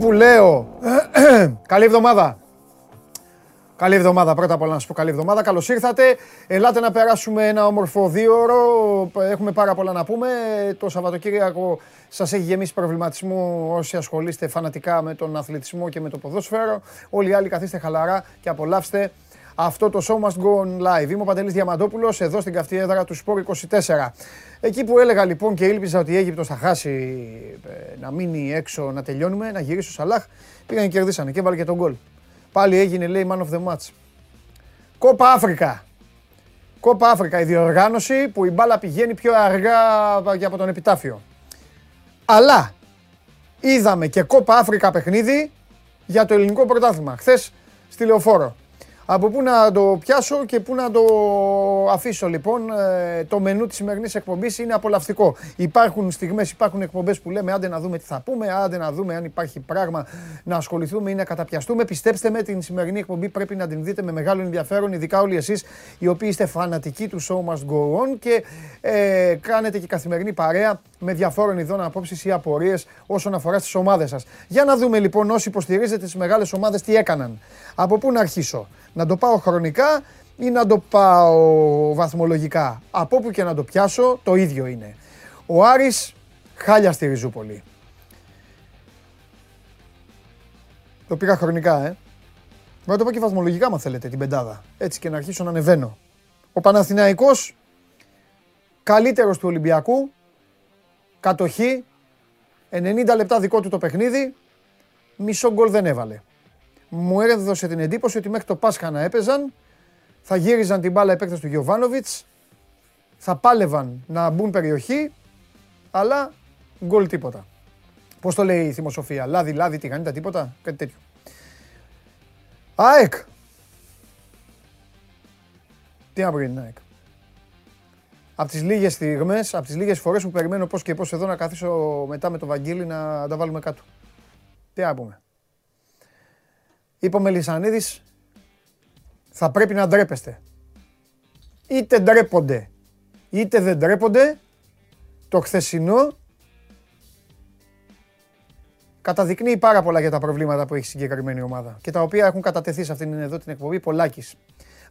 Και εκεί που λέω, καλή εβδομάδα. Καλή εβδομάδα, πρώτα απ' όλα να σα πω καλή εβδομάδα. Καλώς ήρθατε. Ελάτε να περάσουμε ένα όμορφο δύο ώρο. Έχουμε πάρα πολλά να πούμε. Το Σαββατοκύριακο σας έχει γεμίσει προβληματισμό όσοι ασχολείστε φανατικά με τον αθλητισμό και με το ποδόσφαιρο. Όλοι οι άλλοι καθίστε χαλαρά και απολαύστε αυτό το show must go on live. Είμαι ο Παντελής Διαμαντόπουλος, εδώ στην καυτή έδρα του Σπόρ 24. Εκεί που έλεγα λοιπόν και ήλπιζα ότι η Αίγυπτος θα χάσει, ε, να μείνει έξω, να τελειώνουμε, να γυρίσει ο Σαλάχ, πήγαν και κερδίσανε και έβαλε και τον γκολ. Πάλι έγινε λέει man of the match. Κόπα Αφρικα. Κόπα Αφρικα, η διοργάνωση που η μπάλα πηγαίνει πιο αργά από τον επιτάφιο. Αλλά είδαμε και Κόπα Αφρικα παιχνίδι για το ελληνικό πρωτάθλημα. Χθες στη Λεωφόρο. Από πού να το πιάσω και πού να το αφήσω λοιπόν. Ε, το μενού της σημερινής εκπομπής είναι απολαυστικό. Υπάρχουν στιγμές, υπάρχουν εκπομπές που λέμε άντε να δούμε τι θα πούμε, άντε να δούμε αν υπάρχει πράγμα να ασχοληθούμε ή να καταπιαστούμε. Πιστέψτε με, την σημερινή εκπομπή πρέπει να την δείτε με μεγάλο ενδιαφέρον, ειδικά όλοι εσείς οι οποίοι είστε φανατικοί του Show Must Go On και ε, κάνετε και καθημερινή παρέα με διαφόρων ειδών απόψεις ή απορίες όσον αφορά στις ομάδες σας. Για να δούμε λοιπόν όσοι υποστηρίζετε τις μεγάλες ομάδες τι έκαναν. Από πού να αρχίσω. Να το πάω χρονικά ή να το πάω βαθμολογικά. Από όπου και να το πιάσω, το ίδιο είναι. Ο Άρης χάλια στη Ριζούπολη. Το πήγα χρονικά, ε. Να το πω και βαθμολογικά, μα θέλετε, την πεντάδα. Έτσι και να αρχίσω να ανεβαίνω. Ο Παναθηναϊκός, καλύτερος του Ολυμπιακού, κατοχή, 90 λεπτά δικό του το παιχνίδι, μισό γκολ δεν έβαλε μου έδωσε την εντύπωση ότι μέχρι το Πάσχα να έπαιζαν, θα γύριζαν την μπάλα επέκταση του Γιωβάνοβιτς, θα πάλευαν να μπουν περιοχή, αλλά γκολ τίποτα. Πώς το λέει η θυμοσοφία, λάδι, λάδι, τηγανίτα, τίποτα, κάτι τέτοιο. ΑΕΚ. Τι να πω για την ΑΕΚ; Από τις λίγες στιγμές, από τις λίγες φορές που περιμένω πώς και πώς εδώ να καθίσω μετά με το Βαγγίλη να τα βάλουμε κάτω. Τι να πούμε. Είπε ο Μελισανίδης, θα πρέπει να ντρέπεστε. Είτε ντρέπονται, είτε δεν ντρέπονται, το χθεσινό καταδεικνύει πάρα πολλά για τα προβλήματα που έχει η συγκεκριμένη ομάδα και τα οποία έχουν κατατεθεί σε αυτήν εδώ την εκπομπή πολλάκις.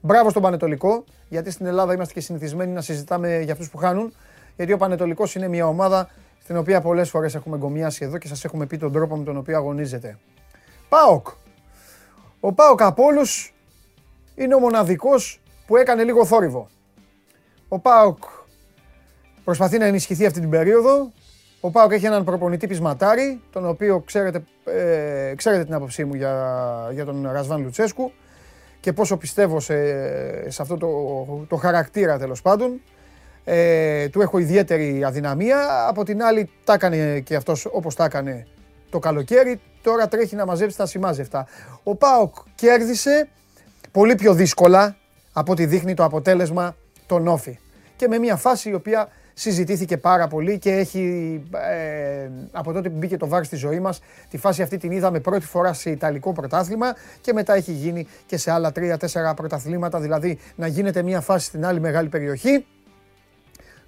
Μπράβο στον Πανετολικό, γιατί στην Ελλάδα είμαστε και συνηθισμένοι να συζητάμε για αυτούς που χάνουν, γιατί ο Πανετολικός είναι μια ομάδα στην οποία πολλές φορές έχουμε γκομιάσει εδώ και σας έχουμε πει τον τρόπο με τον οποίο αγωνίζεται. ΠΑΟΚ, ο Πάοκ από είναι ο μοναδικός που έκανε λίγο θόρυβο. Ο Πάοκ προσπαθεί να ενισχυθεί αυτή την περίοδο. Ο Πάοκ έχει έναν προπονητή πεισματάρι, τον οποίο ξέρετε, ε, ξέρετε την άποψή μου για, για τον Ρασβάν Λουτσέσκου και πόσο πιστεύω σε, σε αυτό το, το χαρακτήρα τέλος πάντων. Ε, του έχω ιδιαίτερη αδυναμία. Από την άλλη, τα έκανε και αυτός όπως τα έκανε το καλοκαίρι. Τώρα τρέχει να μαζέψει τα σημάζευτα. Ο Πάοκ κέρδισε πολύ πιο δύσκολα από ό,τι δείχνει το αποτέλεσμα τον Όφη. Και με μια φάση η οποία συζητήθηκε πάρα πολύ και έχει ε, από τότε που μπήκε το βάρ στη ζωή μας τη φάση αυτή την είδαμε πρώτη φορά σε Ιταλικό πρωτάθλημα και μετά έχει γίνει και σε άλλα τρία-τέσσερα πρωταθλήματα δηλαδή να γίνεται μια φάση στην άλλη μεγάλη περιοχή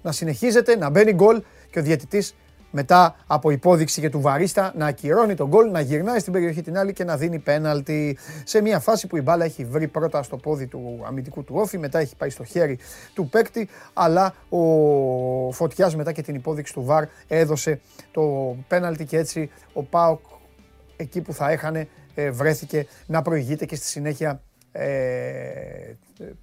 να συνεχίζεται, να μπαίνει γκολ και ο διαιτητής μετά από υπόδειξη και του Βαρίστα να ακυρώνει τον γκολ, να γυρνάει στην περιοχή την άλλη και να δίνει πέναλτι. Σε μια φάση που η μπάλα έχει βρει πρώτα στο πόδι του αμυντικού του όφη, μετά έχει πάει στο χέρι του παίκτη, αλλά ο Φωτιάς μετά και την υπόδειξη του Βαρ έδωσε το πέναλτι και έτσι ο Πάοκ εκεί που θα έχανε ε, βρέθηκε να προηγείται και στη συνέχεια ε,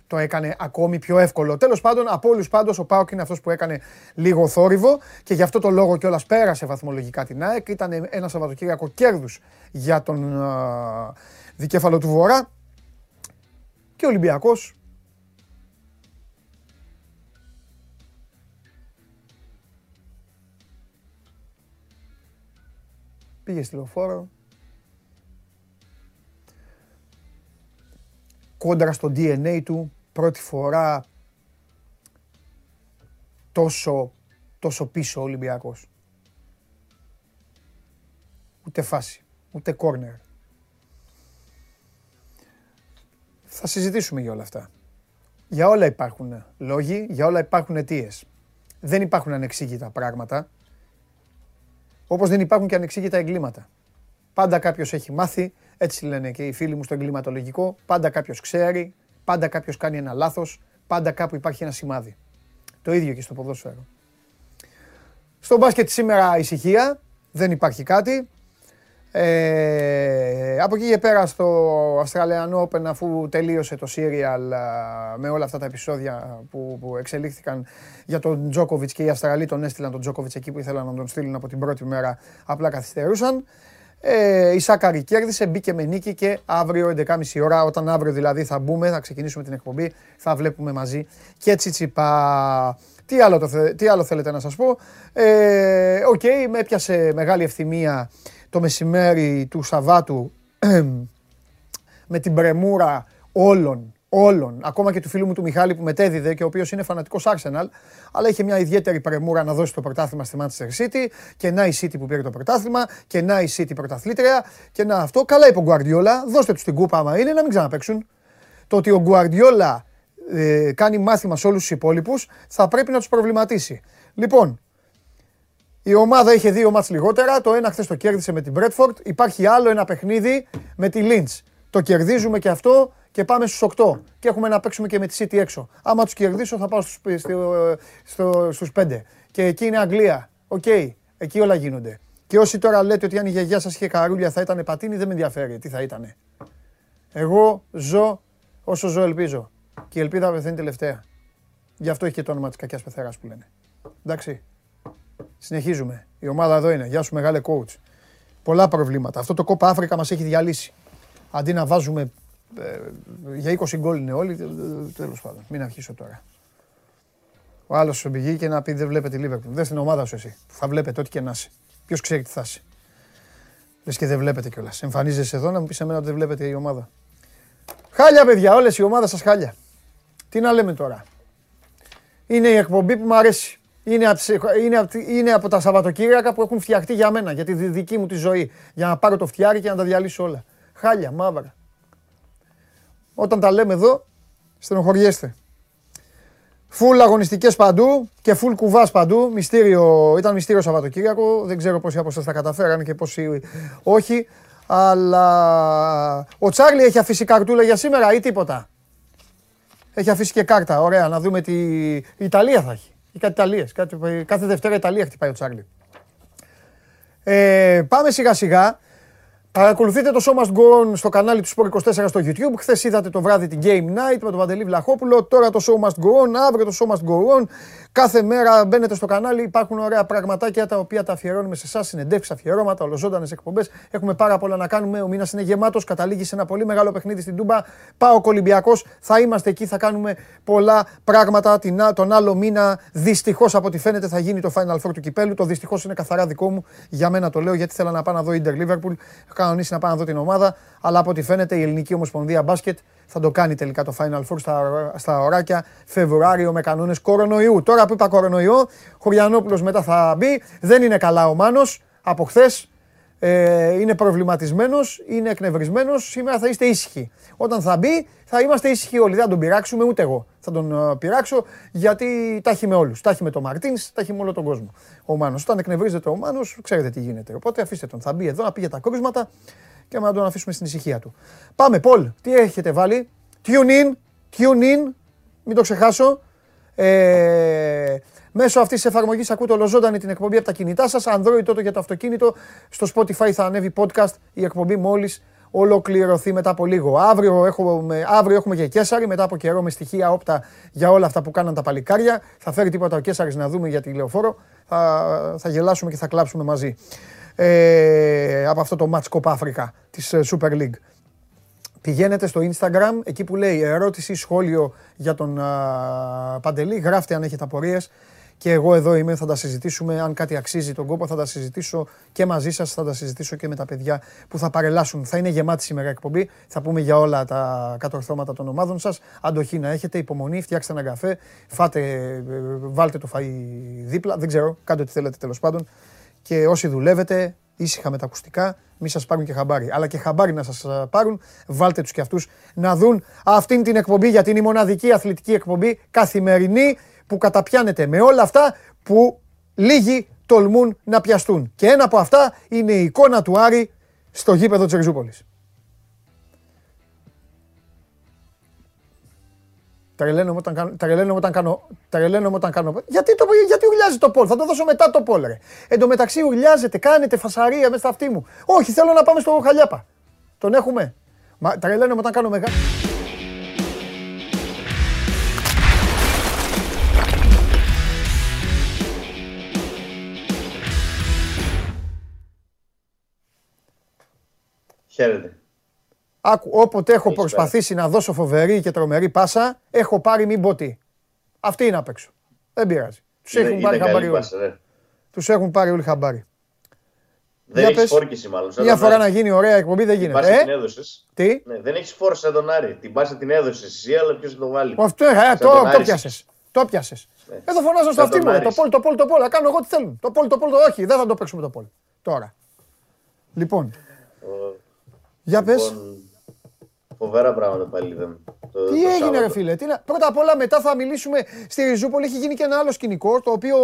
το έκανε ακόμη πιο εύκολο. Τέλος πάντων, από όλους πάντως, ο Πάοκ είναι αυτός που έκανε λίγο θόρυβο και γι' αυτό το λόγο κιόλας πέρασε βαθμολογικά την ΑΕΚ. Ήταν ένα Σαββατοκύριακο κέρδους για τον α, δικέφαλο του Βορρά. Και ο Ολυμπιακός. Πήγε στη λεωφόρο, κόντρα στο DNA του, πρώτη φορά τόσο, τόσο πίσω ο Ολυμπιακός. Ούτε φάση, ούτε κόρνερ. Θα συζητήσουμε για όλα αυτά. Για όλα υπάρχουν λόγοι, για όλα υπάρχουν αιτίες. Δεν υπάρχουν ανεξήγητα πράγματα, όπως δεν υπάρχουν και ανεξήγητα εγκλήματα. Πάντα κάποιος έχει μάθει, έτσι λένε και οι φίλοι μου στο εγκληματολογικό. Πάντα κάποιος ξέρει, πάντα κάποιος κάνει ένα λάθος, πάντα κάπου υπάρχει ένα σημάδι. Το ίδιο και στο ποδόσφαιρο. Στο μπάσκετ σήμερα ησυχία, δεν υπάρχει κάτι. Ε, από εκεί και πέρα στο Australian Open αφού τελείωσε το serial με όλα αυτά τα επεισόδια που, που εξελίχθηκαν για τον Τζόκοβιτς και οι Αυστραλοί τον έστειλαν τον Τζόκοβιτς εκεί που ήθελαν να τον στείλουν από την πρώτη μέρα απλά καθυστερούσαν. Ε, η Σάκαρη κέρδισε, μπήκε με νίκη και αύριο 11.30 ώρα, όταν αύριο δηλαδή θα μπούμε, θα ξεκινήσουμε την εκπομπή, θα βλέπουμε μαζί και Τσιτσιπά. Τι άλλο, το, τι άλλο θέλετε να σας πω; Ε, OK, okay, με έπιασε μεγάλη ευθυμία το μεσημέρι του Σαββάτου με την πρεμούρα όλων, όλων, ακόμα και του φίλου μου του Μιχάλη που μετέδιδε και ο οποίος είναι φανατικός Arsenal, αλλά είχε μια ιδιαίτερη πρεμούρα να δώσει το πρωτάθλημα στη Manchester City και να η City που πήρε το πρωτάθλημα και να η City πρωταθλήτρια και να αυτό. Καλά είπε ο Γκουαρδιόλα, δώστε τους την κούπα άμα είναι να μην ξαναπαίξουν. Το ότι ο Γκουαρδιόλα ε, κάνει μάθημα σε όλους τους υπόλοιπους θα πρέπει να τους προβληματίσει. Λοιπόν, η ομάδα είχε δύο μάτς λιγότερα. Το ένα χθες το κέρδισε με την Μπρέντφορντ. Υπάρχει άλλο ένα παιχνίδι με τη Λίντς. Το κερδίζουμε και αυτό και πάμε στους 8. Και έχουμε να παίξουμε και με τη City έξω. Άμα τους κερδίσω θα πάω στους, στο, στο, στους 5. Και εκεί είναι Αγγλία. OK. Okay. Εκεί όλα γίνονται. Και όσοι τώρα λέτε ότι αν η γιαγιά σας είχε καρούλια θα ήταν πατίνι, δεν με ενδιαφέρει. Τι θα ήτανε. Εγώ ζω όσο ζω ελπίζω. Και η ελπίδα πεθαίνει τελευταία. Γι' αυτό έχει και το όνομα της κακιάς πεθεράς που λένε. Εντάξει. Συνεχίζουμε. Η ομάδα εδώ είναι. Γεια σου μεγάλε coach. Πολλά προβλήματα. Αυτό το κόπα Αφρικα μας έχει διαλύσει. Αντί να βάζουμε ε, για 20 γκολ είναι όλοι, τέλος πάντων. Μην αρχίσω τώρα. Ο άλλος σου πηγεί και να πει δεν βλέπετε τη Λίβερπουλ. Δεν στην ομάδα σου εσύ. Θα βλέπετε ό,τι και να είσαι. Ποιος ξέρει τι θα είσαι. Λες και δεν βλέπετε κιόλας. Εμφανίζεσαι εδώ να μου πεις εμένα ότι δεν βλέπετε η ομάδα. Χάλια, παιδιά, όλες η ομάδα σας χάλια. Τι να λέμε τώρα. Είναι η εκπομπή που μου αρέσει. Είναι από, είναι, είναι από τα Σαββατοκύριακα που έχουν φτιαχτεί για μένα, για τη δική μου τη ζωή. Για να πάρω το φτιάρι και να τα διαλύσω όλα. Χάλια, μαύρα. Όταν τα λέμε εδώ, στενοχωριέστε. Φουλ αγωνιστικές παντού και φουλ κουβάς παντού. Μυστήριο, ήταν μυστήριο Σαββατοκύριακο. Δεν ξέρω πόσοι από εσάς τα καταφέραν και πόσοι όχι. Αλλά ο Τσάρλι έχει αφήσει καρτούλα για σήμερα ή τίποτα; Έχει αφήσει και κάρτα. Ωραία, να δούμε τι. Η Ιταλία θα έχει. Ή κάτι Ιταλίες. Κάθε Δευτέρα Ιταλία χτυπάει ο Τσάρλι. Ε, πάμε σιγά σιγά. Παρακολουθείτε το Show Must Go On στο κανάλι του Sport 24 στο YouTube. Χθες είδατε το βράδυ την Game Night με τον Βαντελή Βλαχόπουλο. Τώρα το Show Must Go On. Αύριο το Show Must Go On. Κάθε μέρα μπαίνετε στο κανάλι. Υπάρχουν ωραία πραγματάκια τα οποία τα αφιερώνουμε σε εσάς. Συνεντεύξεις, αφιερώματα, ολοζώντανες εκπομπές. Έχουμε πάρα πολλά να κάνουμε. Ο μήνας είναι γεμάτος. Καταλήγει σε ένα πολύ μεγάλο παιχνίδι στην Τούμπα. Πάω Ολυμπιακό. Θα είμαστε εκεί. Θα κάνουμε πολλά πράγματα τον άλλο μήνα. Δυστυχώς από ό,τι φαίνεται θα γίνει το Final Four του κυπέλου. Το δυστυχώς είναι καθαρά δικό μου. Για μένα το λέω γιατί θέλω να πάω να δω Inter Liverpool κανονίσει να πάω να δω την ομάδα. Αλλά από ό,τι φαίνεται η Ελληνική Ομοσπονδία Μπάσκετ θα το κάνει τελικά το Final Four στα, στα ωράκια Φεβρουάριο με κανόνες κορονοϊού. Τώρα που είπα κορονοϊό, Χωριανόπουλος μετά θα μπει. Δεν είναι καλά ο Μάνος από χθες. Ε, είναι προβληματισμένος, είναι εκνευρισμένος. Σήμερα θα είστε ήσυχοι. Όταν θα μπει, θα είμαστε ήσυχοι όλοι. Δεν θα τον πειράξουμε, ούτε εγώ θα τον uh, πειράξω, γιατί τα έχει με όλους. Τα έχει με τον Μαρτίνς, τα έχει με όλο τον κόσμο. Ο Μάνος. Όταν εκνευρίζεται ο Μάνος, ξέρετε τι γίνεται. Οπότε αφήστε τον. Θα μπει εδώ να πήγε τα κρούσματα και να τον αφήσουμε στην ησυχία του. Πάμε, Πολ, τι έχετε βάλει; Tune in, tune in, μην το ξεχάσω. Ε, μέσω αυτής της εφαρμογής ακούτε ολοζώντανη την εκπομπή από τα κινητά σας. Android τότε για το αυτοκίνητο. Στο Spotify θα ανέβει podcast η εκπομπή μόλις ολοκληρωθεί μετά από λίγο. Αύριο έχουμε, αύριο έχουμε και Κέσσαρη μετά από καιρό με στοιχεία όπτα για όλα αυτά που κάναν τα παλικάρια. Θα φέρει τίποτα ο Κέσσαρης να δούμε για τη λεωφόρο. Θα, θα γελάσουμε και θα κλάψουμε μαζί. Ε, από αυτό το Match Cup Africa της ε, Super League. Πηγαίνετε στο Instagram, εκεί που λέει ερώτηση, σχόλιο για τον α, Παντελή. Γράφτε αν έχετε απορίες και εγώ εδώ είμαι, θα τα συζητήσουμε. Αν κάτι αξίζει τον κόπο, θα τα συζητήσω και μαζί σας, θα τα συζητήσω και με τα παιδιά που θα παρελάσουν. Θα είναι γεμάτη σήμερα εκπομπή. Θα πούμε για όλα τα κατορθώματα των ομάδων σας. Αντοχή να έχετε, υπομονή, φτιάξτε ένα καφέ, φάτε, βάλτε το φαΐ δίπλα. Δεν ξέρω, κάντε ό,τι θέλετε τέλος πάντων. Και όσοι δουλεύετε, ήσυχα με τα ακουστικά, μη σας πάρουν και χαμπάρι. Αλλά και χαμπάρι να σας πάρουν, βάλτε τους κι αυτούς να δουν αυτήν την εκπομπή, γιατί είναι η μοναδική αθλητική εκπομπή καθημερινή που καταπιάνεται με όλα αυτά που λίγοι τολμούν να πιαστούν. Και ένα από αυτά είναι η εικόνα του Άρη στο γήπεδο της Ριζούπολης. Τρελαίνομαι όταν κάνω. Τρελαίνομαι όταν κάνω. Τρελαίνομαι όταν κάνω. Γιατί, το, γιατί ουρλιάζει το πόλ, θα το δώσω μετά το πόλ, ρε. Εν τω μεταξύ ουρλιάζετε, κάνετε φασαρία μέσα στα αυτή μου. Όχι, θέλω να πάμε στο Χαλιάπα. Τον έχουμε. Μα τρελαίνομαι όταν κάνω μεγάλο. Χαίρετε. Άκου, όποτε έχω προσπαθήσει να δώσω φοβερή και τρομερή πάσα, έχω πάρει μην πω τι. Αυτή είναι απ' έξω. Δεν πειράζει. Τους έχουν πάρει χαμπάρι όλοι. Τους έχουν πάρει όλοι χαμπάρι. Δεν έχεις φόρκηση μάλλον. Μια φορά να γίνει ωραία εκπομπή δεν γίνεται. Την ε; την έδωσες. Τι; Ναι, δεν έχεις φόρce σαν τον Άρη. Την πάσα την έδωσες εσύ, αλλά ποιος το βάλει; Αυτό ε, το, το πιάσες. Το πιάσες. Ναι. Εδώ φωνάζω στο αυτί μου. Το πόλ, το πόλ, το πόλ. Κάνω εγώ τι θέλουν. Το πόλ, το πόλ, το όχι. Δεν θα το παίξουμε το πόλ. Τώρα. Λοιπόν. Για πες. Λοιπόν, Φοβερά πράγματα πάλι δεν. Το, Τι το έγινε, ρε φίλε. Τι Πρώτα απ' όλα, μετά θα μιλήσουμε στη Ριζούπολη. Έχει γίνει και ένα άλλο σκηνικό το οποίο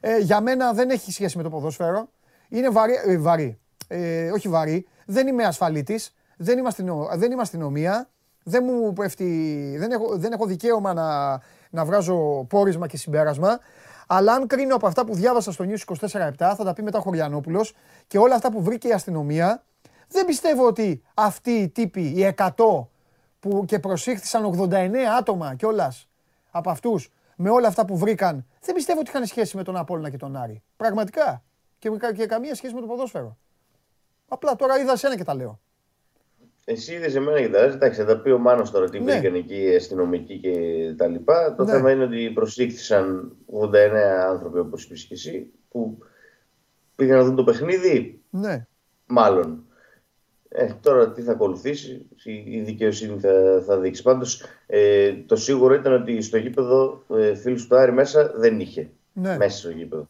ε, για μένα δεν έχει σχέση με το ποδόσφαιρο. Είναι βαρύ. Ε, βαρύ. Ε, όχι βαρύ. Δεν είμαι ασφαλίτης. Δεν είμαι, δεν είμαι αστυνομία. Δεν μου πέφτει. Δεν έχω, δεν έχω δικαίωμα να, να βγάζω πόρισμα και συμπέρασμα. Αλλά αν κρίνω από αυτά που διάβασα στο News 24-7, θα τα πει μετά ο Χωριανόπουλος και όλα αυτά που βρήκε η αστυνομία, δεν πιστεύω ότι αυτοί οι τύποι, οι 100 που και προσήχθησαν 89 άτομα κιόλας από αυτούς με όλα αυτά που βρήκαν, δεν πιστεύω ότι είχαν σχέση με τον Απόλλωνα και τον Άρη. Πραγματικά. Και, και καμία σχέση με το ποδόσφαιρο. Απλά τώρα είδα σένα και τα λέω. Εσύ είδες εμένα και τα λε. Εντάξει, θα τα πει ο Μάνος τώρα τι ναι. βρήκαν εκεί οι αστυνομικοί και τα λοιπά. Το ναι. θέμα είναι ότι προσήχθησαν 89 άνθρωποι, όπως είπες και εσύ, που πήγαν να δουν το παιχνίδι. Ναι. Μάλλον. Ε, τώρα τι θα ακολουθήσει, η δικαιοσύνη θα, θα δείξει. Πάντως, ε, το σίγουρο ήταν ότι στο γήπεδο ε, φίλου του Άρη μέσα δεν είχε. Ναι. Μέσα στο γήπεδο.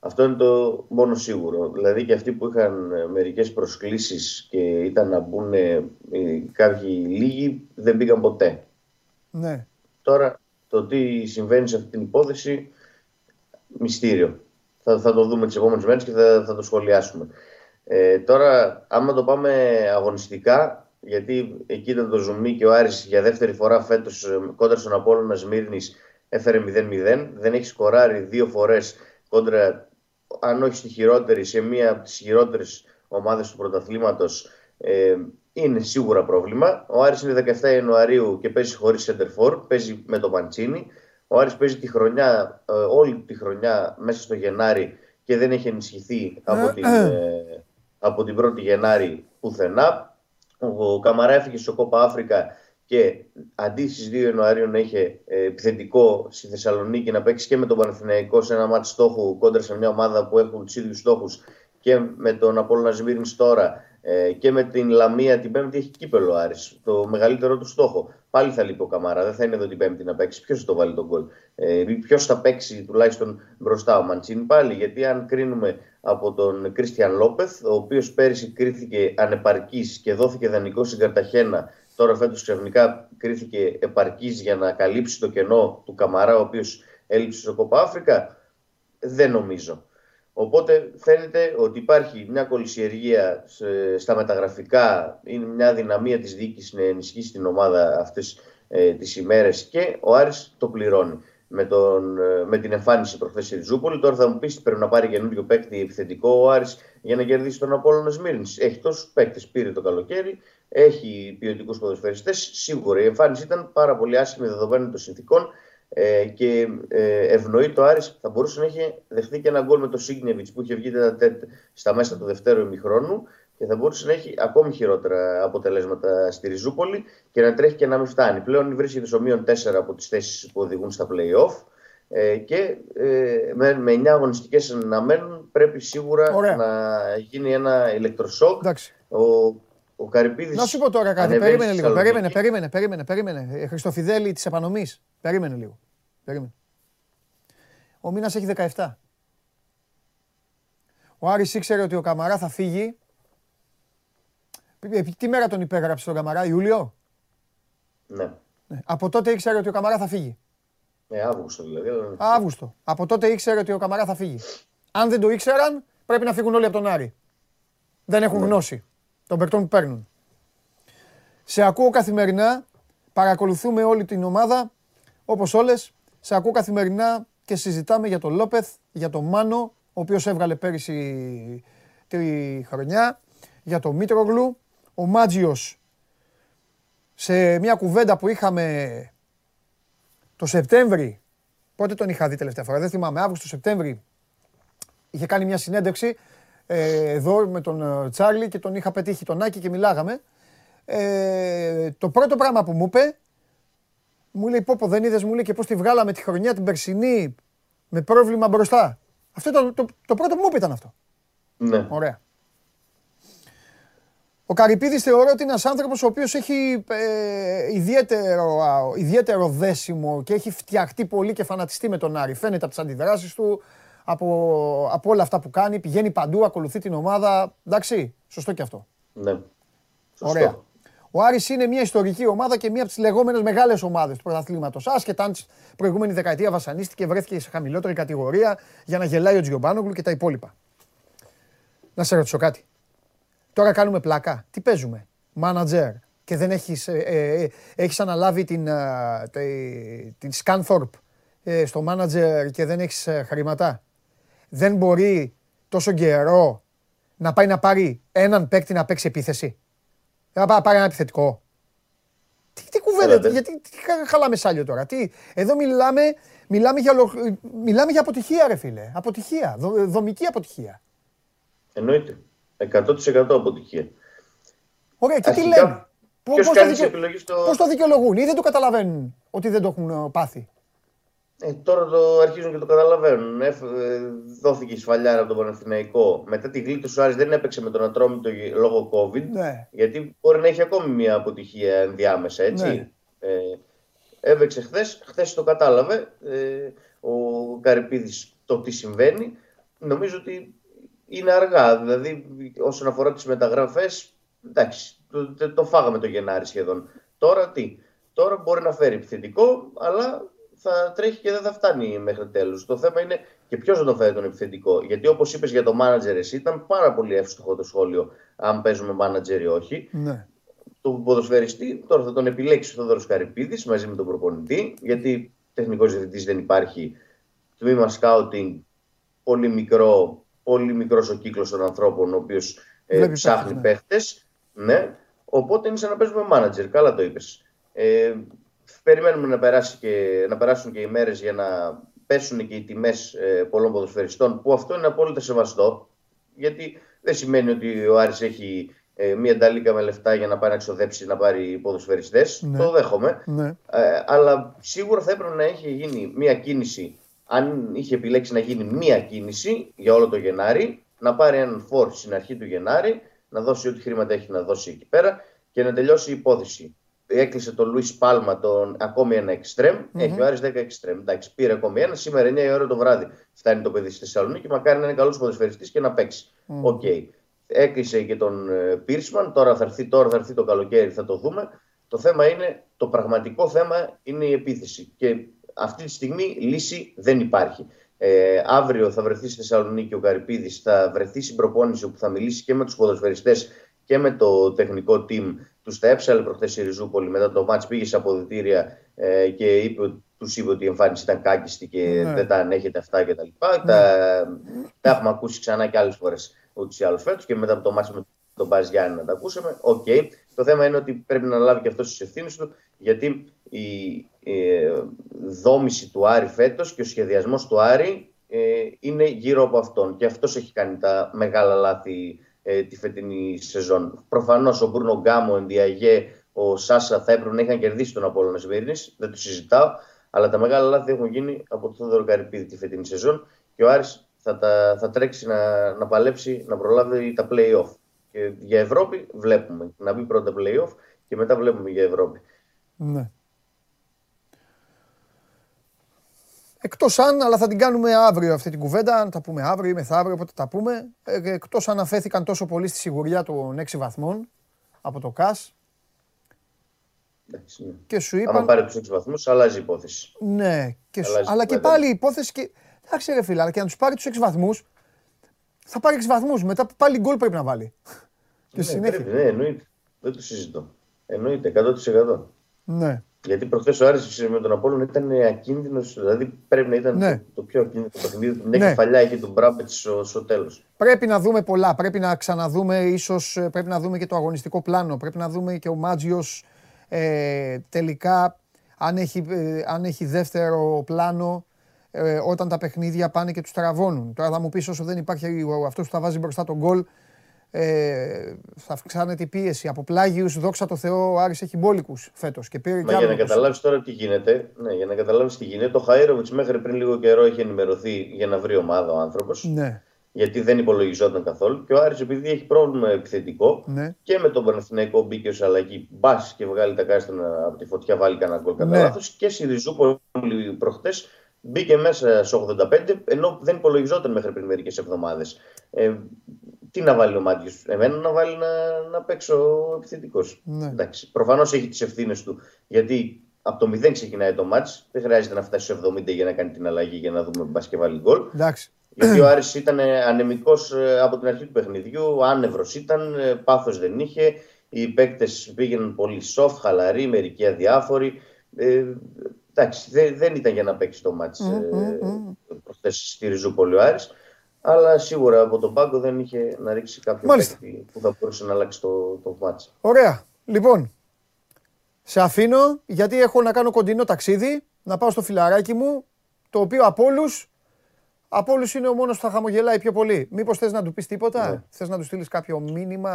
Αυτό είναι το μόνο σίγουρο. Δηλαδή και αυτοί που είχαν ε, μερικές προσκλήσεις και ήταν να μπουν ε, κάποιοι λίγοι δεν πήγαν ποτέ. Ναι. Τώρα το τι συμβαίνει σε αυτή την υπόθεση μυστήριο. Θα, θα το δούμε τις επόμενες μέρες και θα, θα το σχολιάσουμε. Ε, τώρα, άμα το πάμε αγωνιστικά, γιατί εκεί ήταν το ζουμί και ο Άρης για δεύτερη φορά φέτος ε, κόντρα στον Απόλλωνα Σμύρνης έφερε 0-0. Δεν έχει σκοράρει δύο φορές κόντρα, αν όχι στη χειρότερη, σε μία από τις χειρότερες ομάδες του πρωταθλήματος. Ε, είναι σίγουρα πρόβλημα. Ο Άρης είναι 17 Ιανουαρίου και παίζει χωρίς center παίζει με το Μαντσίνη. Ο Άρης παίζει τη χρονιά, ε, όλη τη χρονιά μέσα στο Γενάρη και δεν έχει ενισχυθεί από την, από την 1η Γενάρη πουθενά. Ο Καμαρά έφυγε στο Κόπα Αφρικα και αντί στις 2 Ιανουαρίου να είχε ε, επιθετικό στη Θεσσαλονίκη να παίξει και με τον Παναθηναϊκό σε ένα μάτι στόχου κόντρα σε μια ομάδα που έχουν τους ίδιους στόχους και με τον Απόλλωνα Σμύρνης τώρα ε, και με την Λαμία την Πέμπτη έχει κύπελο Άρης, το μεγαλύτερο του στόχο. Πάλι θα λείπει ο Καμάρα, δεν θα είναι εδώ την Πέμπτη να παίξει. Ποιος θα το βάλει τον γκολ; Ε, Ποιος θα παίξει τουλάχιστον μπροστά ο Μαντσίνη πάλι; Γιατί αν κρίνουμε από τον Κρίστιαν Λόπεθ, ο οποίος πέρυσι κρίθηκε ανεπαρκής και δόθηκε δανεικό στην Καρταχένα. Τώρα φέτος ξαφνικά κρίθηκε επαρκής για να καλύψει το κενό του Καμαρά, ο οποίος έλειψε στο Κόπα Αφρικα; Δεν νομίζω. Οπότε φαίνεται ότι υπάρχει μια κολυσιεργία στα μεταγραφικά, είναι μια δυναμία της διοίκησης να ενισχύσει την ομάδα αυτές ε, τις ημέρες και ο Άρης το πληρώνει με, τον, ε, με την εμφάνιση προχθές στη Ριζούπολη. Τώρα θα μου πεις πρέπει να πάρει καινούριο παίκτη επιθετικό ο Άρης για να κερδίσει τον Απόλλωνα Σμύρνης. Έχει τόσους παίκτες, πήρε το καλοκαίρι, έχει ποιοτικούς ποδοσφαιριστές. Σίγουρα η εμφάνιση ήταν πάρα πολύ άσχημη δεδομένων των συνθήκων ε, και ε, ευνοεί το Άρης θα μπορούσε να έχει δεχτεί και ένα γκολ με το Σίγνεβιτς που είχε βγει στα μέσα του δευτέρου ημιχρόνου και θα μπορούσε να έχει ακόμη χειρότερα αποτελέσματα στη Ριζούπολη και να τρέχει και να μην φτάνει. Πλέον βρίσκεται στο μείον 4 από τις θέσεις που οδηγούν στα play-off ε, και ε, με, με 9 αγωνιστικές να μένουν πρέπει σίγουρα να γίνει ένα ηλεκτροσόκ. Ο, ο Καρυπίδης να σου πω τώρα κάτι. Περίμενε λίγο. Περίμενε, περίμενε, περίμενε. περίμενε. Ε, Χριστοφιδέλη της επανομής. Περίμενε λίγο. Περίμενε. Ο μήνας έχει 17. Ο Άρης ήξερε ότι ο Καμαρά θα φύγει. Ε, τι μέρα τον υπέγραψε τον Καμαρά, Ιούλιο; Ναι. ναι. Από τότε ήξερε ότι ο Καμαρά θα φύγει. Ε, Αύγουστο δηλαδή. Αύγουστο. Από τότε ήξερε ότι ο Καμαρά θα φύγει. Αν δεν το ήξεραν, πρέπει να φύγουν όλοι από τον Άρη. Δεν έχουν ναι. γνώση. Των παικτών που παίρνουν. Σε ακούω καθημερινά, παρακολουθούμε όλη την ομάδα, όπως όλες. Σε ακούω καθημερινά και συζητάμε για τον Λόπεθ, για τον Μάνο, ο οποίος έβγαλε πέρυσι τη χρονιά, για τον Μήτρογλου. Ο Μάτζιος, σε μια κουβέντα που είχαμε το Σεπτέμβρη, πότε τον είχα δει τελευταία φορά, δεν θυμάμαι, Αύγουστο-Σεπτέμβρη, είχε κάνει μια συνέντευξη ε, εδώ με τον ε, Τσάρλι και τον είχα πετύχει τον Άκη και μιλάγαμε. Ε, το πρώτο πράγμα που μου είπε, μου λέει πω πω δεν είδες μου λέει και πώς τη βγάλαμε τη χρονιά την περσινή με πρόβλημα μπροστά. Αυτό το, το, το πρώτο που μου είπε ήταν αυτό. Ναι. Ωραία. Ο Καρυπίδης θεωρώ ότι είναι ένας άνθρωπος ο οποίος έχει ε, ιδιαίτερο, ιδιαίτερο δέσιμο και έχει φτιαχτεί πολύ και φανατιστεί με τον Άρη. Φαίνεται από τις αντιδράσεις του, από, από όλα αυτά που κάνει, πηγαίνει παντού, ακολουθεί την ομάδα. Εντάξει, σωστό και αυτό. Ναι. Σωστό. Ωραία. Ο Άρης είναι μια ιστορική ομάδα και μια από τις λεγόμενες μεγάλες ομάδες του πρωταθλήματος. Άσχετα αν την προηγούμενη δεκαετία βασανίστηκε, βρέθηκε σε χαμηλότερη κατηγορία για να γελάει ο Τζιομπάνογλου και τα υπόλοιπα. Να σε ρωτήσω κάτι. Τώρα κάνουμε πλάκα. Τι παίζουμε; Μάνατζερ και δεν έχεις, ε, ε, ε, έχεις αναλάβει την, ε, την Scanthorpe ε, στο μάνατζερ και δεν έχεις ε, χρήματα; Δεν μπορεί τόσο καιρό να πάει να πάρει έναν παίκτη να παίξει επίθεση. Να πάει να πάρει ένα επιθετικό. Τι, τι κουβέντα, γιατί τι χαλάμε σάλιο τώρα; Τι, εδώ μιλάμε, μιλάμε, για, μιλάμε για αποτυχία ρε φίλε. Αποτυχία, δο, δομική αποτυχία. Εννοείται. 100% αποτυχία. Ωραία, και τι λένε; Πώς, το, δικαι... πώς το δικαιολογούν; Ή δεν το καταλαβαίνουν ότι δεν το έχουν ε, πάθει; Ε, τώρα το αρχίζουν και το καταλαβαίνουν. Ε, δόθηκε η σφαλιάρα από τον Παναθηναϊκό. Μετά τη γλύτωση ο Άρης δεν έπαιξε με τον Ατρόμητο λόγω COVID. Ναι. Γιατί μπορεί να έχει ακόμη μια αποτυχία ενδιάμεσα, έτσι. Ναι. Ε, έπαιξε χθες, χθες το κατάλαβε ε, ο Καρυπίδης το τι συμβαίνει. Νομίζω ότι είναι αργά. Δηλαδή, όσον αφορά τις μεταγραφές, εντάξει, το, το, φάγαμε το Γενάρη σχεδόν. Τώρα τι; Τώρα μπορεί να φέρει επιθετικό, αλλά θα τρέχει και δεν θα φτάνει μέχρι τέλους. Το θέμα είναι και ποιος θα το φέρει τον επιθετικό. Γιατί όπως είπες για το μάνατζερ, εσύ ήταν πάρα πολύ εύστοχο το σχόλιο, αν παίζουμε μάνατζερ ή όχι. Ναι. Το ποδοσφαιριστή τώρα θα τον επιλέξει ο Θόδωρος Καρυπίδης μαζί με τον προπονητή, γιατί τεχνικός διευθυντής δεν υπάρχει. Τμήμα σκάουτινγκ πολύ μικρό, πολύ μικρός ο κύκλος των ανθρώπων, ο οποίος ε, ψάχνει ναι. παίχτε. Ναι. Οπότε είναι σαν να παίζουμε μάνατζερ. Καλά το είπες. Ε, περιμένουμε να, περάσει και, να περάσουν και οι μέρες για να πέσουν και οι τιμές ε, πολλών ποδοσφαιριστών που αυτό είναι απόλυτα σεβαστό γιατί δεν σημαίνει ότι ο Άρης έχει ε, μία νταλίκα με λεφτά για να πάει να ξοδέψει να πάρει ποδοσφαιριστές. Ναι. Το δέχομαι. Ναι. Ε, αλλά σίγουρα θα έπρεπε να έχει γίνει μία κίνηση αν είχε επιλέξει να γίνει μία κίνηση για όλο το Γενάρη, να πάρει έναν φόρ στην αρχή του Γενάρη, να δώσει ό,τι χρήματα έχει να δώσει εκεί πέρα και να τελειώσει η υπόθεση έκλεισε τον Λουίς Πάλμα τον ακόμη ένα εξτρεμ. Mm-hmm. Έχει ο Άρης 10 εξτρεμ. Εντάξει, πήρε ακόμη ένα. Σήμερα 9 η ώρα το βράδυ φτάνει το παιδί στη Θεσσαλονίκη. Μακάρι να είναι καλός ποδοσφαιριστής και να παίξει. OK. Mm. Okay. Έκλεισε και τον Πίρσμαν. Τώρα θα, έρθει, τώρα θα έρθει το καλοκαίρι, θα το δούμε. Το θέμα είναι, το πραγματικό θέμα είναι η επίθεση. Και αυτή τη στιγμή λύση δεν υπάρχει. Ε, αύριο θα βρεθεί στη Θεσσαλονίκη ο Καρυπίδης, θα βρεθεί στην προπόνηση όπου θα μιλήσει και με τους ποδοσφαιριστές και με το τεχνικό team του τα έψαλε προχθές στη Ριζούπολη μετά το μάτς πήγε σε αποδυτήρια ε, και είπε, τους είπε ότι η εμφάνιση ήταν κάκιστη και ναι. δεν τα ανέχεται αυτά κτλ. Ναι. Τα, τα έχουμε ακούσει ξανά και άλλες φορές ούτως ή άλλως φέτος και μετά από το μάτς με τον ΠΑΣ Γιάννενα τα ακούσαμε. OK. Okay. Το θέμα είναι ότι πρέπει να λάβει και αυτός τις ευθύνες του γιατί η, η δόμηση του Άρη φέτος και ο σχεδιασμός του Άρη ε, είναι γύρω από αυτόν. Και αυτός έχει κάνει τα μεγάλα λάθη ε, τη φετινή σεζόν. Προφανώς ο Μπρούνο Γκάμο, ο Ενδιαγέ, ο Σάσα θα έπρεπε να είχαν κερδίσει τον Απόλυτο Σμύρνη, δεν το συζητάω. Αλλά τα μεγάλα λάθη έχουν γίνει από τον Θόδωρο Καρυπίδη τη φετινή σεζόν και ο Άρης θα, τα, θα τρέξει να, να παλέψει να προλάβει τα play-off. Και για Ευρώπη βλέπουμε. Να μπει πρώτα play-off και μετά βλέπουμε για Ευρώπη. Ναι. Εκτός αν, αλλά θα την κάνουμε αύριο αυτή την κουβέντα, αν τα πούμε αύριο ή μεθαύριο, όποτε τα πούμε. Ε, Εκτός αν αφέθηκαν τόσο πολύ στη σιγουριά των 6 βαθμών από το ΚΑΣ. Εντάξει, ναι. Και σου είπαν. Αν πάρει τους 6 βαθμούς, αλλάζει η υπόθεση. Ναι, και σου... αλλά και πάλι η υπόθεση. Και... Εντάξει, ρε φίλε, αλλά και αν τους πάρει τους 6 βαθμούς, θα πάρει 6 βαθμούς. Μετά πάλι γκολ πρέπει να βάλει. Και συνέχεια. Ναι, εννοείται. Δεν το συζητώ. Εννοείται, 100%. Ναι. Γιατί προχθές ο Άρης με τον Απόλλων ήταν ακίνδυνος, δηλαδή πρέπει να ήταν ναι. το, το, πιο ακίνδυνο παιχνίδι. Μια ναι. κεφαλιά εκεί του Μπράμπετς στο, στο τέλος. Πρέπει να δούμε πολλά. Πρέπει να ξαναδούμε, ίσως πρέπει να δούμε και το αγωνιστικό πλάνο. Πρέπει να δούμε και ο Μάτζιος ε, τελικά αν έχει, ε, αν έχει δεύτερο πλάνο ε, όταν τα παιχνίδια πάνε και τους τραβώνουν. Τώρα θα μου πεις όσο δεν υπάρχει αυτός που θα βάζει μπροστά τον γκολ, ε, θα αυξάνεται η πίεση. Από πλάγιους, δόξα τω Θεώ, ο Άρης έχει μπόλικου φέτος. Και πήρε Μα για να καταλάβεις τώρα τι γίνεται, ναι, για να καταλάβεις τι γίνεται, ο Χαΐροβιτ μέχρι πριν λίγο καιρό έχει ενημερωθεί για να βρει ομάδα ο άνθρωπος. Ναι. Γιατί δεν υπολογιζόταν καθόλου. Και ο Άρης επειδή έχει πρόβλημα επιθετικό ναι. και με τον Παναθηναϊκό μπήκε ω αλλαγή. Μπας και βγάλει τα κάστανα από τη φωτιά, βάλει κανένα γκολ κατά ναι. λάθος. Και στη Ριζούπολη προχτές μπήκε μέσα σε 85, ενώ δεν υπολογιζόταν μέχρι πριν μερικές εβδομάδες. Ε, τι να βάλει ο Μάτιο, Εμένα να βάλει να, να παίξω επιθετικός. Ναι. Προφανώς έχει τις ευθύνες του. Γιατί από το 0 ξεκινάει το μάτς. Δεν χρειάζεται να φτάσει στους 70 για να κάνει την αλλαγή για να δούμε μπας και βάλει γκολ. Εντάξει. Γιατί ο Άρης ήταν ανεμικός ε, από την αρχή του παιχνιδιού, άνευρος ήταν, ε, πάθος δεν είχε. Οι παίκτες πήγαιναν πολύ soft, χαλαροί, μερικοί αδιάφοροι. Ε, εντάξει, δεν, δεν ήταν για να παίξει το μάτς mm, mm, mm. προχθές στη Ριζούπολη ο Άρης, αλλά σίγουρα από τον πάγκο δεν είχε να ρίξει κάποιο παίκτη που θα μπορούσε να αλλάξει το, το μάτς. Ωραία. Λοιπόν, σε αφήνω γιατί έχω να κάνω κοντινό ταξίδι, να πάω στο φιλαράκι μου, το οποίο από όλους από όλους είναι ο μόνος που θα χαμογελάει πιο πολύ. Μήπως θες να του πεις τίποτα, ναι. θες να του στείλεις κάποιο μήνυμα;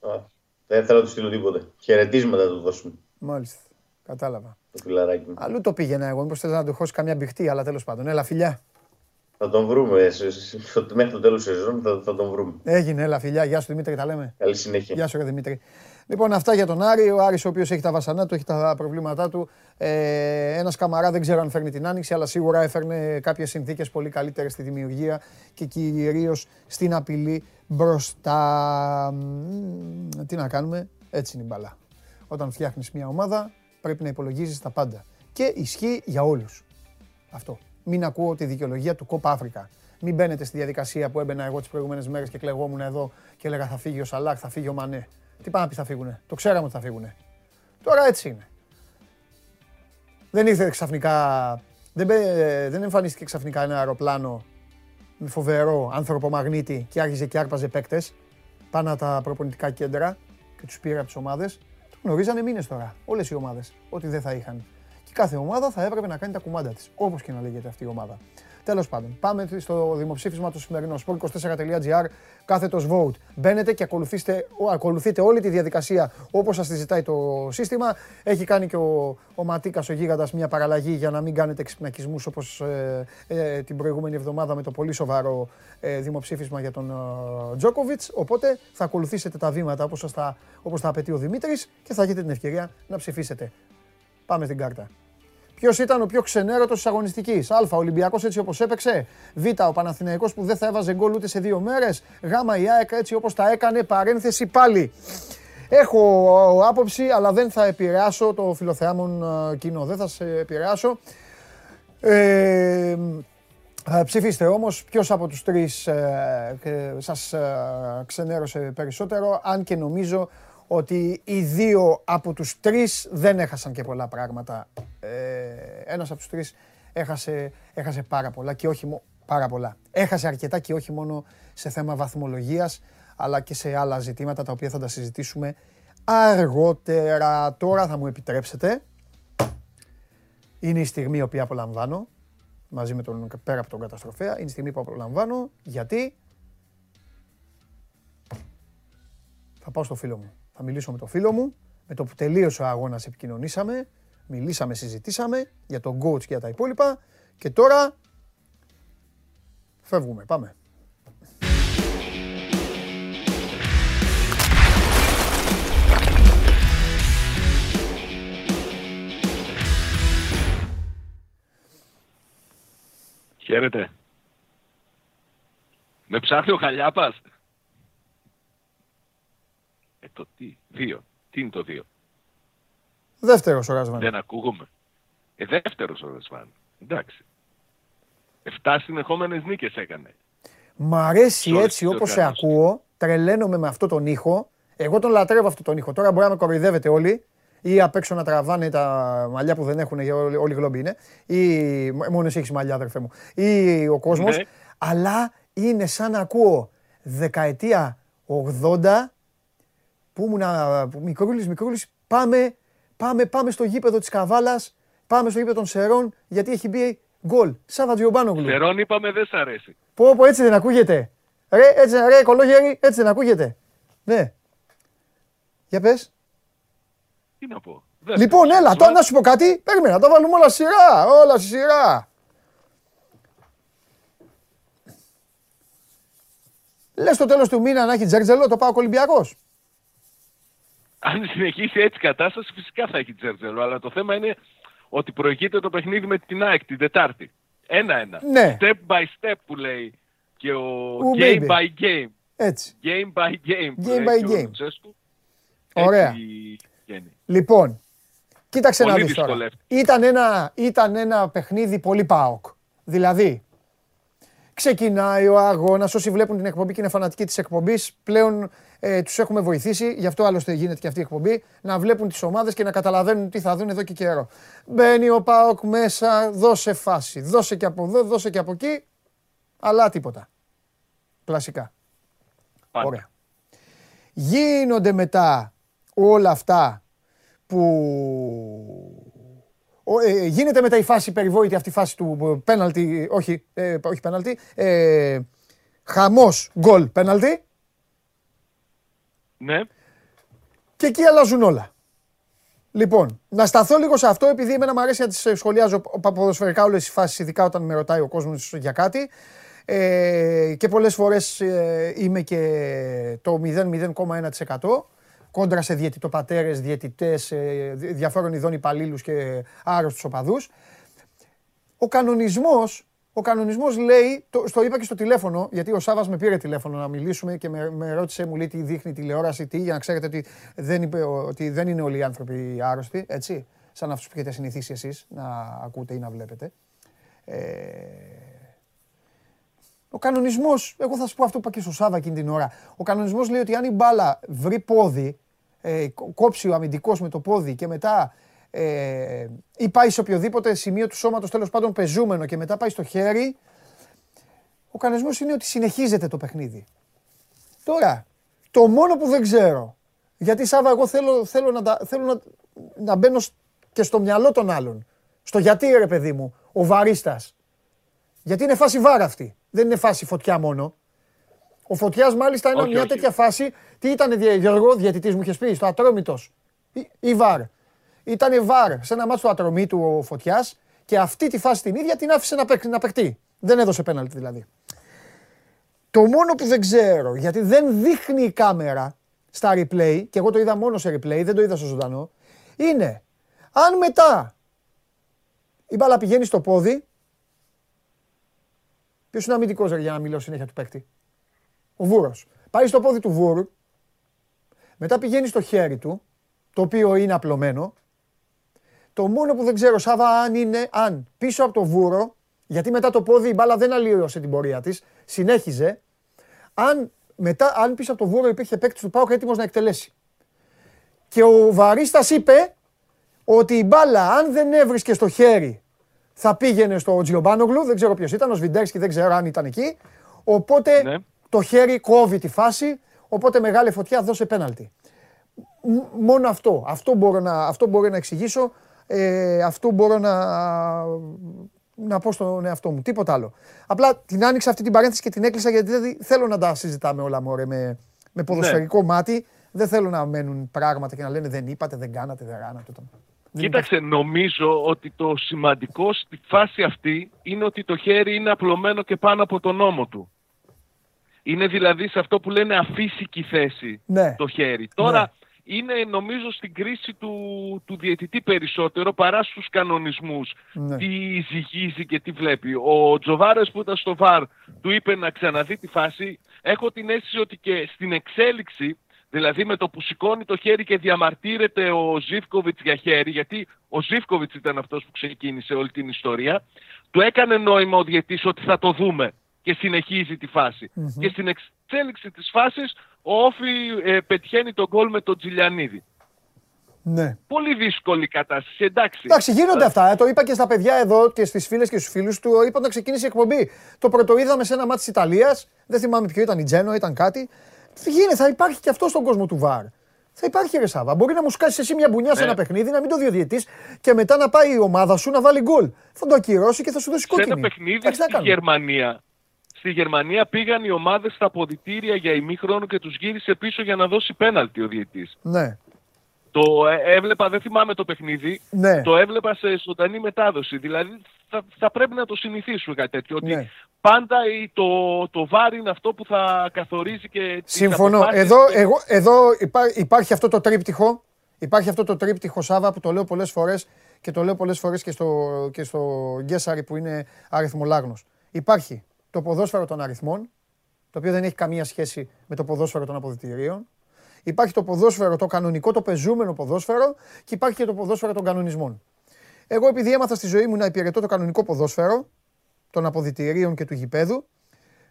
Α, δεν θέλω να του στείλω τίποτα. Χαιρετίσματα του δώσουμε. Μάλιστα. Κατάλαβα. Το φιλαράκι μου. Αλλού το πήγαινα εγώ. Μήπως θες να του χώσει καμιά μπιχτή, αλλά τέλος πάντων. Έλα, φιλιά. Θα τον βρούμε. Μέχρι το τέλος της σεζόν θα, θα τον βρούμε. Έγινε, έλα, φιλιά. Γεια σου Δημήτρη, τα λέμε. Καλή συνέχεια. Γεια σου, ρε, Δημήτρη. Λοιπόν, αυτά για τον Άρη. Ο Άρης ο οποίος έχει τα βασανά του, έχει τα προβλήματά του. Ε, Ένας καμαρά δεν ξέρω αν φέρνει την άνοιξη, αλλά σίγουρα έφερνε κάποιες συνθήκες πολύ καλύτερες στη δημιουργία και κυρίως στην απειλή μπροστά. Τι να κάνουμε, έτσι είναι η μπαλά. Όταν φτιάχνεις μια ομάδα, πρέπει να υπολογίζεις τα πάντα. Και ισχύει για όλους. Αυτό. Μην ακούω τη δικαιολογία του Κόπα Αφρικα. Μην μπαίνετε στη διαδικασία που έμπαινα εγώ τις προηγούμενες μέρες και κλεγόμουν εδώ και έλεγα θα φύγει ο Σαλάκ, θα φύγει ο Μανέ. Τι πάνε να πει θα φύγουνε. Το ξέραμε ότι θα φύγουνε. Τώρα έτσι είναι. Δεν ήρθε ξαφνικά. Δεν, δεν εμφανίστηκε ξαφνικά ένα αεροπλάνο με φοβερό άνθρωπο μαγνήτη και άρχιζε και άρπαζε παίκτες πάνω από τα προπονητικά κέντρα και τους πήρε από τις ομάδες. Γνωρίζανε μήνες τώρα όλες οι ομάδες ότι δεν θα είχαν. Και κάθε ομάδα θα έπρεπε να κάνει τα κουμάντα της. Όπως και να λέγεται αυτή η ομάδα. Τέλος πάντων, πάμε στο δημοψήφισμα του σημερινού sport24.gr κάθετος vote. Μπαίνετε και ακολουθείτε, ακολουθείτε όλη τη διαδικασία όπως σας τη ζητάει το σύστημα. Έχει κάνει και ο, ο Ματίκας ο Γίγαντας μια παραλλαγή για να μην κάνετε εξυπνακισμού όπως ε, ε, την προηγούμενη εβδομάδα με το πολύ σοβαρό ε, δημοψήφισμα για τον Τζόκοβιτς. Οπότε θα ακολουθήσετε τα βήματα όπως τα, όπως τα απαιτεί ο Δημήτρης και θα έχετε την ευκαιρία να ψηφίσετε. Πάμε στην κάρτα. Ποιος ήταν ο πιο ξενέρωτος της αγωνιστικής. Α. Ο Ολυμπιακός έτσι όπως έπαιξε. Β. Ο Παναθηναϊκός που δεν θα έβαζε γκολ ούτε σε δύο μέρες. Γ. Η ΑΕΚ έτσι όπως τα έκανε. Παρένθεση πάλι. Έχω άποψη, αλλά δεν θα επηρεάσω το φιλοθεάμον ε, κοινό. Δεν θα σε επηρεάσω. Ε, ψηφίστε όμως ποιος από τους τρεις ε, σας ε, ξενέρωσε περισσότερο, αν και νομίζω ότι οι δύο από τους τρεις δεν έχασαν και πολλά πράγματα. Ε, ένας από τους τρεις έχασε, έχασε πάρα πολλά και όχι μόνο πάρα πολλά. Έχασε αρκετά και όχι μόνο σε θέμα βαθμολογίας, αλλά και σε άλλα ζητήματα τα οποία θα τα συζητήσουμε αργότερα. Τώρα θα μου επιτρέψετε. Είναι η στιγμή η οποία απολαμβάνω, μαζί με τον πέρα από τον καταστροφέα, είναι η στιγμή που απολαμβάνω, γιατί θα πάω στο φίλο μου. Θα μιλήσω με το φίλο μου. Με το που τελείωσε ο αγώνας επικοινωνήσαμε. Μιλήσαμε, συζητήσαμε για τον coach και για τα υπόλοιπα. Και τώρα φεύγουμε. Πάμε. Χαίρετε. Με ψάχνει ο Χαλιάπας. Ε, το τι, δύο. Τι είναι το δύο; Δεύτερος ο Ρασβάν. Δεν ακούγομαι. Ε, δεύτερος ο Ρασβάν. Εντάξει. Εφτά συνεχόμενες νίκες έκανε. Μ' αρέσει έτσι όπως σε ακούω, τρελαίνομαι με αυτό τον ήχο, Εγώ τον λατρεύω αυτό τον ήχο. Τώρα μπορεί να με κοροϊδεύετε όλοι ή απ' έξω να τραβάνε τα μαλλιά που δεν έχουν, γιατί όλοι, όλοι γλόμπι είναι. Ή μόνος εσύ έχεις μαλλιά, αδερφέ μου. Ή ο κόσμος. Ναι. Αλλά είναι σαν να ακούω δεκαετία 80 που ήμουν μικρούλης, μικρούλης, πάμε, πάμε, πάμε στο γήπεδο της Καβάλας, πάμε στο γήπεδο των Σερών, γιατί έχει μπει γκολ. Σάβα Τζιομπάνογλου. Σερών είπαμε δεν σ' αρέσει. Πω, πω, έτσι δεν ακούγεται. Ρε, έτσι, ρε, κολόγερι, έτσι δεν ακούγεται. Ναι. Για πες. Τι να πω. Δεν Λοιπόν, θέλω. έλα, τώρα να σου πω κάτι. Περίμενα, τα βάλουμε όλα στη σειρά. Όλα στη σειρά. Λες το τέλος του μήνα να έχει τζέρτζελο το πάω Ολυμπιακός. Αν συνεχίσει έτσι η κατάσταση, φυσικά θα έχει Τζέρτζελο. Αλλά το θέμα είναι ότι προηγείται το παιχνίδι με την ΑΕΚ την Τετάρτη. Ένα-ένα. Ναι. Step by step που λέει και ο Ου, game baby. by game. Έτσι. Game by game. που Game λέει by και ο game. Λουτσέσκου. Ωραία. Έτσι βγαίνει. Λοιπόν, κοίταξε Πολύ να δεις τώρα. δυσκολεύτηκε. Ήταν ένα, ήταν ένα παιχνίδι πολύ πάοκ. Δηλαδή, ξεκινάει ο αγώνας, όσοι βλέπουν την εκπομπή και είναι φανατικοί της εκπομπής, πλέον ε, τους έχουμε βοηθήσει, γι' αυτό άλλωστε γίνεται και αυτή η εκπομπή, να βλέπουν τις ομάδες και να καταλαβαίνουν τι θα δουν εδώ και καιρό. Μπαίνει ο ΠΑΟΚ μέσα, δώσε φάση, δώσε και από εδώ, δώσε και από εκεί, αλλά τίποτα. Κλασικά. Πάντα. Ωραία. Γίνονται μετά όλα αυτά που... Ο, ε, γίνεται μετά η φάση περιβόητη αυτή η φάση του ε, πέναλτι, όχι, ε, όχι πέναλτι, ε, χαμός γκολ πέναλτι Ναι. και εκεί αλλάζουν όλα. Λοιπόν, να σταθώ λίγο σε αυτό επειδή εμένα μου αρέσει να τις ε, σχολιάζω ποδοσφαιρικά όλες τις φάσεις, ειδικά όταν με ρωτάει ο κόσμος για κάτι. Ε, και πολλές φορές ε, είμαι και το 0,1% κόντρα σε διαιτητοπατέρες, διαιτητές, ε, δι- διαφόρων ειδών υπαλλήλους και άρρωστους οπαδούς. Ο κανονισμός, ο κανονισμός λέει, το, στο είπα και στο τηλέφωνο, γιατί ο Σάβας με πήρε τηλέφωνο να μιλήσουμε και με, με ρώτησε, μου λέει τι δείχνει η τηλεόραση, τι, για να ξέρετε ότι δεν, είπε, ο- ότι δεν είναι όλοι οι άνθρωποι άρρωστοι, έτσι, σαν αυτούς που έχετε συνηθίσει εσείς να ακούτε ή να βλέπετε. Ε, ο κανονισμός, εγώ θα σου πω αυτό που είπα και στο Σάβα εκείνη την ώρα. Ο κανονισμός λέει ότι αν η μπάλα βρει πόδι, ε, κο- κόψει ο αμυντικός με το πόδι και μετά ε, ή πάει σε οποιοδήποτε σημείο του σώματος τέλος πάντων πεζούμενο και μετά πάει στο χέρι, ο κανονισμός είναι ότι συνεχίζεται το παιχνίδι. Τώρα, το μόνο που δεν ξέρω, γιατί Σάβα εγώ θέλω, θέλω, να, τα- θέλω να, να μπαίνω σ- και στο μυαλό των άλλων. Στο γιατί ρε παιδί μου, ο βαρίστας. Γιατί είναι φάση βάρα αυτή. Δεν είναι φάση φωτιά μόνο. Ο φωτιάς μάλιστα είναι Όχι, μια όχι. τέτοια φάση. Τι ήταν, Διε- Γιώργο, διαιτητής μου είχες πει, στο ατρόμητος. Ή, ή βαρ. Ήταν βαρ σε ένα μάτσο του ατρωμίτου ο φωτιάς και αυτή τη φάση την ίδια την άφησε να, παίκ- να παιχτεί. Δεν έδωσε πέναλτι δηλαδή. Το μόνο που δεν ξέρω, γιατί δεν δείχνει η κάμερα στα replay, και εγώ το είδα μόνο σε replay, δεν το είδα στο ζωντανό, είναι αν μετά η μπάλα πηγαίνει στο πόδι, Ποιος είναι αμυντικός για να μιλώ συνέχεια του παίκτη; Ο Βούρος. Πάει στο πόδι του Βούρου, μετά πηγαίνει στο χέρι του, το οποίο είναι απλωμένο. Το μόνο που δεν ξέρω, Σάβα, αν είναι αν πίσω από το Βούρο, γιατί μετά το πόδι η μπάλα δεν αλλίωσε την πορεία της, συνέχιζε. Αν, μετά, αν πίσω από το Βούρο υπήρχε παίκτης του Πάουκ έτοιμος να εκτελέσει. Και ο Βαρίστας είπε ότι η μπάλα, αν δεν έβρισκε στο χέρι θα πήγαινε στο Τζιομπάνογλου, δεν ξέρω ποιος ήταν, ο Σβιντέρσκι δεν ξέρω αν ήταν εκεί. Οπότε Ναι. το χέρι κόβει τη φάση, οπότε μεγάλη φωτιά δώσε πέναλτι. Μ- Μόνο αυτό. Αυτό μπορώ να, αυτό μπορώ να εξηγήσω. Ε, αυτό μπορώ να, να πω στον εαυτό μου. Τίποτα άλλο. Απλά την άνοιξα αυτή την παρένθεση και την έκλεισα γιατί δεν θέλω να τα συζητάμε όλα μωρέ, με, με ποδοσφαιρικό μάτι. Δεν θέλω να μένουν πράγματα και να λένε δεν είπατε, δεν κάνατε, δεν κάνατε. Δεν Κοίταξε, νομίζω ότι το σημαντικό στη φάση αυτή είναι ότι το χέρι είναι απλωμένο και πάνω από τον ώμο του. Είναι δηλαδή σε αυτό που λένε αφύσικη θέση Ναι. το χέρι. Τώρα είναι νομίζω στην κρίση του, του διαιτητή περισσότερο παρά στους κανονισμούς. Ναι. Τι ζυγίζει και τι βλέπει. Ο Τζοβάρες που ήταν στο ΒΑΡ του είπε να ξαναδεί τη φάση. Έχω την αίσθηση ότι και στην εξέλιξη Δηλαδή με το που σηκώνει το χέρι και διαμαρτύρεται ο Ζίβκοβιτς για χέρι, γιατί ο Ζίβκοβιτς ήταν αυτός που ξεκίνησε όλη την ιστορία, του έκανε νόημα ο διαιτής ότι θα το δούμε και συνεχίζει τη φαση Και στην εξέλιξη της φάσης ο Όφη ε, πετυχαίνει τον γκολ με τον Τζιλιανίδη. Ναι. Πολύ δύσκολη κατάσταση, εντάξει. Εντάξει, γίνονται αυτά. ε, Το είπα και στα παιδιά εδώ και στις φίλες και στους φίλους του. Είπα όταν ξεκίνησε η εκπομπή. Το πρώτο είδαμε σε ένα μάτι της Ιταλίας. Δεν θυμάμαι ποιο ήταν η Τζένο, ήταν κάτι. Τι γίνεται, θα υπάρχει και αυτό στον κόσμο του Βαρ. Θα υπάρχει ρε Σάβα. Μπορεί να μου σκάσεις εσύ μια μπουνιά σε Ναι. ένα παιχνίδι, να μην το διοδιετή και μετά να πάει η ομάδα σου να βάλει γκολ. Θα το ακυρώσει και θα σου δώσει σε κόκκινη. ένα παιχνίδι Εντάξει, τι να στη κάνουμε. Γερμανία. Στη Γερμανία πήγαν οι ομάδες στα αποδητήρια για ημίχρονο και τους γύρισε πίσω για να δώσει πέναλτι ο διαιτής. Ναι. Το ε, έβλεπα, δεν θυμάμαι το παιχνίδι, Ναι. το έβλεπα σε ζωντανή μετάδοση. Δηλαδή θα, θα πρέπει να το συνηθίσουμε κάτι τέτοιο. Ότι Ναι. πάντα η- το, το βάρη είναι αυτό που θα καθορίζει και τις Συμφωνώ. αποφάσεις Εδώ, και- εγώ, εδώ υπά- υπάρχει αυτό το τρίπτυχο. Υπάρχει αυτό το τρίπτυχο Σάβα που το λέω πολλές φορές και το λέω πολλές φορές και στο, και στο Γκέσαρη που είναι αριθμολάγνος. Υπάρχει το ποδόσφαιρο των αριθμών, το οποίο δεν έχει καμία σχέση με το ποδόσφαιρο των αποδητηρίων. Υπάρχει το ποδόσφαιρο το κανονικό, το πεζούμενο ποδόσφαιρο και υπάρχει και το ποδόσφαιρο των κανονισμών. Εγώ επειδή έμαθα στη ζωή μου να υπηρετώ το κανονικό ποδόσφαιρο των αποδητηρίων και του γηπέδου,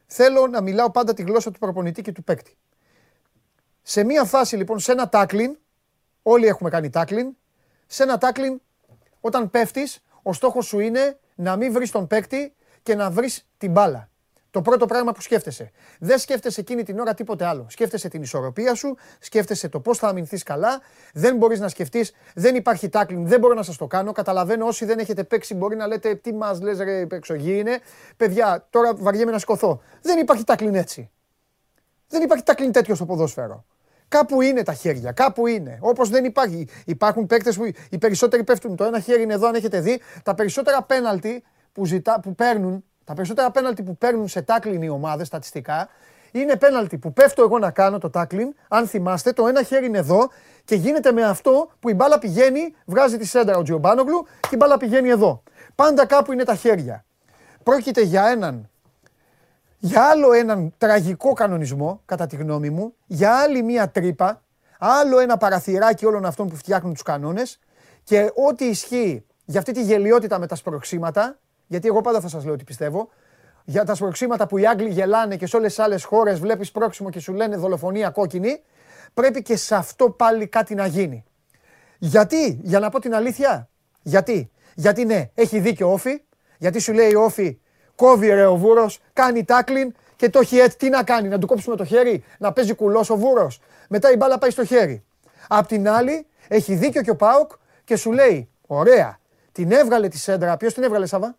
θέλω να μιλάω πάντα τη γλώσσα του προπονητή και του παίκτη. Σε μία φάση λοιπόν, σε ένα τάκλιν, όλοι έχουμε κάνει τάκλιν, σε ένα τάκλιν όταν πέφτεις, ο στόχος σου είναι να μην βρεις τον παίκτη και να βρεις την μπάλα. Το πρώτο πράγμα που σκέφτεσαι. Δεν σκέφτεσαι εκείνη την ώρα τίποτε άλλο. Σκέφτεσαι την ισορροπία σου, σκέφτεσαι το πώς θα αμυνθείς καλά. Δεν μπορείς να σκεφτείς, δεν υπάρχει τάκλινγκ, δεν μπορώ να σας το κάνω. Καταλαβαίνω όσοι δεν έχετε παίξει μπορεί να λέτε τι μας λες, ρε, εξωγή είναι. Παιδιά, τώρα βαριέμαι να σηκωθώ. Δεν υπάρχει τάκλιν έτσι. Δεν υπάρχει τάκλιν τέτοιο στο ποδόσφαιρο. Κάπου είναι τα χέρια, κάπου είναι. Όπως δεν υπάρχει. Υπάρχουν παίκτες που οι περισσότεροι πέφτουν. Το ένα χέρι είναι εδώ, αν έχετε δει. Τα περισσότερα πέναλτι που, ζητά, που παίρνουν, τα περισσότερα πέναλτι που παίρνουν σε τάκλιν οι ομάδες στατιστικά, είναι πέναλτι που πέφτω εγώ να κάνω το τάκλιν. Αν θυμάστε, το ένα χέρι είναι εδώ και γίνεται με αυτό που η μπάλα πηγαίνει, βγάζει τη σέντρα ο Τζιομπάνογλου και η μπάλα πηγαίνει εδώ. Πάντα κάπου είναι τα χέρια. Πρόκειται για έναν για άλλο έναν τραγικό κανονισμό, κατά τη γνώμη μου, για άλλη μία τρύπα, άλλο ένα παραθυράκι όλων αυτών που φτιάχνουν τους κανόνες και ό,τι ισχύει για αυτή τη γελιότητα με τα σπροξήματα, γιατί εγώ πάντα θα σας λέω τι πιστεύω, για τα σπροξήματα που οι Άγγλοι γελάνε και σε όλες τις άλλες χώρες βλέπεις πρόξιμο και σου λένε δολοφονία κόκκινη, πρέπει και σε αυτό πάλι κάτι να γίνει. Γιατί, για να πω την αλήθεια, γιατί. Γιατί ναι, έχει δίκιο ο Όφη, γιατί σου λέει ο Όφη, κόβει ρε ο Βούρος, κάνει τάκλιν και το έχει έτσι. Τι να κάνει, να του κόψουμε το χέρι, να παίζει κουλός ο Βούρος. Μετά η μπάλα πάει στο χέρι. Απ' την άλλη, έχει δίκιο και ο Πάοκ και σου λέει, ωραία, την έβγαλε τη σέντρα. Ποιος την έβγαλε, Σαββά.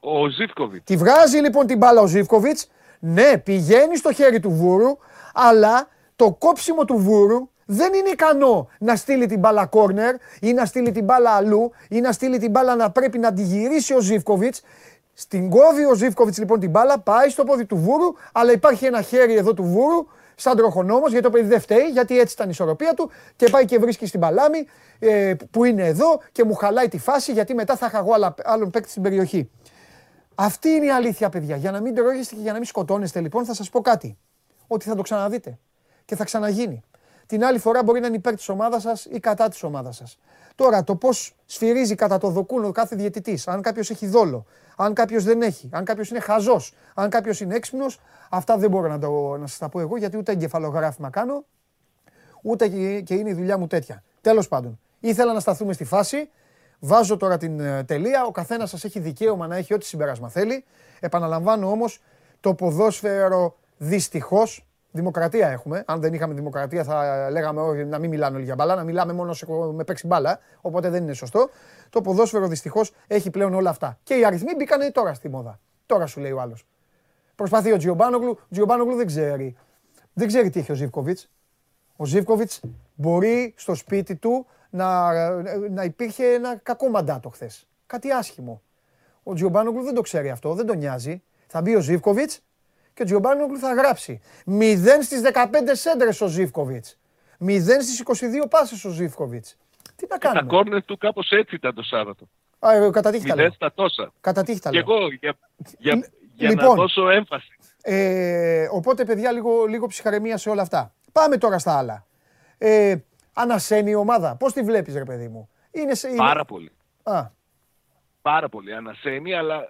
Ο Ζήφκοβιτς. Τη βγάζει λοιπόν την μπάλα ο Ζήφκοβιτς. Ναι, πηγαίνει στο χέρι του Βούρου, αλλά το κόψιμο του Βούρου δεν είναι ικανό να στείλει την μπάλα κόρνερ ή να στείλει την μπάλα αλλού ή να στείλει την μπάλα να πρέπει να τη γυρίσει ο Ζήφκοβιτς. Στην κόβει ο Ζήφκοβιτς λοιπόν την μπάλα, πάει στο πόδι του Βούρου, αλλά υπάρχει ένα χέρι εδώ του Βούρου, σαν τροχονόμος, γιατί το παιδί δεν φταίει, γιατί έτσι ήταν η ισορροπία του και πάει και βρίσκει στην παλάμη ε, που είναι εδώ και μου χαλάει τη φάση γιατί μετά θα είχα εγώ άλλα- άλλον παίκτη στην περιοχή. Αυτή είναι η αλήθεια, παιδιά. Για να μην τρώγεστε και για να μην σκοτώνεστε, λοιπόν, θα σας πω κάτι. Ότι θα το ξαναδείτε. Και θα ξαναγίνει. Την άλλη φορά μπορεί να είναι υπέρ της ομάδας σας ή κατά της ομάδας σας. Τώρα, το πώς σφυρίζει κατά το δοκούνο κάθε διαιτητής, αν κάποιος έχει δόλο, αν κάποιος δεν έχει, αν κάποιος είναι χαζός, αν κάποιος είναι έξυπνος, αυτά δεν μπορώ να, το, να σας τα πω εγώ γιατί ούτε εγκεφαλογράφημα κάνω, ούτε και, και είναι η δουλειά μου τέτοια. Τέλος πάντων, ήθελα να σταθούμε στη φάση. Βάζω τώρα την ε, τελεία. Ο καθένας σας έχει δικαίωμα να έχει ό,τι συμπέρασμα θέλει. Επαναλαμβάνω όμως, το ποδόσφαιρο δυστυχώς. Δημοκρατία έχουμε. Αν δεν είχαμε δημοκρατία, θα λέγαμε όχι, να μην μιλάνε όλοι για μπάλα, να μιλάμε μόνο σε, με παίξει μπάλα. Οπότε δεν είναι σωστό. Το ποδόσφαιρο δυστυχώς έχει πλέον όλα αυτά. Και οι αριθμοί μπήκαν τώρα στη μόδα. Τώρα σου λέει ο άλλος. Προσπαθεί ο Τζιομπάνογλου. Ο Τζιομπάνογλου δεν ξέρει. Δεν ξέρει τι έχει ο Ζήβκοβιτ. Ο Ζήβκοβιτ μπορεί στο σπίτι του να, να υπήρχε ένα κακό μαντάτο χθες. Κάτι άσχημο. Ο Τζιομπάνογλου δεν το ξέρει αυτό, δεν τον νοιάζει. Θα μπει ο Ζήβκοβιτ και ο Τζιομπάνογλου θα γράψει. 0 στις 15 σέντρες ο Ζήβκοβιτ. 0 στις 22 πάσες ο Ζήβκοβιτ. Τι να Τα κάνουμε; κόρνερ του κάπως έτσι ήταν το Σάββατο. Α, ε, κατά τύχη τα λέω. Μηδέν στα τόσα. Κατά τύχη τα Και λέω. εγώ για, για, για Λοιπόν. να δώσω έμφαση. Ε, οπότε, παιδιά, λίγο, λίγο ψυχαρεμία σε όλα αυτά. Πάμε τώρα στα άλλα. Ε, ανασένει η ομάδα. Πώς τη βλέπεις, ρε παιδί μου; Είναι σε, είναι... Πάρα πολύ. Α, Πάρα πολύ. Ανασένει, αλλά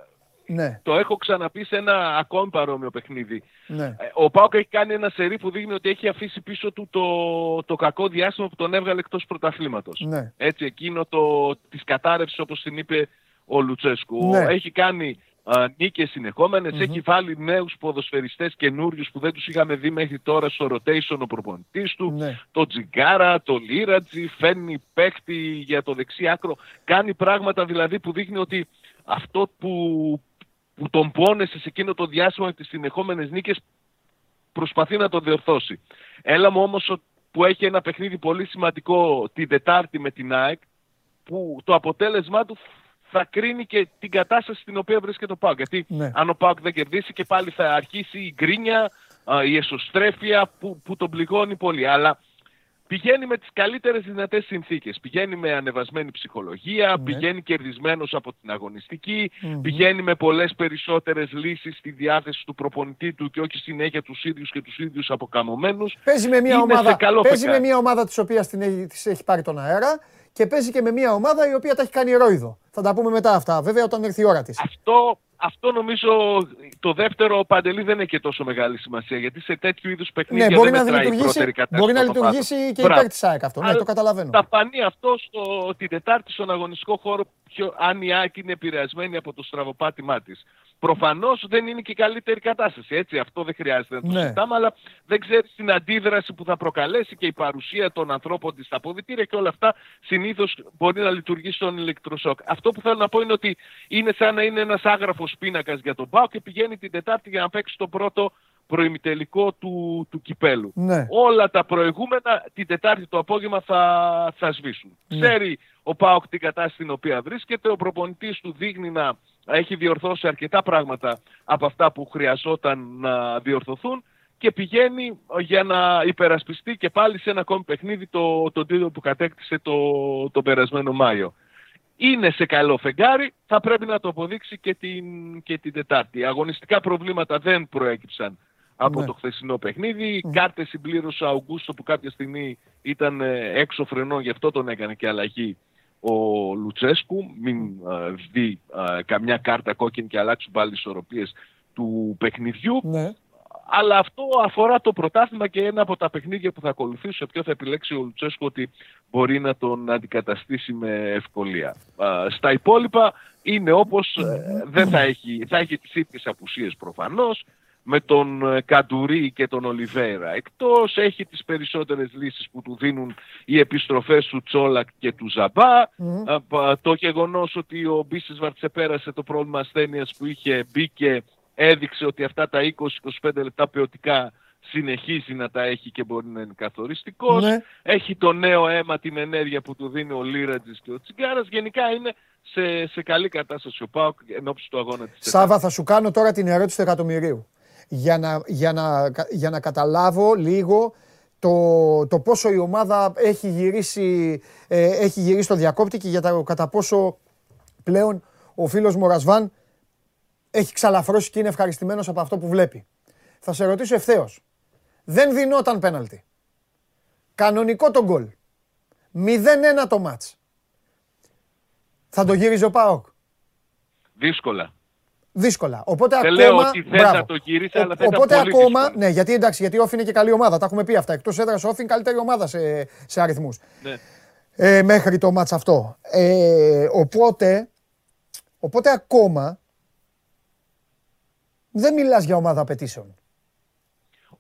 Ναι. Το έχω ξαναπεί σε ένα ακόμη παρόμοιο παιχνίδι. Ναι. Ε, Ο Πάοκ έχει κάνει ένα σερί που δείχνει ότι έχει αφήσει πίσω του το, το κακό διάστημα που τον έβγαλε εκτός πρωταθλήματος. Ναι. Έτσι, εκείνο το, της κατάρρευσης όπως την είπε ο Λουτσέσκου. Ναι. Έχει κάνει α, νίκες συνεχόμενες, έχει βάλει νέους ποδοσφαιριστές καινούριους που δεν τους είχαμε δει μέχρι τώρα στο rotation ο προπονητής του. Ναι. Το Τζιγκάρα, το Λίρατζι, φέρνει παίχτη για το δεξί άκρο. Κάνει πράγματα δηλαδή που δείχνει ότι αυτό που, που τον πόνεσε σε εκείνο το διάστημα τις συνεχόμενες νίκες προσπαθεί να το διορθώσει. Έλα μου όμως ο- που έχει ένα παιχνίδι πολύ σημαντικό την Τετάρτη με την ΑΕΚ που το αποτέλεσμά του θα κρίνει και την κατάσταση στην οποία βρίσκεται ο ΠΑΟΚ. Γιατί Ναι. αν ο ΠΑΟΚ δεν κερδίσει και πάλι θα αρχίσει η γκρίνια, α, η εσωστρέφεια που, που τον πληγώνει πολύ. Αλλά πηγαίνει με τις καλύτερες δυνατές συνθήκες. Πηγαίνει με ανεβασμένη ψυχολογία, Ναι. πηγαίνει κερδισμένος από την αγωνιστική, Μμμ. πηγαίνει με πολλές περισσότερες λύσεις στη διάθεση του προπονητή του και όχι συνέχεια τους ίδιους και τους ίδιους αποκαμωμένους. Παίζει με μια Είναι ομάδα, σε καλό παίζει με φεκάρι. μια ομάδα της οποίας την έχει, της έχει πάρει τον αέρα και παίζει και με μια ομάδα η οποία τα έχει κάνει ρόιδο. Θα τα πούμε μετά αυτά, βέβαια όταν έρθει η ώρα της. Αυτό, αυτό νομίζω το δεύτερο παντελή δεν έχει και τόσο μεγάλη σημασία γιατί σε τέτοιου είδους παιχνίδια Ναι, μπορεί δεν να μετράει η λειτουργήσει, πρώτερη κατάσταση μπορεί να των ομάδων. λειτουργήσει και Μπράβο. υπέρ της ΑΕΚ αυτό. Ναι, Αλλά το καταλαβαίνω. Θα φανεί αυτό στο, την Τετάρτη στον αγωνιστικό χώρο ποιο, αν η ΑΕΚ είναι επηρεασμένη από το στραβοπάτημά της. Προφανώς δεν είναι και η καλύτερη κατάσταση, έτσι, αυτό δεν χρειάζεται να το Ναι. συζητάμε, αλλά δεν ξέρεις την αντίδραση που θα προκαλέσει και η παρουσία των ανθρώπων της στα αποδητήρια και όλα αυτά συνήθως μπορεί να λειτουργήσει στον ηλεκτροσόκ. Αυτό που θέλω να πω είναι ότι είναι σαν να είναι ένας άγραφος πίνακας για τον ΠΑΟ και πηγαίνει την Τετάρτη για να παίξει το πρώτο προημιτελικό του, του κυπέλου. Ναι. Όλα τα προηγούμενα την Τετάρτη το απόγευμα θα, θα σβήσουν. Ναι. Ξέρει ο ΠΑΟΚ την κατάσταση στην οποία βρίσκεται, ο προπονητής του δείχνει να έχει διορθώσει αρκετά πράγματα από αυτά που χρειαζόταν να διορθωθούν και πηγαίνει για να υπερασπιστεί και πάλι σε ένα ακόμη παιχνίδι το, το τίτλο που κατέκτησε το, τον περασμένο Μάιο. Είναι σε καλό φεγγάρι, θα πρέπει να το αποδείξει και την, και την Τετάρτη. Αγωνιστικά προβλήματα δεν προέκυψαν από Ναι. το χθεσινό παιχνίδι. Κάρτες συμπλήρωσε ο Αουγκούστο που κάποια στιγμή ήταν ε, έξω φρενών, γι' αυτό τον έκανε και αλλαγή ο Λουτσέσκου. Μην ε, δει ε, καμιά κάρτα κόκκινη και αλλάξουν πάλι τις ισορροπίες του παιχνιδιού. Ναι. Αλλά αυτό αφορά το πρωτάθλημα και ένα από τα παιχνίδια που θα ακολουθήσουν σε ποιο θα επιλέξει ο Λουτσέσκο ότι μπορεί να τον αντικαταστήσει με ευκολία. Α, Στα υπόλοιπα είναι όπως ε, δεν θα έχει, θα έχει τις ίδιες απουσίες προφανώς με τον ε, Καντουρί και τον Ολιβέρα εκτός, έχει τις περισσότερες λύσεις που του δίνουν οι επιστροφές του Τσόλακ και του Ζαμπά, Μμμ. Α, πα- το γεγονός ότι ο Μπίσεσβαρτ ξεπέρασε το πρόβλημα ασθένειας που είχε μπήκε έδειξε ότι αυτά τα 20-25 λεπτά ποιοτικά συνεχίζει να τα έχει και μπορεί να είναι καθοριστικός. Ναι. Έχει το νέο αίμα, την ενέργεια που του δίνει ο Λίρατζης και ο Τσιγκάρας. Γενικά είναι σε, σε καλή κατάσταση ο Πάοκ εν ώψη του αγώνα της Σάβα, θα σου κάνω τώρα την ερώτηση του εκατομμυρίου. Για να, για να, για να καταλάβω λίγο το, το πόσο η ομάδα έχει γυρίσει, ε, έχει γυρίσει στο διακόπτη και για τα, κατά πόσο πλέον ο φίλος μου ο Ρασβάν έχει ξαλαφρώσει και είναι ευχαριστημένος από αυτό που βλέπει. Θα σε ρωτήσω ευθέως. Δεν δινόταν πέναλτι. Κανονικό το γκολ. 0-1 το μάτς. Θα το γύριζε ο ΠΑΟΚ. Δύσκολα. Δύσκολα. Οπότε Δεν ακόμα. λέω ότι δεν μπράβο. θα το γυρίσει, Ο- αλλά θα ήταν Οπότε πολύ ακόμα. δύσκολο. Ναι, γιατί εντάξει, γιατί η Όφη είναι και καλή ομάδα. Τα έχουμε πει αυτά. Εκτός έδρας Όφη είναι καλύτερη ομάδα σε, σε αριθμούς. Ναι. Ε, μέχρι το μάτς αυτό. Ε, οπότε, οπότε ακόμα δεν μιλάς για ομάδα απαιτήσεων.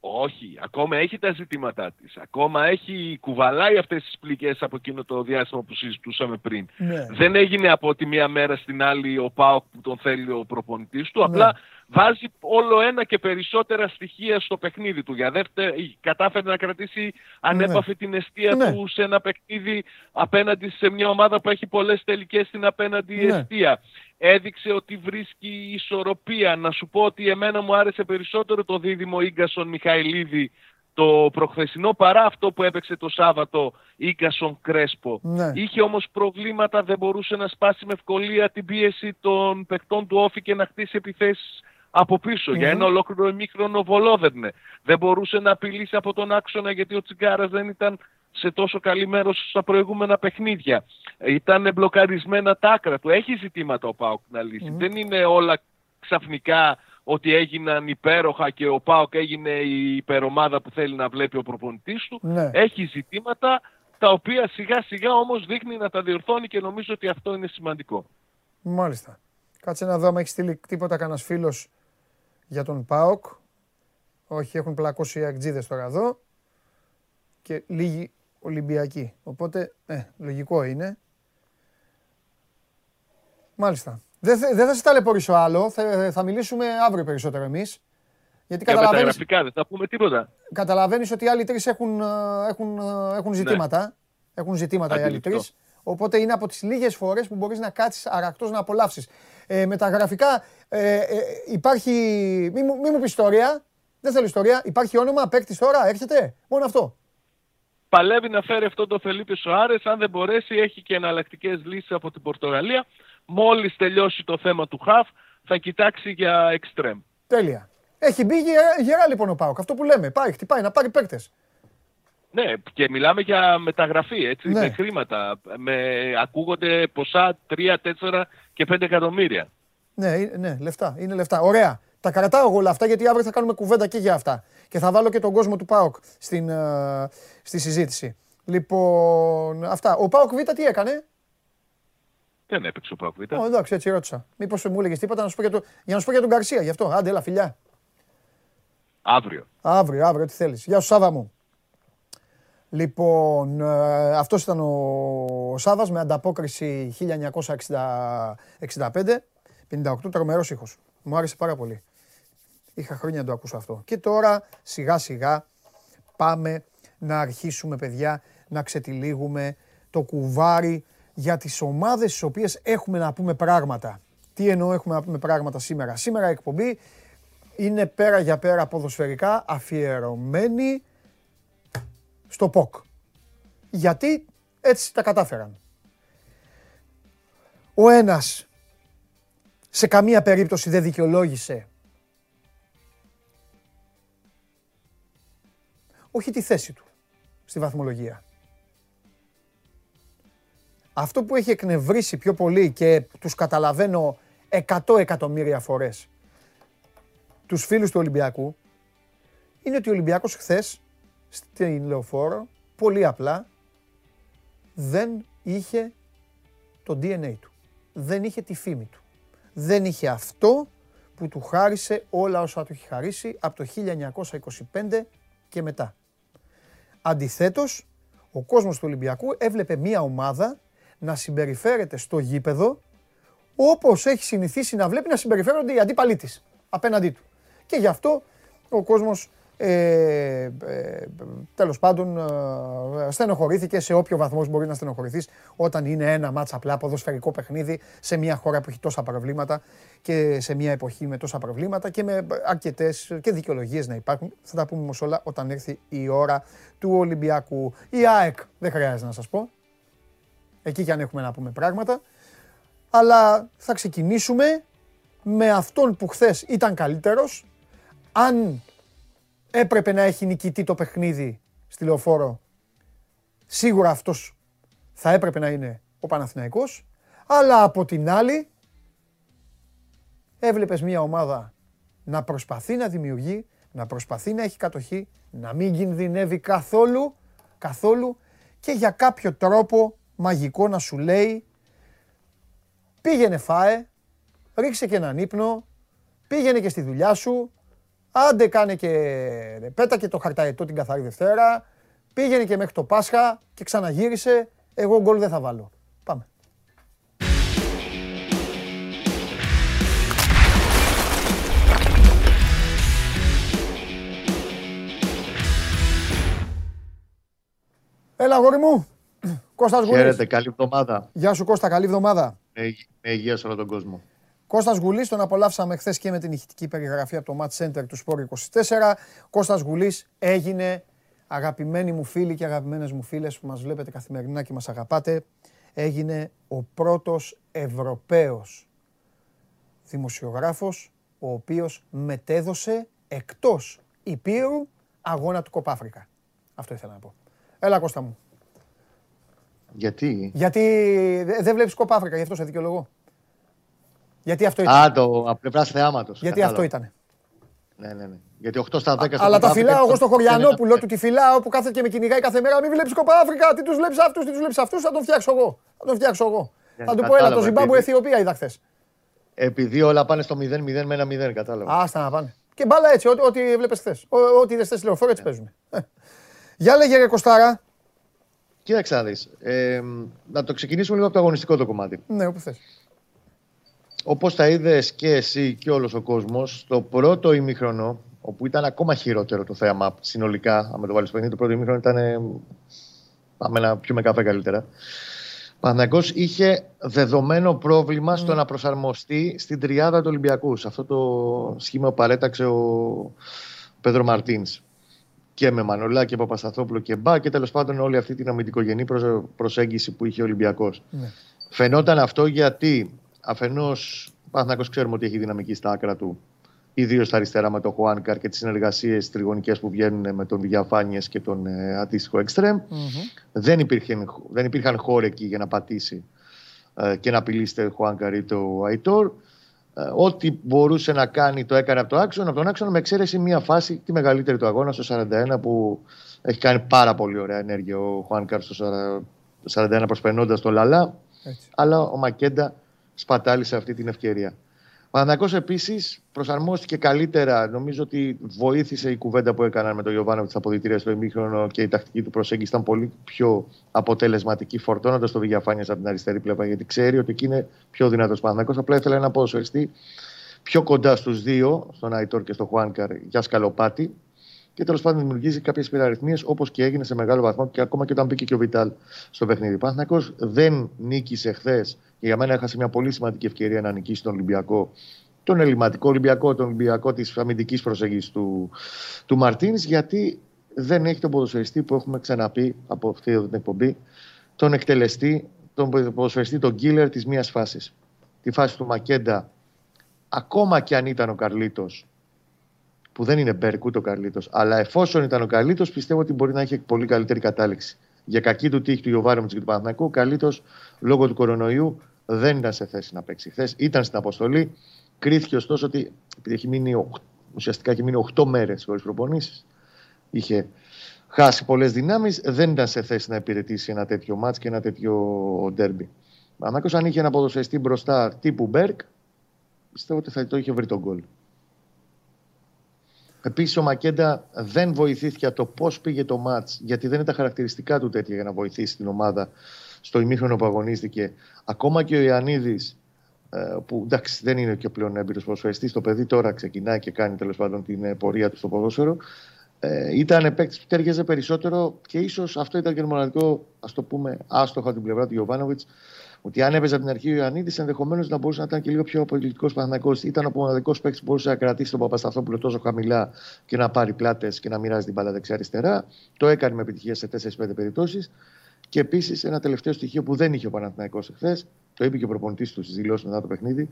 Όχι, ακόμα έχει τα ζητήματά της. Ακόμα έχει κουβαλάει αυτές τις πληγές από εκείνο το διάστημα που συζητούσαμε πριν. Ναι. Δεν έγινε από τη μία μέρα στην άλλη ο ΠΑΟΚ που τον θέλει ο προπονητής του. Ναι. Απλά βάζει όλο ένα και περισσότερα στοιχεία στο παιχνίδι του. Για δεύτερη, κατάφερε να κρατήσει ανέπαφη την αιστεία Ναι. του σε ένα παιχνίδι απέναντι σε μια ομάδα που έχει πολλές τελικές στην απέναντι Ναι. αιστεία. Έδειξε ότι βρίσκει ισορροπία. Να σου πω ότι εμένα μου άρεσε περισσότερο το δίδυμο Ίγκασον Μιχαηλίδη το προχθεσινό παρά αυτό που έπαιξε το Σάββατο Ίγκασον Κρέσπο. Ναι. Είχε όμως προβλήματα, δεν μπορούσε να σπάσει με ευκολία την πίεση των παιχτών του Όφη και να χτίσει επιθέσεις από πίσω. Για ένα ολόκληρο ημίχρονο βολόδερνε. Δεν μπορούσε να απειλήσει από τον άξονα γιατί ο Τσιγκάρας δεν ήταν σε τόσο καλή μέρος στα προηγούμενα παιχνίδια. Ήταν μπλοκαρισμένα τα άκρα του. Έχει ζητήματα ο Πάοκ να λύσει. Δεν είναι όλα ξαφνικά ότι έγιναν υπέροχα και ο ΠΑΟΚ έγινε η υπερομάδα που θέλει να βλέπει ο προπονητής του. Ναι. Έχει ζητήματα τα οποία σιγά σιγά όμως δείχνει να τα διορθώνει και νομίζω ότι αυτό είναι σημαντικό. Μάλιστα. Κάτσε να δω αν έχει στείλει τίποτα κανένας φίλος για τον ΠΑΟΚ. Όχι, έχουν πλακώσει οι αγτζίδε τώρα εδώ. Και λίγοι Ολυμπιακοί. Οπότε, ε, λογικό είναι. Μάλιστα. Δεν θα, δεν θα σε ταλαιπωρήσω άλλο. Θα, θα μιλήσουμε αύριο περισσότερο εμείς. Γιατί Για καταλαβαίνεις, μεταγραφικά δεν θα πούμε τίποτα. καταλαβαίνεις ότι οι άλλοι τρεις έχουν, ε, έχουν, ε, έχουν ζητήματα. Έχουν ζητήματα οι άλλοι Αντιληπτό. τρεις. Οπότε είναι από τις λίγες φορές που μπορείς να κάτσεις αρακτός να απολαύσεις. Ε, με τα γραφικά ε, ε, υπάρχει... Μη, μου- μη μου πεις ιστορία. Δεν θέλω ιστορία. Υπάρχει όνομα, παίκτης τώρα, έρχεται. Μόνο αυτό. Παλεύει να φέρει αυτό το Φελίπε Σοάρες. Αν δεν μπορέσει, έχει και εναλλακτικές λύσεις από την Πορτογαλία. Μόλις τελειώσει το θέμα του Χαφ, θα κοιτάξει για εξτρέμ. Τέλεια. Έχει μπει γερά, γερά λοιπόν ο Πάοκ. Αυτό που λέμε. Πάει, χτυπάει, να πάρει παίκτες. Ναι, και μιλάμε για μεταγραφή, έτσι, Ναι. με χρήματα. Με, ακούγονται ποσά 3, 4 και 5 εκατομμύρια. Ναι, ε- ναι, λεφτά. Είναι λεφτά. Ωραία. Τα κρατάω εγώ όλα αυτά γιατί αύριο θα κάνουμε κουβέντα και για αυτά. Και θα βάλω και τον κόσμο του ΠΑΟΚ στην, ε, στη συζήτηση. Λοιπόν, αυτά. Ο ΠΑΟΚ Β τι έκανε; Δεν έπαιξε ο Πάουκ Β. Ω, εντάξει, έτσι ρώτησα. Μήπως μου έλεγες τίποτα να σου πω για, το, για να σου πω για τον Καρσία. Γι' αυτό. Άντε, έλα, φιλιά. Αύριο. Αύριο, αύριο, τι θέλεις. Γεια σου Σάβα μου. Λοιπόν, ε, αυτός ήταν ο, ο Σάβας με ανταπόκριση 1965, 58, τρομερός ήχος. Μου άρεσε πάρα πολύ. Είχα χρόνια να το ακούσω αυτό. Και τώρα σιγά σιγά πάμε να αρχίσουμε παιδιά να ξετυλίγουμε το κουβάρι για τις ομάδες στις οποίες έχουμε να πούμε πράγματα. Τι εννοώ έχουμε να πούμε πράγματα σήμερα. Σήμερα η εκπομπή είναι πέρα για πέρα ποδοσφαιρικά αφιερωμένη στο ΠΟΚ. Γιατί έτσι τα κατάφεραν. Ο ένας σε καμία περίπτωση δεν δικαιολόγησε όχι τη θέση του στη βαθμολογία. Αυτό που έχει εκνευρίσει πιο πολύ και τους καταλαβαίνω 100 εκατομμύρια φορές τους φίλους του Ολυμπιακού είναι ότι ο Ολυμπιακός χθες στην Λεωφόρο πολύ απλά δεν είχε το DNA του. Δεν είχε τη φήμη του. Δεν είχε αυτό που του χάρισε όλα όσα του έχει χαρίσει από το 1925 και μετά. Αντιθέτως, ο κόσμος του Ολυμπιακού έβλεπε μία ομάδα να συμπεριφέρεται στο γήπεδο όπως έχει συνηθίσει να βλέπει να συμπεριφέρονται οι αντίπαλοι της απέναντί του. Και γι' αυτό ο κόσμος ε, ε, τέλος πάντων ε, στενοχωρήθηκε σε όποιο βαθμό μπορεί να στενοχωρηθείς όταν είναι ένα μάτς απλά ποδοσφαιρικό παιχνίδι σε μια χώρα που έχει τόσα προβλήματα και σε μια εποχή με τόσα προβλήματα και με αρκετές και δικαιολογίες να υπάρχουν. Θα τα πούμε όμως όλα όταν έρθει η ώρα του Ολυμπιακού. Η ΑΕΚ δεν χρειάζεται να σας πω. Εκεί κι αν έχουμε να πούμε πράγματα. Αλλά θα ξεκινήσουμε με αυτόν που χθες ήταν καλύτερος. Αν έπρεπε να έχει νικητή το παιχνίδι στη λεωφόρο, σίγουρα αυτός θα έπρεπε να είναι ο Παναθηναϊκός. Αλλά από την άλλη, έβλεπες μια ομάδα να προσπαθεί να δημιουργεί, να προσπαθεί να έχει κατοχή, να μην κινδυνεύει καθόλου, καθόλου και για κάποιο τρόπο μαγικό να σου λέει πήγαινε φάε, ρίξε και έναν ύπνο, πήγαινε και στη δουλειά σου, άντε κάνε και πέτα και το χαρταετό την καθαρή Δευτέρα, πήγαινε και μέχρι το Πάσχα και ξαναγύρισε, εγώ γκολ δεν θα βάλω. Πάμε. Έλα αγόρι μου, Κώστας Γουλής. Χαίρετε, καλή εβδομάδα. Γεια σου Κώστα, καλή εβδομάδα. Με, υγ- με υγεία σε όλο τον κόσμο. Κώστας Γουλής, τον απολαύσαμε χθες και με την ηχητική περιγραφή από το Match Center του Sport 24. Κώστας Γουλής έγινε αγαπημένοι μου φίλοι και αγαπημένες μου φίλες που μας βλέπετε καθημερινά και μας αγαπάτε. Έγινε ο πρώτος Ευρωπαίος δημοσιογράφος ο οποίος μετέδωσε εκτός Υπήρου αγώνα του Κοπάφρικα. Αυτό ήθελα να πω. Έλα Κώστα μου. Γιατί; Γιατί δε- δεν βλέπεις Κοπάφρικα, γι' αυτό σε δικαιολογώ. Γιατί αυτό ήταν. Α, το από πλευράς θεάματος. Γιατί αυτό ήταν. Ναι, ναι, ναι. Γιατί 8 στα 10 στο Αλλά τα South φυλάω Africa εγώ στο δεν είναι Χωριανόπουλο, ένα του τη φυλάω που κάθεται και με κυνηγάει κάθε μέρα. Μην βλέπεις κοπά Αφρικα, τι τους βλέπεις αυτούς, τι τους βλέπεις αυτούς, θα τον φτιάξω εγώ. Θα τον φτιάξω εγώ. Ναι, Θα του πω, έλα το κατάλαβα, Ζιμπάμπου επειδή- Αιθιοπία είδα χθες. Επειδή όλα πάνε στο 0-0 με ένα 0, κατάλαβα. Άστα να πάνε. Και μπάλα έτσι, ό,τι- ό,τι έβλεπε χθες. Ό,τι είδες χθες λεωφόρο έτσι παίζουν. Ε. Για λέγε ρε Κωστάρα. Κοίταξε να δεις. Ε, να το ξεκινήσουμε λίγο από το αγωνιστικό το κομμάτι. Ναι, όπου θες. Όπως τα είδες και εσύ και όλος ο κόσμος, το πρώτο ημίχρονο, όπου ήταν ακόμα χειρότερο το θέαμα συνολικά, αν το βάλεις στο παιχνίδι, το πρώτο ημίχρονο ήταν. ε, Πάμε να πιούμε καφέ καλύτερα. Παναγιώ είχε δεδομένο πρόβλημα στο να προσαρμοστεί στην τριάδα του Ολυμπιακού. Σε αυτό το σχήμα που παρέταξε ο Πέδρο Μαρτίνς. Και με Μανολά και Παπασταθόπουλο και Μπα και τέλος πάντων όλη αυτή την αμυντικογενή προσ- προσέγγιση που είχε ο Ολυμπιακός. Ναι. Φαινόταν αυτό γιατί αφενός ο Παναθηναϊκός ξέρουμε ότι έχει δυναμική στα άκρα του, ιδίως στα αριστερά με τον Χουάνκαρ και τις συνεργασίες τριγωνικές που βγαίνουν με τον Διαφάνιες και τον ε, αντίστοιχο Εκστρέμ. Δεν, υπήρχε, δεν υπήρχαν χώροι εκεί για να πατήσει ε, και να απειλήσει το Χουάνκαρ ή το Αϊτόρ. Ε, ό,τι μπορούσε να κάνει το έκανε από το άξονα, από τον άξονα με εξαίρεση μία φάση, τη μεγαλύτερη του αγώνα, στο 41, που έχει κάνει πάρα πολύ ωραία ενέργεια ο Χουάνκαρ στο 40 41 προσπερνώντας το Λαλά Έτσι. αλλά ο Μακέντα σπατάλησε αυτή την ευκαιρία. Ο Παναθηναϊκός επίσης προσαρμόστηκε καλύτερα. Νομίζω ότι βοήθησε η κουβέντα που έκαναν με τον Ιωβάνο στα αποδητήρια στο ημίχρονο και η τακτική του προσέγγιση ήταν πολύ πιο αποτελεσματική, φορτώνοντας το Βηγιαφάνιας από την αριστερή πλευρά, γιατί ξέρει ότι εκεί είναι πιο δυνατός Παναθηναϊκός. Απλά ήθελε ένα ποδοσφαιριστή πιο κοντά στους δύο, στον Αϊτόρ και στον Χουάνκαρ, για σκαλοπάτι. Και τέλος πάντων δημιουργήσει κάποιες πειραριθμίες όπως και έγινε σε μεγάλο βαθμό και ακόμα και όταν μπήκε και ο Βιτάλ στο παιχνίδι. Ο Παναθηναϊκός δεν νίκησε χθες και για μένα έχασε μια πολύ σημαντική ευκαιρία να νικήσει τον Ολυμπιακό. Τον ελληματικό Ολυμπιακό, τον Ολυμπιακό της αμυντικής προσέγγισης του, του Μαρτίνς, γιατί δεν έχει τον ποδοσφαιριστή που έχουμε ξαναπεί από αυτή εδώ την εκπομπή, τον εκτελεστή, τον ποδοσφαιριστή, τον killer της μίας φάσης. Τη φάση του Μακέντα, ακόμα και αν ήταν ο Καρλίτος, που δεν είναι Μπέρκ ούτε ο Καρλίτος, αλλά εφόσον ήταν ο Καρλίτος, πιστεύω ότι μπορεί να έχει πολύ καλύτερη κατάληξη. Για κακή του τύχη του Ιωβάρεμιτ και του Παναθηναϊκού, ο Καρλίτος λόγω του κορονοϊού δεν ήταν σε θέση να παίξει χθες. Ήταν στην αποστολή. Κρίθηκε ωστόσο ότι επειδή έχει μείνει, ο- ουσιαστικά έχει μείνει 8 μέρες χωρίς προπονήσεις, είχε χάσει πολλές δυνάμεις, δεν ήταν σε θέση να υπηρετήσει ένα τέτοιο μάτς και ένα τέτοιο ντέρμπι. Παναθηναϊκός αν είχε ένα ποδοσφαιριστή μπροστά τύπου Μπέρκ, πιστεύω ότι θα το είχε βρει τον γκολ. Επίσης, ο Μακέντα δεν βοηθήθηκε από το πώς πήγε το μάτς, γιατί δεν είναι τα χαρακτηριστικά του τέτοια για να βοηθήσει την ομάδα στο ημίχρονο που αγωνίστηκε. Ακόμα και ο Ιωαννίδης, που εντάξει δεν είναι και πλέον έμπειρος ποδοσφαιριστής, το παιδί τώρα ξεκινάει και κάνει τέλος πάντων την ε, πορεία του στο ποδόσφαιρο. Ε, ήταν παίκτης που τέριαζε περισσότερο και ίσως αυτό ήταν και το μοναδικό, ας το πούμε, άστοχο από την πλευρά του Γιωβάνοβιτς. Ότι αν έπαιζε από την αρχή ο Ιωαννίδης, ενδεχομένως να μπορούσε να ήταν και λίγο πιο απολυτικό Παναθυνακό. Ήταν ο μοναδικός παίκτης που μπορούσε να κρατήσει τον Παπασταθόπουλο τόσο χαμηλά και να πάρει πλάτες και να μοιράζει την μπάλα δεξιά-αριστερά. Το έκανε με επιτυχία σε 4-5 περιπτώσεις. Και επίσης ένα τελευταίο στοιχείο που δεν είχε ο Παναθηναϊκός εχθές, το είπε και ο προπονητής του στις δηλώσεις μετά το παιχνίδι,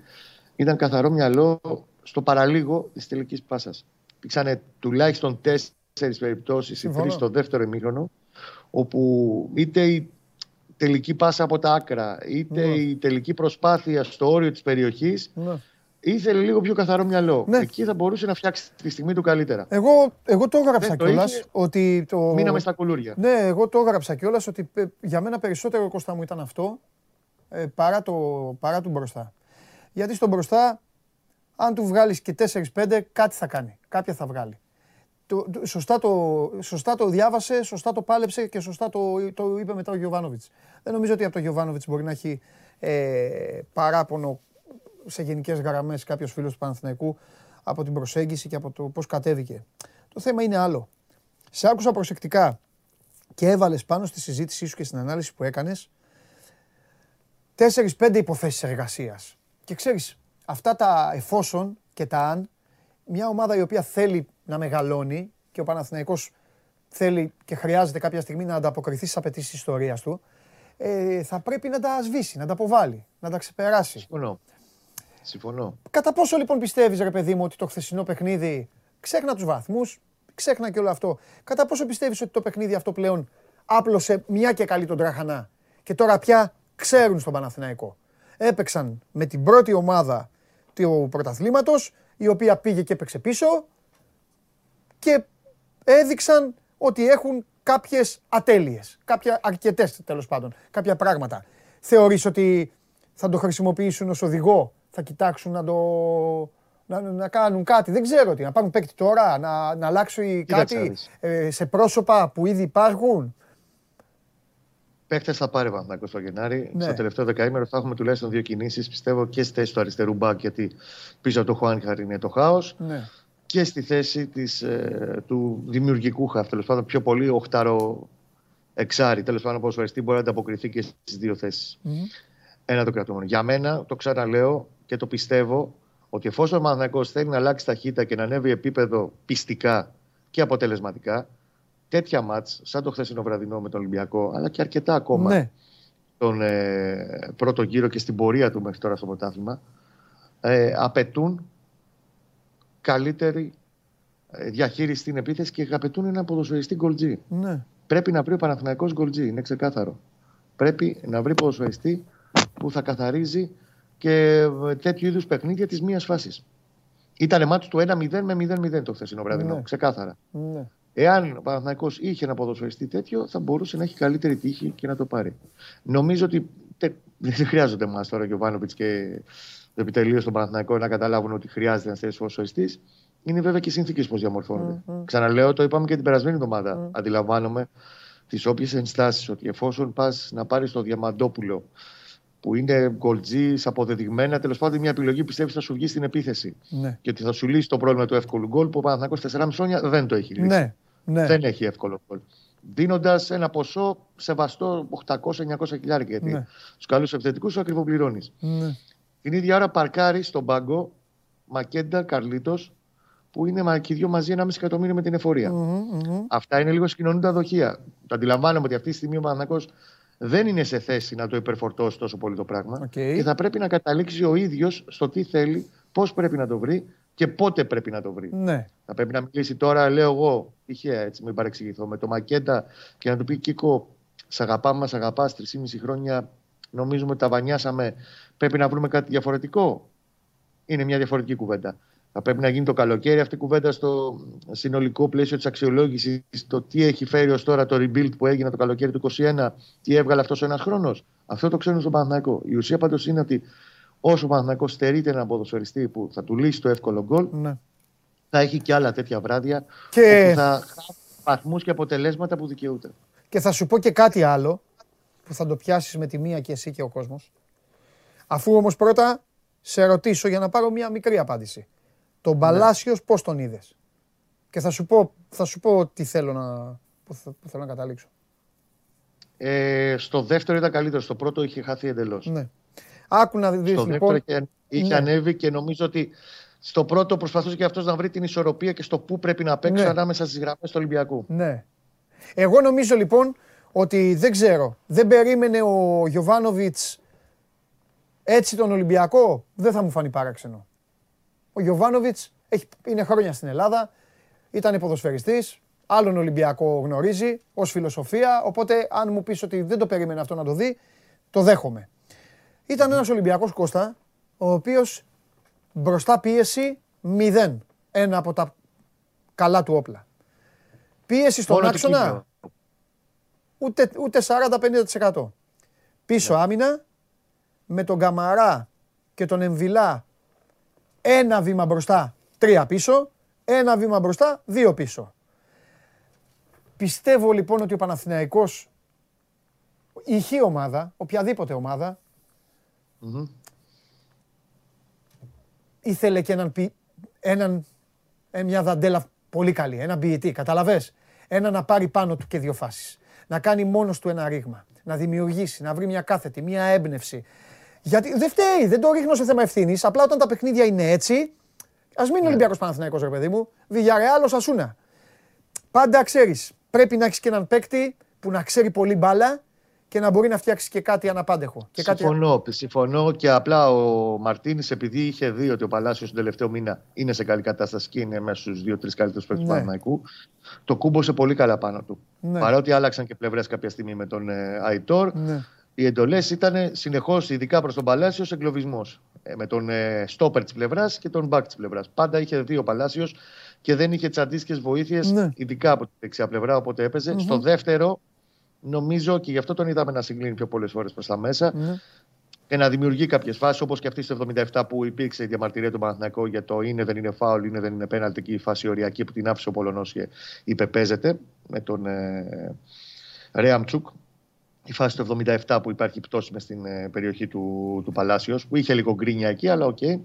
ήταν καθαρό μυαλό στο παραλίγο της τελικής πάσας. Υπήρξαν τουλάχιστον τέσσερις περιπτώσεις ή τρεις στο δεύτερο ημίχρονο, όπου είτε η τελική πάσα από τα άκρα, είτε ναι. η τελική προσπάθεια στο όριο της περιοχής. Ναι. Ήθελε λίγο πιο καθαρό μυαλό. Ναι. Εκεί θα μπορούσε να φτιάξει τη στιγμή του καλύτερα. Εγώ, εγώ το έγραψα κιόλας. Ότι το... Μείναμε στα κουλούρια. Ναι, εγώ το έγραψα κιόλας ότι για μένα περισσότερο κοστά μου ήταν αυτό ε, παρά, το, παρά του μπροστά. Γιατί στον μπροστά, αν του βγάλεις και 4-5, κάτι θα κάνει. Κάποια θα βγάλει. Το, το, σωστά, το, σωστά το διάβασε, σωστά το πάλεψε και σωστά το, το είπε μετά ο Γιωβάνοβιτς. Δεν νομίζω ότι από τον Γιωβάνοβιτς μπορεί να έχει ε, παράπονο σε γενικές γραμμές κάποιος φίλος του Παναθηναϊκού από την προσέγγιση και από το πώς κατέβηκε. Το θέμα είναι άλλο. Σε άκουσα προσεκτικά και έβαλες πάνω στη συζήτησή σου και στην ανάλυση που έκανες 4-5 υποθέσεις εργασίας. Και ξέρεις, αυτά τα εφόσον και τα αν, μια ομάδα η οποία θέλει να μεγαλώνει και ο Παναθηναϊκός θέλει και χρειάζεται κάποια στιγμή να ανταποκριθεί στις απαιτήσεις της ιστορίας του, ε, θα πρέπει να τα σβήσει, να τα αποβάλει, να τα ξεπεράσει. Συμφωνώ. Συμφωνώ. Κατά πόσο λοιπόν πιστεύεις, ρε παιδί μου, ότι το χθεσινό παιχνίδι ξέχνα τους βαθμούς, ξέχνα και όλο αυτό. Κατά πόσο πιστεύεις ότι το παιχνίδι αυτό πλέον άπλωσε μια και καλή τον τραχανά και τώρα πια ξέρουν στον Παναθηναϊκό. Έπαιξαν με την πρώτη ομάδα του πρωταθλήματος, η οποία πήγε και έπαιξε πίσω και έδειξαν ότι έχουν κάποιες ατέλειες, κάποια αρκετές τέλος πάντων, κάποια πράγματα. Θεωρείς ότι θα το χρησιμοποιήσουν ως οδηγό, θα κοιτάξουν να το... Να, να κάνουν κάτι, δεν ξέρω τι, να πάρουν παίκτη τώρα, να, να αλλάξει κάτι ε, σε πρόσωπα που ήδη υπάρχουν. Παίχτε θα πάρει Παναθηναϊκός στο Γενάρη. Ναι. Στο τελευταίο δεκαήμερο θα έχουμε τουλάχιστον δύο κινήσεις. Πιστεύω και στη θέση του αριστερού μπακ, γιατί πίσω από το Χουάνιχαρ είναι το χάος. Ναι. Και στη θέση της, ε, του δημιουργικού χαφ. Τέλος πάντων, πιο πολύ οχτάρο εξάρι. Τέλος πάντων, όπω μπορεί να ανταποκριθεί και στις δύο θέσεις. Ένα το κρατούμενο. Για μένα, το ξαναλέω και το πιστεύω, ότι εφόσον ο Παναθηναϊκός θέλει να αλλάξει ταχύτητα και να ανέβει επίπεδο πιστικά και αποτελεσματικά, τέτοια μάτς, σαν το χθεσινό βραδινό με τον Ολυμπιακό, αλλά και αρκετά ακόμα ναι. τον ε, πρώτο γύρο και στην πορεία του μέχρι τώρα στο πρωτάθλημα, ε, απαιτούν καλύτερη ε, διαχείριση στην επίθεση και απαιτούν ένα ποδοσφαιριστή γκολτζή. Ναι. Πρέπει να βρει ο Παναθηναϊκός γκολτζή, είναι ξεκάθαρο. Πρέπει να βρει ποδοσφαιριστή που θα καθαρίζει και ε, τέτοιου είδους παιχνίδια της μίας φάσης. Ήταν μάτι του 1-0 με 0-0 το χθεσινό βραδινό. Ναι. Ξεκάθαρα. Ναι. Εάν ο Παναθυναϊκό είχε ένα ποδοσφαιριστή τέτοιο, θα μπορούσε να έχει καλύτερη τύχη και να το πάρει. Νομίζω ότι δεν χρειάζονται εμάς τώρα και ο Βάνοβιτ και το επιτελείο στον Παναθηναϊκό να καταλάβουν ότι χρειάζεται ένας τέτοιος ποδοσφαιριστής. Είναι βέβαια και οι συνθήκες πώς διαμορφώνονται. Mm-hmm. Ξαναλέω, το είπαμε και την περασμένη εβδομάδα. Mm. Αντιλαμβάνομαι τις όποιες ενστάσεις ότι εφόσον πας να πάρεις το Διαμαντόπουλο που είναι γκολτζής, αποδεδειγμένα. Τέλος πάντων, μια επιλογή πιστεύεις θα σου βγει στην επίθεση. Ναι. Και ότι θα σου λύσει το πρόβλημα του εύκολου γκολ που ο Παναθηναϊκός 4,5 χρόνια δεν το έχει λύσει. Ναι. Ναι. Δεν έχει εύκολο γκολ. Δίνοντας ένα ποσό σεβαστό 800-900 χιλιάρια. Γιατί ναι. στους καλούς επιθετικούς σου ακριβοπληρώνεις. Ναι. Την ίδια ώρα παρκάρει στον πάγκο Μακέντα Καρλίτος που είναι και οι δύο μαζί 1,5 εκατομμύριο με την εφορια mm-hmm, Αυτά είναι λίγο συγκοινωνούντα δοχεία. Το αντιλαμβάνομαι ότι αυτή τη στιγμή ο Παναθηναϊκός δεν είναι σε θέση να το υπερφορτώσει τόσο πολύ το πράγμα. Okay. Και θα πρέπει να καταλήξει ο ίδιος στο τι θέλει, πώς πρέπει να το βρει και πότε πρέπει να το βρει. Ναι. Θα πρέπει να μιλήσει τώρα, λέω εγώ, είχε έτσι, μην παρεξηγηθώ, με το Μακέτα και να του πει Κίκο, σ' αγαπάμε, μας αγαπάς, 3,5 χρόνια νομίζουμε ότι τα βανιάσαμε. Πρέπει να βρούμε κάτι διαφορετικό. Είναι μια διαφορετική κουβέντα. Θα πρέπει να γίνει το καλοκαίρι αυτή η κουβέντα στο συνολικό πλαίσιο της αξιολόγησης. Το τι έχει φέρει ως τώρα το rebuild που έγινε το καλοκαίρι του 2021, τι έβγαλε αυτός ο ένας χρόνος. Αυτό το ξέρουν στον Παναθηναϊκό. Η ουσία πάντως είναι ότι όσο ο Παναθηναϊκός στερείται έναν ποδοσφαιριστή που θα του λύσει το εύκολο γκολ, ναι. θα έχει και άλλα τέτοια βράδια και... που θα χάσει βαθμούς και αποτελέσματα που δικαιούται. Και θα σου πω και κάτι άλλο που θα το πιάσεις με τη μία και εσύ και ο κόσμος. Αφού όμως πρώτα σε ρωτήσω για να πάρω μια μικρή απάντηση. Τον Παλάσιος ναι. πώς τον είδες; Και θα σου πω, θα σου πω τι θέλω να, που, θέλω να καταλήξω. Ε, στο δεύτερο ήταν καλύτερο. Στο πρώτο είχε χαθεί εντελώς. Ναι. Άκου να δεις στο λοιπόν. Είχε, είχε ναι. ανέβει και νομίζω ότι στο πρώτο προσπαθούσε και αυτός να βρει την ισορροπία και στο πού πρέπει να παίξει ναι. ανάμεσα στις γραμμές του Ολυμπιακού. Ναι. Εγώ νομίζω λοιπόν ότι δεν ξέρω. Δεν περίμενε ο Γιωβάνοβιτς έτσι τον Ολυμπιακό; Δεν θα μου φανεί παράξενο. Ο Γιωβάνοβιτς είναι χρόνια στην Ελλάδα, ήταν ποδοσφαιριστής, άλλον Ολυμπιακό γνωρίζει ως φιλοσοφία. Οπότε, αν μου πεις ότι δεν το περίμενε αυτό να το δει, το δέχομαι. Ήταν ένας Ολυμπιακός Κώστα, ο οποίος μπροστά πίεση μηδέν. Ένα από τα καλά του όπλα. Πίεση στον άξονα ούτε, ούτε 40-50%. Πίσω ναι. άμυνα με τον Καμαρά και τον Εμβιλά ένα βήμα μπροστά, τρία πίσω. Ένα βήμα μπροστά, δύο πίσω. Πιστεύω λοιπόν ότι ο Παναθηναϊκός, η ομάδα, οποιαδήποτε ομάδα, ήθελε και έναν, έναν, ε, μια δαντέλα πολύ καλή, έναν ποιητή, καταλαβες; Ένα να πάρει πάνω του και δύο φάσεις. Να κάνει μόνος του ένα ρήγμα. Να δημιουργήσει, να βρει μια κάθετη, μια έμπνευση, γιατί δεν φταίει, δεν το ρίχνω σε θέμα ευθύνης. Απλά όταν τα παιχνίδια είναι έτσι, ας μην είναι ναι. Ολυμπιακός Παναθηναϊκός, ρε παιδί μου. Βιγιαρεάλο Ασούνα. Πάντα ξέρεις. Πρέπει να έχεις και έναν παίκτη που να ξέρει πολύ μπάλα και να μπορεί να φτιάξει και κάτι αναπάντεχο. Και συμφωνώ, κάτι... συμφωνώ και απλά ο Μαρτίνης, επειδή είχε δει ότι ο Παλάσιος τον τελευταίο μήνα είναι σε καλή κατάσταση και είναι μέσα στους δύο-τρει καλύτερους παίκτες του ναι. Παναθηναϊκού, το κούμπωσε πολύ καλά πάνω του. Ναι. Παρότι άλλαξαν και πλευρές κάποια στιγμή με τον ε, Αϊτόρ. Ναι οι εντολές ήταν συνεχώς, ειδικά προς τον Παλάσιος, εγκλωβισμός. ε, με τον ε, στόπερ της πλευράς και τον μπακ της πλευράς. Πάντα είχε δύο Παλάσιος και δεν είχε τι αντίστοιχε βοήθειες, Ναι. ειδικά από τη δεξιά πλευρά, οπότε έπαιζε. Στο δεύτερο, νομίζω και γι' αυτό τον είδαμε να συγκλίνει πιο πολλές φορές προς τα μέσα Ναι. και να δημιουργεί κάποιες φάσεις, όπως και αυτή στο 77 που υπήρξε η διαμαρτυρία του Παναθηναϊκού για το είναι, δεν είναι φάουλ, είναι, δεν είναι πέναλτι και η φάση οριακή που την άφησε ο Πολωνός και είπε παίζεται με τον ε, Ρέαμτσουκ. Η φάση του 77 που υπάρχει πτώση μες στην ε, περιοχή του, του Παλάσιος, που είχε λίγο γκρίνια εκεί, αλλά οκ. Ε,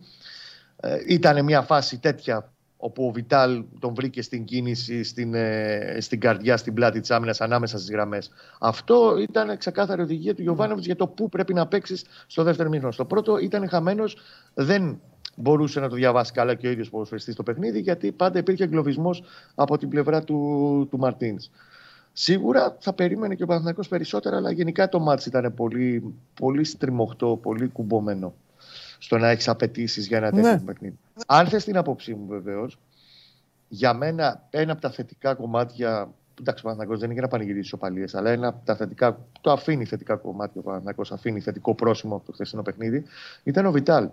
ήταν μια φάση τέτοια όπου ο Βιτάλ τον βρήκε στην κίνηση, στην, ε, στην καρδιά, στην πλάτη της άμυνας, ανάμεσα στις γραμμές. Αυτό ήταν ξεκάθαρη οδηγία του Γιωβάνοβιτς για το πού πρέπει να παίξεις στο δεύτερο μήχρονο. Στο πρώτο ήταν χαμένος, δεν μπορούσε να το διαβάσει καλά και ο ίδιος ποδοσφαιριστής στο παιχνίδι, γιατί πάντα υπήρχε εγκλωβισμός από την πλευρά του, του Μαρτίνς. Σίγουρα θα περίμενε και ο Παναθηναϊκός περισσότερα, αλλά γενικά το μάτς ήταν πολύ, πολύ στριμωχτό, πολύ κουμπωμένο στο να έχεις απαιτήσεις για ένα τέτοιο Ναι. παιχνίδι. Αν θες την άποψή μου, βεβαίως, για μένα ένα από τα θετικά κομμάτια. Εντάξει, ο Παναθηναϊκός δεν είναι για να πανηγυρίσει ισοπαλίε, αλλά ένα από τα θετικά. Το αφήνει θετικά κομμάτια ο Παναθηναϊκός, αφήνει θετικό πρόσημο από το χθεσινό παιχνίδι. Ήταν ο Βιτάλ.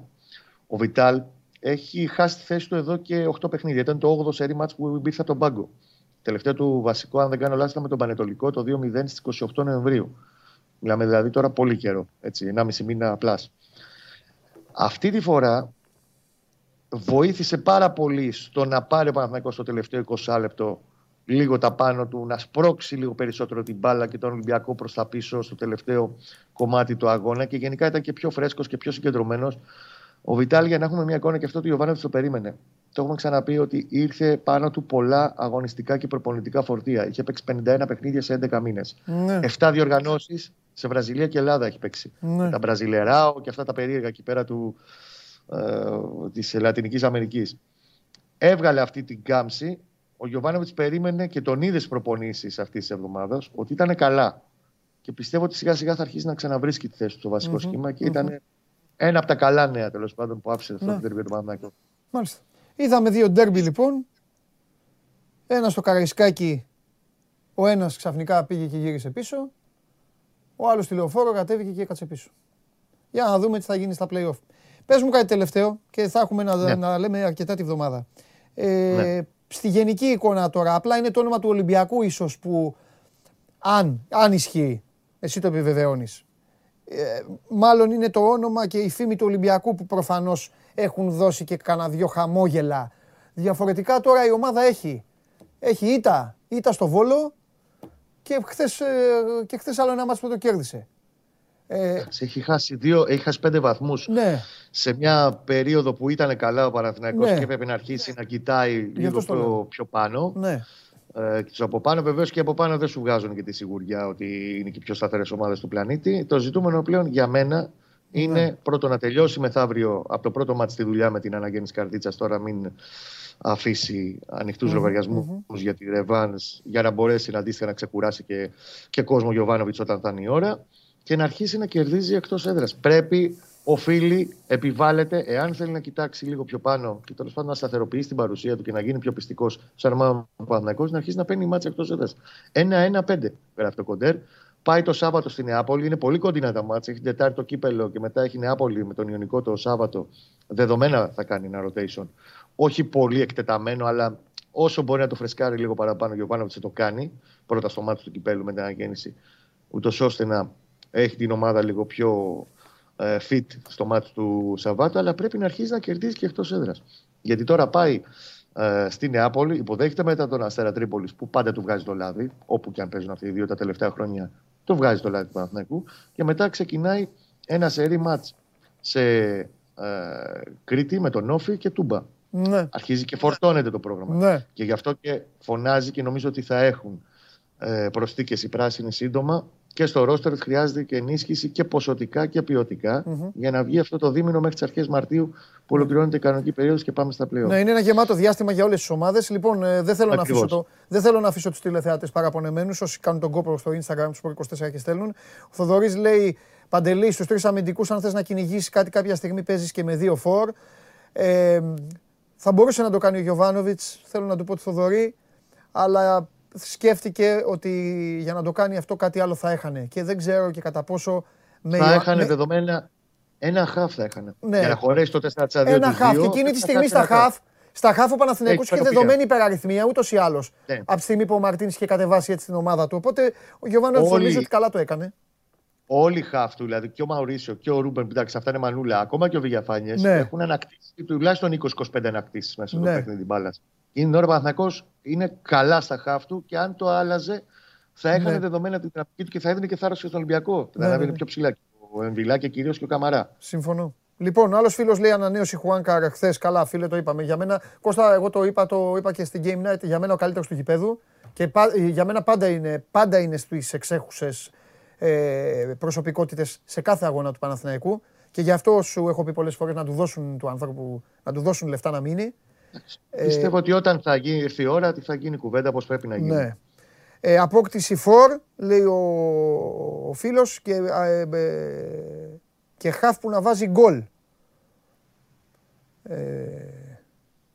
Ο Βιτάλ έχει χάσει τη θέση του εδώ και 8 παιχνίδια. Ήταν το 8ο σερή μάτς που μπήκε από τον πάγκο. Τελευταίο του βασικό, αν δεν κάνω λάθος, ήταν με τον Πανετολικό το 2-0 στις 28 Νοεμβρίου. Μιλάμε δηλαδή τώρα πολύ καιρό, έτσι, 1,5 μήνα απλά. Αυτή τη φορά βοήθησε πάρα πολύ στο να πάρει ο Παναθηναϊκός στο τελευταίο 20 λεπτό λίγο τα πάνω του, να σπρώξει λίγο περισσότερο την μπάλα και τον Ολυμπιακό προς τα πίσω στο τελευταίο κομμάτι του αγώνα και γενικά ήταν και πιο φρέσκος και πιο συγκεντρωμένος. Ο Βιτάλ, για να έχουμε μια εικόνα και αυτό του Ιωβάνοβιτς το περίμενε. Το έχουμε ξαναπεί ότι ήρθε πάνω του πολλά αγωνιστικά και προπονητικά φορτία. Είχε παίξει 51 παιχνίδια σε 11 μήνες. Ναι. 7 διοργανώσεις σε Βραζιλία και Ελλάδα έχει παίξει. Ναι. Τα Μπραζιλεράο και αυτά τα περίεργα εκεί πέρα του, ε, της Λατινικής Αμερικής. Έβγαλε αυτή την κάμψη. Ο Γιωβάνοβιτς περίμενε και τον είδε στις προπονήσεις αυτής της εβδομάδας ότι ήταν καλά. Και πιστεύω ότι σιγά σιγά θα αρχίσει να ξαναβρίσκει τη θέση του στο βασικο Μμμ, σχήμα και μμμ. ήταν ένα από τα καλά νέα τέλος πάντων που άφησε αυτό Ναι. το τερβίο του Παναθηναϊκού. Μάλιστα. Είδαμε δύο ντέρμπι λοιπόν. Ένα στο Καραϊσκάκι, ο ένας ξαφνικά πήγε και γύρισε πίσω. Ο άλλος στη λεωφόρο κατέβηκε και έκατσε πίσω. Για να δούμε τι θα γίνει στα play-off. Πες μου κάτι τελευταίο και θα έχουμε να, Ναι. να λέμε αρκετά τη βδομάδα. Ε, Ναι. Στη γενική εικόνα τώρα, απλά είναι το όνομα του Ολυμπιακού ίσως που αν, αν ισχύει, εσύ το επιβεβαιώνεις. Ε, μάλλον είναι το όνομα και η φήμη του Ολυμπιακού που προφανώς έχουν δώσει και κανένα δυο χαμόγελα. Διαφορετικά τώρα η ομάδα έχει, έχει ήττα, ήττα στο Βόλο και χθες, ε, και χθες άλλο ένα μάτς που το κέρδισε. Ε, Έχει χάσει, δύο, έχει χάσει πέντε βαθμούς ναι, σε μια περίοδο που ήταν καλά ο Παναθηναϊκός Ναι. και έπρεπε να αρχίσει να κοιτάει λίγο αυτό το λέω. πιο, πιο πάνω. ναι. Ε, και τους από πάνω, βεβαίως και από πάνω δεν σου βγάζουν και τη σιγουριά ότι είναι και οι πιο σταθερές ομάδες του πλανήτη. Το ζητούμενο πλέον για μένα είναι Ναι. πρώτο να τελειώσει μεθαύριο από το πρώτο μάτι στη δουλειά με την αναγέννηση καρδίτσας. Τώρα μην αφήσει ανοιχτούς Μμμ, λογαριασμούς για τη Ρεβάν για να μπορέσει να αντίστοιχα να ξεκουράσει και, και κόσμο Γιωβάνοβιτς όταν θα είναι η ώρα και να αρχίσει να κερδίζει εκτός έδρας. Πρέπει, οφείλει, επιβάλλεται, εάν θέλει να κοιτάξει λίγο πιο πάνω και τέλος πάντων να σταθεροποιήσει την παρουσία του και να γίνει πιο πιστικός σαν ομάδα του Παναθηναϊκός, να αρχίσει να παίρνει μάτσα εκτός έδρας. 1-1-5 γράφει το κοντέρ. Πάει το Σάββατο στη Νεάπολη. Είναι πολύ κοντινά τα μάτσα. Έχει την Τετάρτη το κύπελο και μετά έχει Νεάπολη με τον Ιωνικό το Σάββατο. Δεδομένα θα κάνει ένα rotation. Όχι πολύ εκτεταμένο, αλλά όσο μπορεί να το φρεσκάρει λίγο παραπάνω, ο Γιωβάνοβιτς θα το κάνει. Πρώτα στο μάτι του κυπέλου με την αναγέννηση. Ούτως ώστε να έχει την ομάδα λίγο πιο ε, fit στο μάτι του Σαββάτου, αλλά πρέπει να αρχίσει να κερδίζει και εκτός έδρας. Γιατί τώρα πάει ε, στη Νεάπολη, υποδέχεται μετά τον Αστέρα Τρίπολης που πάντα του βγάζει το λάδι, όπου και αν παίζουν αυτοί οι δύο τα τελευταία χρόνια, το βγάζει το λάδι του Παναθηναϊκού. Και μετά ξεκινάει ένα σερή μάτς σε ε, Κρήτη με τον Όφη και Τούμπα. Ναι, Αρχίζει και φορτώνεται το πρόγραμμα. ναι. Και γι' αυτό και φωνάζει και νομίζω ότι θα έχουν ε, προσθήκες οι πράσινοι σύντομα και στο ρόστερ χρειάζεται και ενίσχυση και ποσοτικά και ποιοτικα Μμμ. για να βγει αυτό το δίμηνο μέχρι τις αρχές Μαρτίου που ολοκληρώνεται η κανονική περίοδος και πάμε στα πλέον. Ναι, είναι ένα γεμάτο διάστημα για όλες τις ομάδες. Λοιπόν, ε, δεν, θέλω να Ακριβώς. αφήσω το, δεν θέλω να αφήσω τους τηλεθεατές παραπονεμένους. Όσοι κάνουν τον κόπο στο Instagram τους 24 και στέλνουν. Ο Θοδωρής λέει: Παντελής, στους τρεις αμυντικούς, αν θες να κυνηγήσεις κάτι κάποια στιγμή, παίζεις και με δύο φορ. Ε, θα μπορούσε να το κάνει ο Γιωβάνοβιτς. Θέλω να του πω τη Θοδωρή. Αλλά σκέφτηκε ότι για να το κάνει αυτό κάτι άλλο θα έχανε. Και δεν ξέρω και κατά πόσο. Με, θα Ιω- έχανε με- δεδομένα, Ένα χαφ θα είχαν. Ναι. Για να χωρέσει το 4-2. Ένα χαφ. Και εκείνη τη στιγμή στα χαφ, στα χαφ ο Παναθηναϊκός Έχει είχε ισορροπία. δεδομένη υπεραριθμία ούτως ή άλλως. Ναι. Από τη στιγμή που ο Μαρτίνη είχε κατεβάσει έτσι την ομάδα του. Οπότε ο Γιωβάνος Όλοι- νομίζω ότι καλά το έκανε. Όλοι οι χαφ του, δηλαδή και ο Μαουρίσιο και ο Ρούμπεν, εντάξει, αυτά είναι μανούλα, ακόμα και ο Βηγιαφάνιες, Ναι. έχουν ανακτήσει τουλάχιστον 20-25 ανακτήσεις μέσα στο Ναι. παιχνίδι μπάλας. Είναι την ώρα που ο Παναθηναϊκός είναι καλά στα χαφ του και αν το άλλαζε, θα έχανε Ναι. δεδομένα την δυναμική του και θα έδινε και θάρρος και στον Ολυμπιακό. Ναι, θα ανέβαινε ναι, ναι. πιο ψηλά. Και Ο Εμβιλά και κυρίως και ο Καμαρά. Συμφωνώ. Λοιπόν, άλλος φίλος λέει ανανέωση Χουάνκα χθες. Καλά, φίλε, το είπαμε. Για μένα, Κώστα, εγώ το είπα, το είπα και στην Game Night. Για μένα ο καλύτερος του γηπέδου. Και πα- για μένα πάντα είναι, πάντα είναι στις εξέχουσες ε, προσωπικότητες σε κάθε αγώνα του Παναθηναϊκού. Και γι' αυτό σου έχω πει πολλές φορές να του δώσουν του ανθρώπου να του δώσουν λεφτά να μείνει. Ε, Πιστεύω ότι όταν θα γίνει, έρθει η ώρα, ότι θα γίνει κουβέντα πώς πρέπει να γίνει. Ναι. Ε, απόκτηση φορ, λέει ο, ο φίλος, και, ε, ε, και χαφ που να βάζει γκολ. Ε,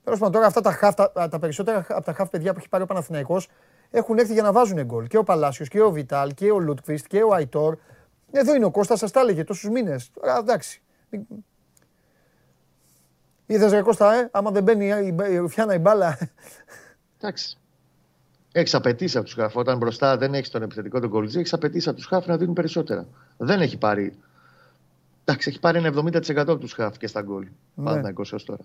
Τέλος πάντων, τώρα αυτά τα, χαφ, τα, τα περισσότερα από τα χαφ παιδιά που έχει πάρει ο Παναθηναϊκός έχουν έρθει για να βάζουν γκολ. Και ο Παλάσιος και ο Βιτάλ και ο Λούτκβιστ και ο Αϊτόρ. Εδώ είναι ο Κώστας, σας τα έλεγε τόσους μήνες. Τώρα εντάξει. Είδες ρε Κώστα, ε, άμα δεν μπαίνει η, η, η Ρουφιάνα η μπάλα. Εντάξει. Έχεις απαιτήσει από τους χαφ. Όταν μπροστά δεν έχεις τον επιθετικό τον κολτζή, έχεις απαιτήσει από τους χαφ να δίνουν περισσότερα. Δεν έχει πάρει. Εντάξει, έχει πάρει ένα 70% από τους χαφ και στα γκολ. Ναι. Παναθηναϊκός έως τώρα.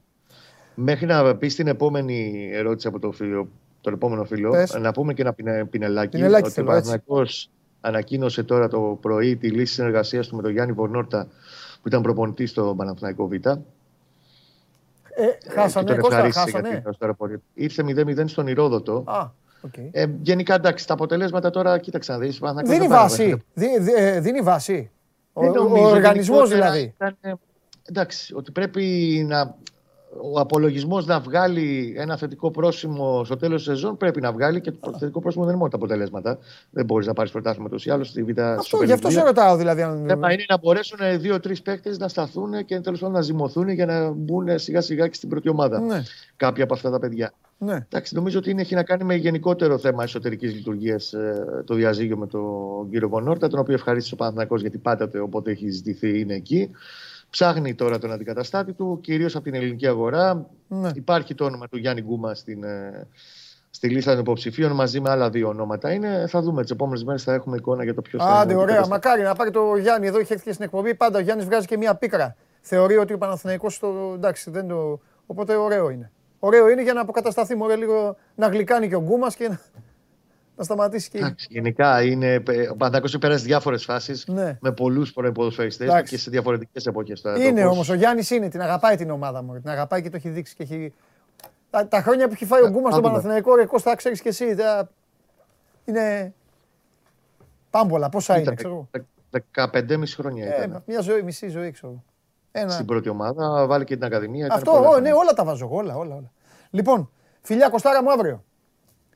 Μέχρι να πεις την επόμενη ερώτηση από το φίλο, τον επόμενο φίλο, Πες. να πούμε και ένα πινε, πινελάκι. Πινελάκι ότι θέλω, ο Παναθηναϊκός ανακοίνωσε τώρα το πρωί τη λύση συνεργασίας του με τον Γιάννη Βονόρτα που ήταν προπονητής στο Παναθηναϊκό Β. Ε, χάσανε, και τον Κώστα, ευχαρίστησε για χάσανε. την ως τώρα πορεία. Ήρθε 0-0 στον Ηρόδοτο. Α, οκ. Ε, γενικά εντάξει, τα αποτελέσματα τώρα κοίταξε να δεις. Δίνει βάση. Δι- δι- ε, Δίνει βάση. Ο, Δεν ο νομίζω, οργανισμός γενικότερα δηλαδή. ήταν, ε, εντάξει, ότι πρέπει να, ο απολογισμός να βγάλει ένα θετικό πρόσημο στο τέλος της σεζόν πρέπει να βγάλει και το θετικό πρόσημο δεν είναι μόνο τα αποτελέσματα. Δεν μπορείς να πάρεις πρωτάθλημα τόσο ή άλλως στη Β' Αυτό, Super γι' αυτό League. σε ρωτάω δηλαδή. Αν... Θέμα είναι να μπορέσουν δύο-τρεις παίκτες να σταθούν και τέλος πάντων να ζυμωθούν για να μπουν σιγά σιγά και στην πρώτη ομάδα. Ναι, Κάποια από αυτά τα παιδιά. ναι. Εντάξει, νομίζω ότι είναι, έχει να κάνει με γενικότερο θέμα εσωτερικής λειτουργίας το διαζύγιο με τον κύριο Βονόρτα, τον οποίο ευχαρίστησε ο Παναθηναϊκός γιατί πάντα το- όποτε έχει ζητηθεί είναι εκεί. Ψάχνει τώρα τον αντικαταστάτη του, κυρίως από την ελληνική αγορά. ναι. Υπάρχει το όνομα του Γιάννη Γκούμα στην, ε, στη λίστα των υποψηφίων μαζί με άλλα δύο ονόματα. Είναι, θα δούμε τις επόμενες μέρες, θα έχουμε εικόνα για το ποιος θα είναι. Άντε, ο ωραία. αντικαταστάτης. Μακάρι να πάρει το Γιάννη. Εδώ είχε έρθει και στην εκπομπή. Πάντα ο Γιάννης βγάζει και μία πίκρα. Θεωρεί ότι ο Παναθηναϊκός το. εντάξει, δεν το. Οπότε ωραίο είναι. Ωραίο είναι για να αποκατασταθεί μωρέ, λίγο να γλυκάνει και ο Γκούμας και να, να σταματήσει και. Εντάξει, γενικά είναι, ο Παναθηναϊκός έχει περάσει διάφορες φάσεις Ναι. με πολλούς πρώην ποδοσφαιριστές Εντάξει. και σε διαφορετικές εποχές. Είναι όμως, ο Γιάννης είναι, την αγαπάει την ομάδα μου. Την αγαπάει και το έχει δείξει. Και έχει... Τα, τα χρόνια που έχει φάει ο Ε, Γκούμας να στον δούμε. Παναθηναϊκό, ρε Κώστα, ξέρεις και εσύ. τα- Είναι. Πάμπολα, πόσα είναι, ξέρω. εγώ. 15,5 χρόνια Ε, ήταν μια ζωή, μισή ζωή, ξέρω. Ένα. στην πρώτη ομάδα. Βάλει και την Ακαδημία. ήταν Αυτό, πολλά ω, χρόνια. ναι, όλα τα βάζω. εγώ, Όλα, όλα, όλα. Λοιπόν, φιλιά Κωστάρα μου αύριο.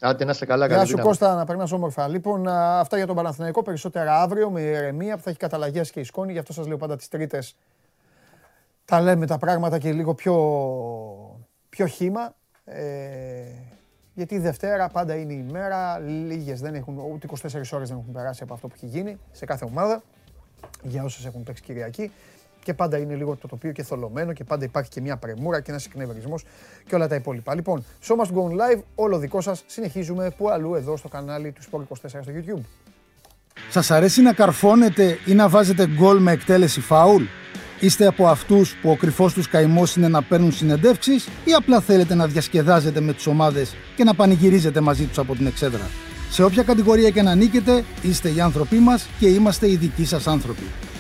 Άντε να είστε καλά, Γεια καλή σου δύναμη. Κώστα, να περνάς όμορφα. Λοιπόν, α, αυτά για τον Παναθηναϊκό. Περισσότερα αύριο με ηρεμία που θα έχει καταλαγιάσει και η σκόνη. Γι' αυτό σας λέω πάντα τις Τρίτες. Τα λέμε τα πράγματα και λίγο πιο, πιο χήμα. Ε, γιατί η Δευτέρα πάντα είναι η μέρα. Λίγες δεν έχουν, ούτε 24 ώρες δεν έχουν περάσει από αυτό που έχει γίνει σε κάθε ομάδα. Για όσες έχουν παίξει Κυριακή. Και πάντα είναι λίγο το τοπίο και θολωμένο και πάντα υπάρχει και μια πρεμούρα και ένας εκνευρισμός και όλα τα υπόλοιπα. Λοιπόν, Show Must Go On Live, όλο δικό σας. Συνεχίζουμε που αλλού εδώ στο κανάλι του Sport 24 στο YouTube. Σας αρέσει να καρφώνετε ή να βάζετε γκολ με εκτέλεση φάουλ; Είστε από αυτούς που ο κρυφός τους καημός είναι να παίρνουν συνεντεύξεις ή απλά θέλετε να διασκεδάζετε με τις ομάδες και να πανηγυρίζετε μαζί τους από την εξέδρα; Σε όποια κατηγορία και να νίκετε, είστε οι άνθρωποι μας και είμαστε οι δικοί σας άνθρωποι.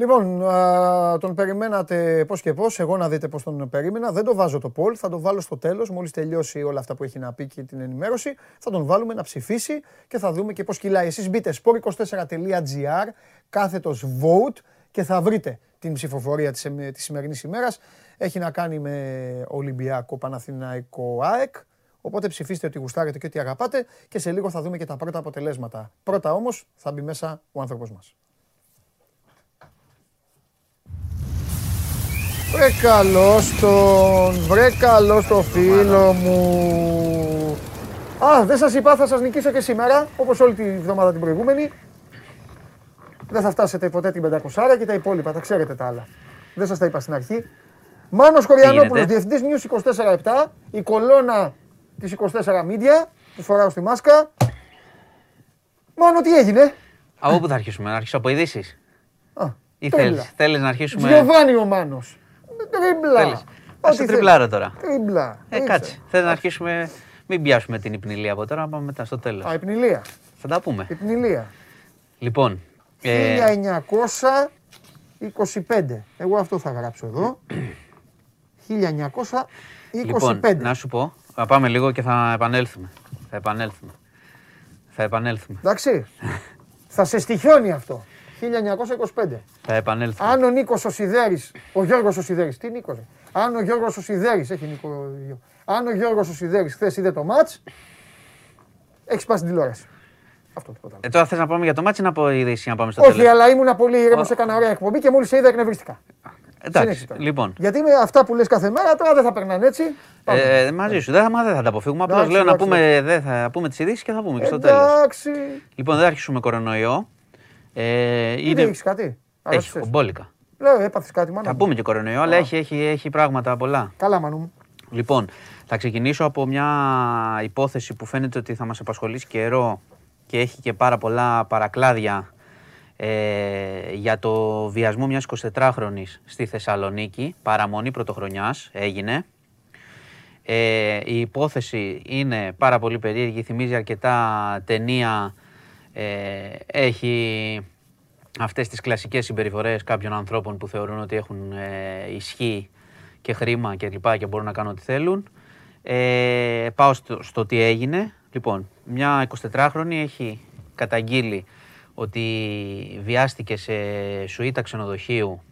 Λοιπόν, α, τον περιμένατε πώς και πώς. Εγώ να δείτε πώς τον περίμενα. Δεν το βάζω το poll, θα το βάλω στο τέλος. Μόλις τελειώσει όλα αυτά που έχει να πει και την ενημέρωση, θα τον βάλουμε να ψηφίσει και θα δούμε και πώς κυλάει. Εσείς μπείτε sport24.gr, κάθετος vote και θα βρείτε την ψηφοφορία της της σημερινής ημέρας. Έχει να κάνει με Ολυμπιακό Παναθηναϊκό ΑΕΚ. Οπότε ψηφίστε ότι γουστάρετε και ότι αγαπάτε και σε λίγο θα δούμε και τα πρώτα αποτελέσματα. Πρώτα όμως θα μπει μέσα ο άνθρωπος μας. Βρε καλώς τον, βρε καλώς το φίλο μου. Α, δεν σας είπα, θα σας νικήσω και σήμερα, όπως όλη τη βδομάδα την προηγούμενη. Δεν θα φτάσετε ποτέ την 500 και τα υπόλοιπα, τα ξέρετε τα άλλα. Δεν σας τα είπα στην αρχή. Μάνος Κοριανόπουλος, γίνεται; διευθυντής News 24-7, η κολόνα της 24 Media, που φοράω στη μάσκα. Μάνο, τι έγινε; Από πού θα αρχίσουμε, να αρχίσω από ειδήσεις; Α, Ή τρίπλα. θέλεις, θέλεις να αρχίσουμε; Γιωβάνι ο Μάνος. Τρίμπλα. Θέλεις. Ό,τι Ας σε θέλεις. τριπλάρω τώρα. Τρίμπλα. Ε, Ρίξε. κάτσε. Θέλεις να αρχίσουμε. Μην πιάσουμε την υπνηλία από τώρα, να πάμε μετά στο τέλος. Α, υπνηλία. Θα τα πούμε. Υπνηλία. Λοιπόν. ε, 1925. Εγώ αυτό θα γράψω εδώ. 1925. Λοιπόν, να σου πω, θα πάμε λίγο και θα επανέλθουμε. Θα επανέλθουμε. Θα επανέλθουμε. Εντάξει. θα σε στοιχιώνει αυτό. 1925. Θα επανέλθουμε. Αν ο Νίκος ο Σιδέρης, ο Γιώργος ο Σιδέρης, τι Νίκος, ρε. Αν ο Γιώργος ο Σιδέρης, έχει Νίκο. Αν ο Γιώργος ο Σιδέρης χθες είδε το ματς, έχει σπάσει την τηλεόραση. Αυτό τίποτα άλλο. Ε, τώρα θες να πάμε για το ματς ή να πω ειδήσεις να πάμε στο Όχι, τέλος; αλλά ήμουν πολύ ήρεμος, έκανα ωραία εκπομπή και μόλις σε είδα εκνευρίστηκα. Εντάξει, Συνέχισε τώρα. λοιπόν. Γιατί με αυτά που λες κάθε μέρα τώρα δεν θα περνάνε έτσι. Πάμε. Ε, μαζί σου. Δεν θα, μα δεν θα τα αποφύγουμε. Απλώς Εντάξει, λέω να εντάξει, πούμε, δεν θα πούμε τις ειδήσεις και θα πούμε και στο τέλος. Εντάξει. Λοιπόν, δεν θα αρχίσουμε κορονοϊό. Ε, Δεν είναι... έχεις κάτι; Έχει Αρρώστησες. κομπόλικα. Λέω, έπαθες κάτι, μάνα. Θα μου. πούμε και κορονοϊό, αλλά έχει, έχει, έχει πράγματα πολλά. Καλά, μανού μου. Λοιπόν, θα ξεκινήσω από μια υπόθεση που φαίνεται ότι θα μας απασχολήσει καιρό και έχει και πάρα πολλά παρακλάδια ε, για το βιασμό μιας 24χρονης στη Θεσσαλονίκη. Παραμονή πρωτοχρονιάς έγινε. Ε, η υπόθεση είναι πάρα πολύ περίεργη, θυμίζει αρκετά ταινία, ε, έχει αυτές τις κλασικές συμπεριφορές κάποιων ανθρώπων που θεωρούν ότι έχουν ε, ισχύ και χρήμα και λοιπά και μπορούν να κάνουν ό,τι θέλουν. Ε, πάω στο, στο τι έγινε. Λοιπόν, μια 24χρονη έχει καταγγείλει ότι βιάστηκε σε σουίτα ξενοδοχείου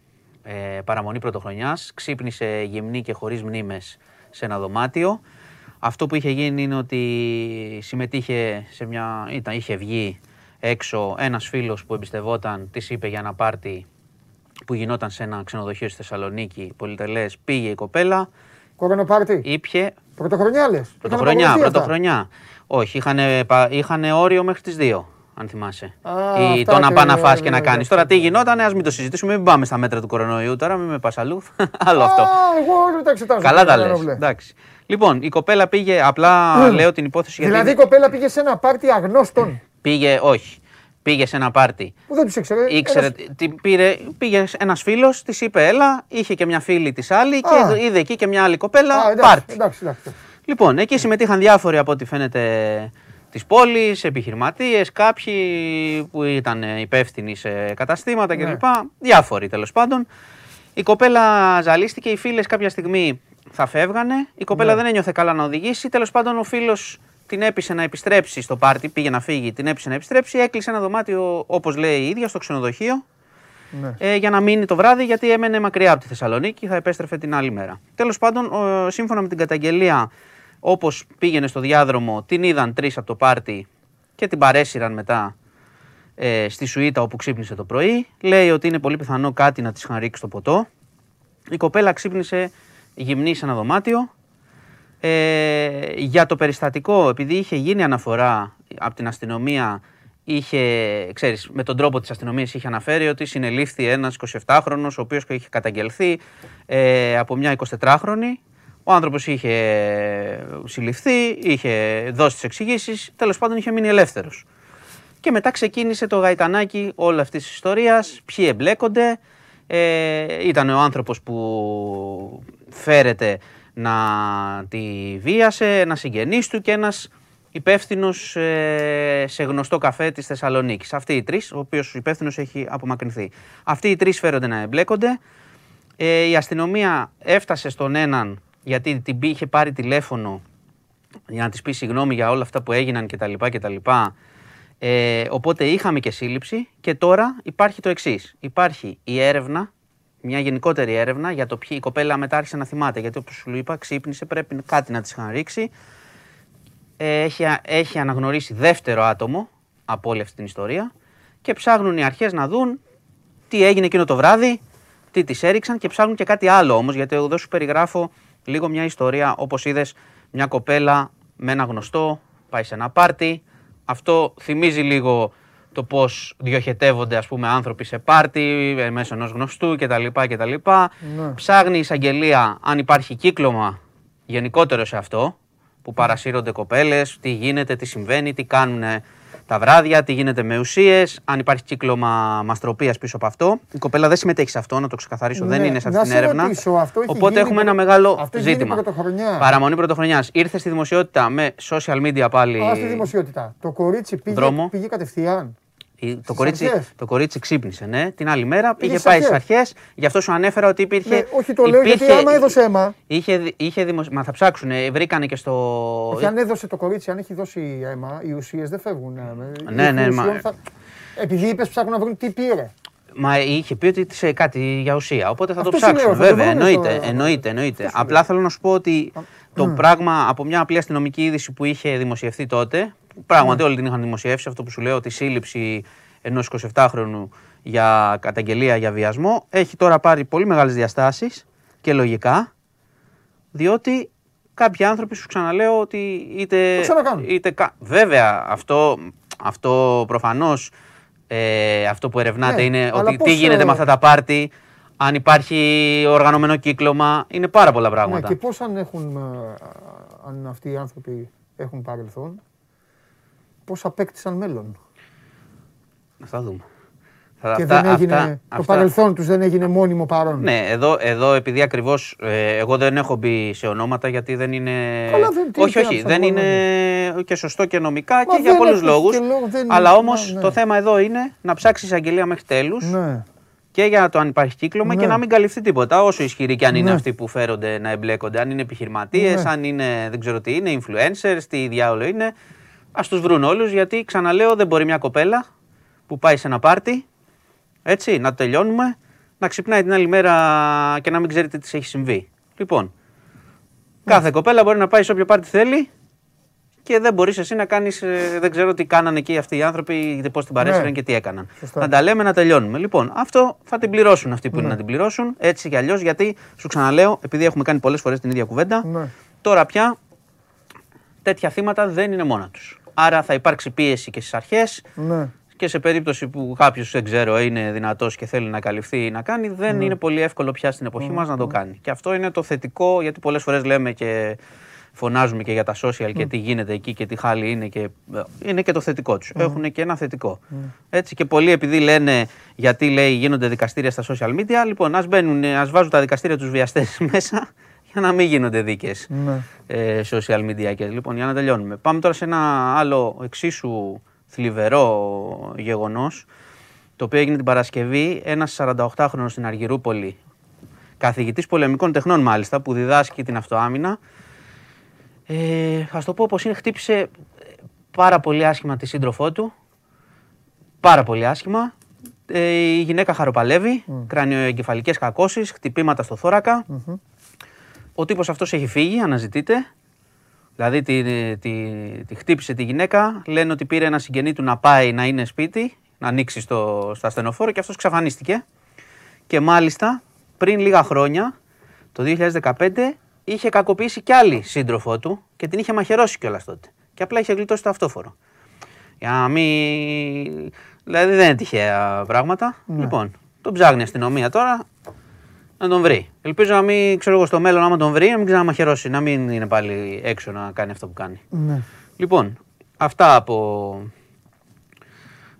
ε, παραμονή πρωτοχρονιάς, ξύπνησε γυμνή και χωρίς μνήμες σε ένα δωμάτιο. Αυτό που είχε γίνει είναι ότι συμμετείχε σε μια, ήταν, είχε βγει έξω ένας φίλος που εμπιστευόταν, της είπε για ένα πάρτι που γινόταν σε ένα ξενοδοχείο στη Θεσσαλονίκη, πολυτελές, πήγε η κοπέλα, Κορονοπάρτι. ήπια, Πρωτοχρονιά λε. πρωτοχρονιά, πρωτοχρονιά. Όχι, είχαν, είχαν όριο μέχρι τις 2, αν θυμάσαι. Α, Ή αυτά το να και- πάει να φας και ναι, να κάνεις. εντάξει. Τώρα τις γινόταν, ας μην το συζητήσουμε, μην πάμε στα μέτρα του κορονοϊού τώρα, μην με πας αλλού. Άλλο αυτό. Α, εγώ δεν τα εξετάζω. Καλά τα Κανένα λες. βλέ. Εντάξει. Λοιπόν, η κοπέλα πήγε, απλά λέω την υπόθεση γιατί Δηλαδή η κοπέλα πήγε σε ένα πάρτι αγνώστων πήγε, όχι, πήγε σε ένα πάρτι. που δεν τους ήξερε. Ήξερε, Ένας- την πήρε, πήγε ένας φίλος, της είπε έλα, είχε και μια φίλη της άλλη Α. και είδε εκεί και μια άλλη κοπέλα. Α, εντάξει, πάρτι. εντάξει, εντάξει. Λοιπόν, εκεί συμμετείχαν διάφοροι από ό,τι φαίνεται της πόλης, επιχειρηματίες, κάποιοι που ήταν υπεύθυνοι σε καταστήματα Ναι. κλπ. Διάφοροι τέλος πάντων. Η κοπέλα ζαλίστηκε, οι φίλες κάποια στιγμή θα φεύγανε. Η κοπέλα Ναι. δεν ένιωθε καλά να οδηγήσει. Τέλος πάντων, ο φίλος την έπεισε να επιστρέψει στο πάρτι, πήγε να φύγει, την έπεισε να επιστρέψει. Έκλεισε ένα δωμάτιο, όπως λέει η ίδια, στο ξενοδοχείο Ναι. ε, για να μείνει το βράδυ γιατί έμενε μακριά από τη Θεσσαλονίκη, θα επέστρεφε την άλλη μέρα. Τέλος πάντων, ο- σύμφωνα με την καταγγελία, όπως πήγαινε στο διάδρομο, την είδαν τρεις από το πάρτι και την παρέσυραν μετά ε, στη Σουήτα όπου ξύπνησε το πρωί. Λέει ότι είναι πολύ πιθανό κάτι να της είχαν ρίξει στο ποτό. Η κοπέλα ξύπνησε γυμνή σε ένα δωμάτιο. Ε, για το περιστατικό, επειδή είχε γίνει αναφορά από την αστυνομία, είχε, ξέρεις, με τον τρόπο της αστυνομίας είχε αναφέρει ότι συνελήφθη ένας 27χρονος, ο οποίος είχε καταγγελθεί ε, από μια 24χρονη. Ο άνθρωπος είχε συλληφθεί, είχε δώσει τις εξηγήσεις, τέλος πάντων είχε μείνει ελεύθερος. Και μετά ξεκίνησε το γαϊτανάκι όλη αυτής της ιστορίας. Ποιοι εμπλέκονται. Ε, ήταν ο άνθρωπος που φέρεται να τη βίασε, ένα συγγενής του και ένας υπεύθυνος σε γνωστό καφέ της Θεσσαλονίκης. Αυτοί οι τρεις, ο οποίος ο υπεύθυνος έχει απομακρυνθεί. Αυτοί οι τρεις φέρονται να εμπλέκονται. Ε, η αστυνομία έφτασε στον έναν γιατί την πή- είχε πάρει τηλέφωνο για να της πει συγγνώμη για όλα αυτά που έγιναν κτλ. κτλ. Ε, οπότε είχαμε και σύλληψη και τώρα υπάρχει το εξής. Υπάρχει η έρευνα, μια γενικότερη έρευνα για το ποιοι η κοπέλα μετά άρχισε να θυμάται. Γιατί όπως σου είπα, ξύπνησε, πρέπει κάτι να της είχαν ρίξει. ε, έχει, α- έχει αναγνωρίσει δεύτερο άτομο από όλη αυτή την ιστορία και ψάχνουν οι αρχές να δουν τι έγινε εκείνο το βράδυ, τι τις έριξαν και ψάχνουν και κάτι άλλο όμως, γιατί εδώ σου περιγράφω λίγο μια ιστορία, όπως είδες, μια κοπέλα με ένα γνωστό, πάει σε ένα πάρτι. Αυτό θυμίζει λίγο το πώς διοχετεύονται ας πούμε άνθρωποι σε πάρτι, ε, μέσω ενός γνωστού κτλ. κτλ. Ναι. Ψάχνει η εισαγγελία αν υπάρχει κύκλωμα γενικότερο σε αυτό, που παρασύρονται κοπέλες, τι γίνεται, τι συμβαίνει, τι κάνουν τα βράδια, τι γίνεται με ουσίες, αν υπάρχει κύκλωμα μαστροπίας πίσω από αυτό. Η κοπέλα δεν συμμετέχει σε αυτό, να το ξεκαθαρίσω, δεν Ναι, είναι σε να αυτή την σε έρευνα. ρωτήσω, αυτό έχει Οπότε γίνει έχουμε ένα προ- μεγάλο αυτό έχει γίνει ζήτημα. πρωτοχρονιά. Παραμονή πρωτοχρονιάς. Ήρθε στη δημοσιότητα με social media πάλι. Α, στη δημοσιότητα. Το κορίτσι πήγε, Δρόμο. πήγε κατευθείαν. Η- Το Στις κορίτσι, αρχές. το κορίτσι ξύπνησε, ναι. Την άλλη μέρα πήγε στις πάει στις αρχές. αρχές. Γι' αυτό σου ανέφερα ότι υπήρχε. Ναι, όχι, το λέω γιατί άμα έδωσε αίμα- Είχε, δη- είχε δημοσ... Μα θα ψάξουν. Βρήκανε και στο. Όχι, αν έδωσε το κορίτσι, αν έχει δώσει αίμα, οι ουσίες δεν φεύγουν. ε, Ναι, οι ναι, ουσιών μα- θα- Επειδή είπες ψάχνουν να βρουν τι πήρε. Μα είχε πει ότι σε κάτι για ουσία. Οπότε θα Αυτό το σου λέω, ψάξουν. θα το Βέβαια, βρούμε εννοείται. στο- εννοείται, εννοείται. Αυτό σου Απλά θέλω να σου πω ότι το πράγμα από μια απλή αστυνομική είδηση που είχε δημοσιευθεί τότε, που πράγματι όλοι την είχαν δημοσιεύσει, αυτό που σου λέω, τη σύλληψη ενός 27χρονου για καταγγελία για βιασμό, έχει τώρα πάρει πολύ μεγάλες διαστάσεις και λογικά, διότι κάποιοι άνθρωποι σου ξαναλέω ότι είτε. Το ξανακάνουν. είτε κα- Βέβαια, αυτό, αυτό προφανώς. Ε, αυτό που ερευνάτε Ναι, είναι αλλά ότι τι πώς, γίνεται ε, με αυτά τα πάρτι, αν υπάρχει οργανωμένο κύκλωμα, είναι πάρα πολλά Ναι, πράγματα. και πώς αν έχουν, ε, αν αυτοί οι άνθρωποι έχουν παρελθόν, πώς απέκτησαν μέλλον. Θα δούμε. Θα- Και αυτά- δεν έγινε, αυτά- το αυτά- παρελθόν τους δεν έγινε μόνιμο παρόν. Ναι, εδώ, εδώ επειδή ακριβώς εγώ δεν έχω μπει σε ονόματα γιατί δεν είναι. Καλά, δεν- τι- όχι, τι όχι, να δεν ψάχνουμε, είναι και σωστό και νομικά και δεν για πολλούς έχεις λόγους. και λόγο, δεν- Αλλά όμως μα, ναι. το θέμα εδώ είναι να ψάξεις εισαγγελία μέχρι τέλους Ναι. και για το αν υπάρχει κύκλωμα Ναι. και να μην καλυφθεί τίποτα. Όσο ισχυροί και αν είναι Ναι. αυτοί που φέρονται να εμπλέκονται, αν είναι επιχειρηματίες, Ναι. αν είναι δεν ξέρω τι είναι, influencers, τι διάολο είναι. Α τους βρουν όλους γιατί ξαναλέω δεν μπορεί μια κοπέλα που πάει σε ένα πάρτι, έτσι, να το τελειώνουμε, να ξυπνάει την άλλη μέρα και να μην ξέρει τι της έχει συμβεί. Λοιπόν, κάθε κοπέλα μπορεί να πάει σε όποιο πάρτι θέλει και δεν μπορείς εσύ να κάνεις. Δεν ξέρω τι κάνανε εκεί αυτοί οι άνθρωποι, πώς την παρέσυραν Ναι. και τι έκαναν. Σωστά. Να τα λέμε, να τελειώνουμε. Λοιπόν, αυτό θα την πληρώσουν αυτοί που είναι να την πληρώσουν, έτσι κι αλλιώς, γιατί σου ξαναλέω, επειδή έχουμε κάνει πολλές φορές την ίδια κουβέντα, Ναι. τώρα πια τέτοια θύματα δεν είναι μόνα τους. Άρα θα υπάρξει πίεση και στις αρχές Ναι. και σε περίπτωση που κάποιος δεν ξέρω είναι δυνατός και θέλει να καλυφθεί ή να κάνει, δεν είναι πολύ εύκολο πια στην εποχή μας να το κάνει. Και αυτό είναι το θετικό, γιατί πολλές φορές λέμε και φωνάζουμε και για τα social και τι γίνεται εκεί και τι χάλι είναι και είναι και το θετικό τους. Έχουν και ένα θετικό. Έτσι και πολλοί επειδή λένε γιατί λέει γίνονται δικαστήρια στα social media, λοιπόν ας, μπαίνουν, ας βάζουν τα δικαστήρια τους βιαστές μέσα για να μην γίνονται δίκες Ναι. ε, social media και λοιπόν για να τελειώνουμε. Πάμε τώρα σε ένα άλλο εξίσου θλιβερό γεγονός το οποίο έγινε την Παρασκευή ένας 48χρονος στην Αργυρούπολη καθηγητής πολεμικών τεχνών μάλιστα που διδάσκει την αυτοάμυνα ε, ας το πω πως είναι χτύπησε πάρα πολύ άσχημα τη σύντροφό του πάρα πολύ άσχημα ε, η γυναίκα χαροπαλεύει, mm. κρανιοεγκεφαλικές κακώσεις, χτυπήματα στο θώρακα. Ο τύπος αυτός έχει φύγει, αναζητείται. Δηλαδή τη, τη, τη χτύπησε τη γυναίκα, λένε ότι πήρε ένα συγγενή του να πάει να είναι σπίτι, να ανοίξει στο, στο ασθενοφόρο και αυτός ξαφανίστηκε. Και μάλιστα πριν λίγα χρόνια, το 2015, είχε κακοποιήσει κι άλλη σύντροφό του και την είχε μαχαιρώσει κιόλας τότε. Και απλά είχε γλιτώσει το αυτόφορο. Για να μην. Δηλαδή δεν είναι τυχαία πράγματα. Λοιπόν, τον ψάχνει η αστυνομία τώρα να τον βρει. Ελπίζω να μην, ξέρω εγώ, στο μέλλον, άμα τον βρει, να μην ξαναμαχαιρώσει, να μην είναι πάλι έξω να κάνει αυτό που κάνει. Ναι. Λοιπόν, αυτά από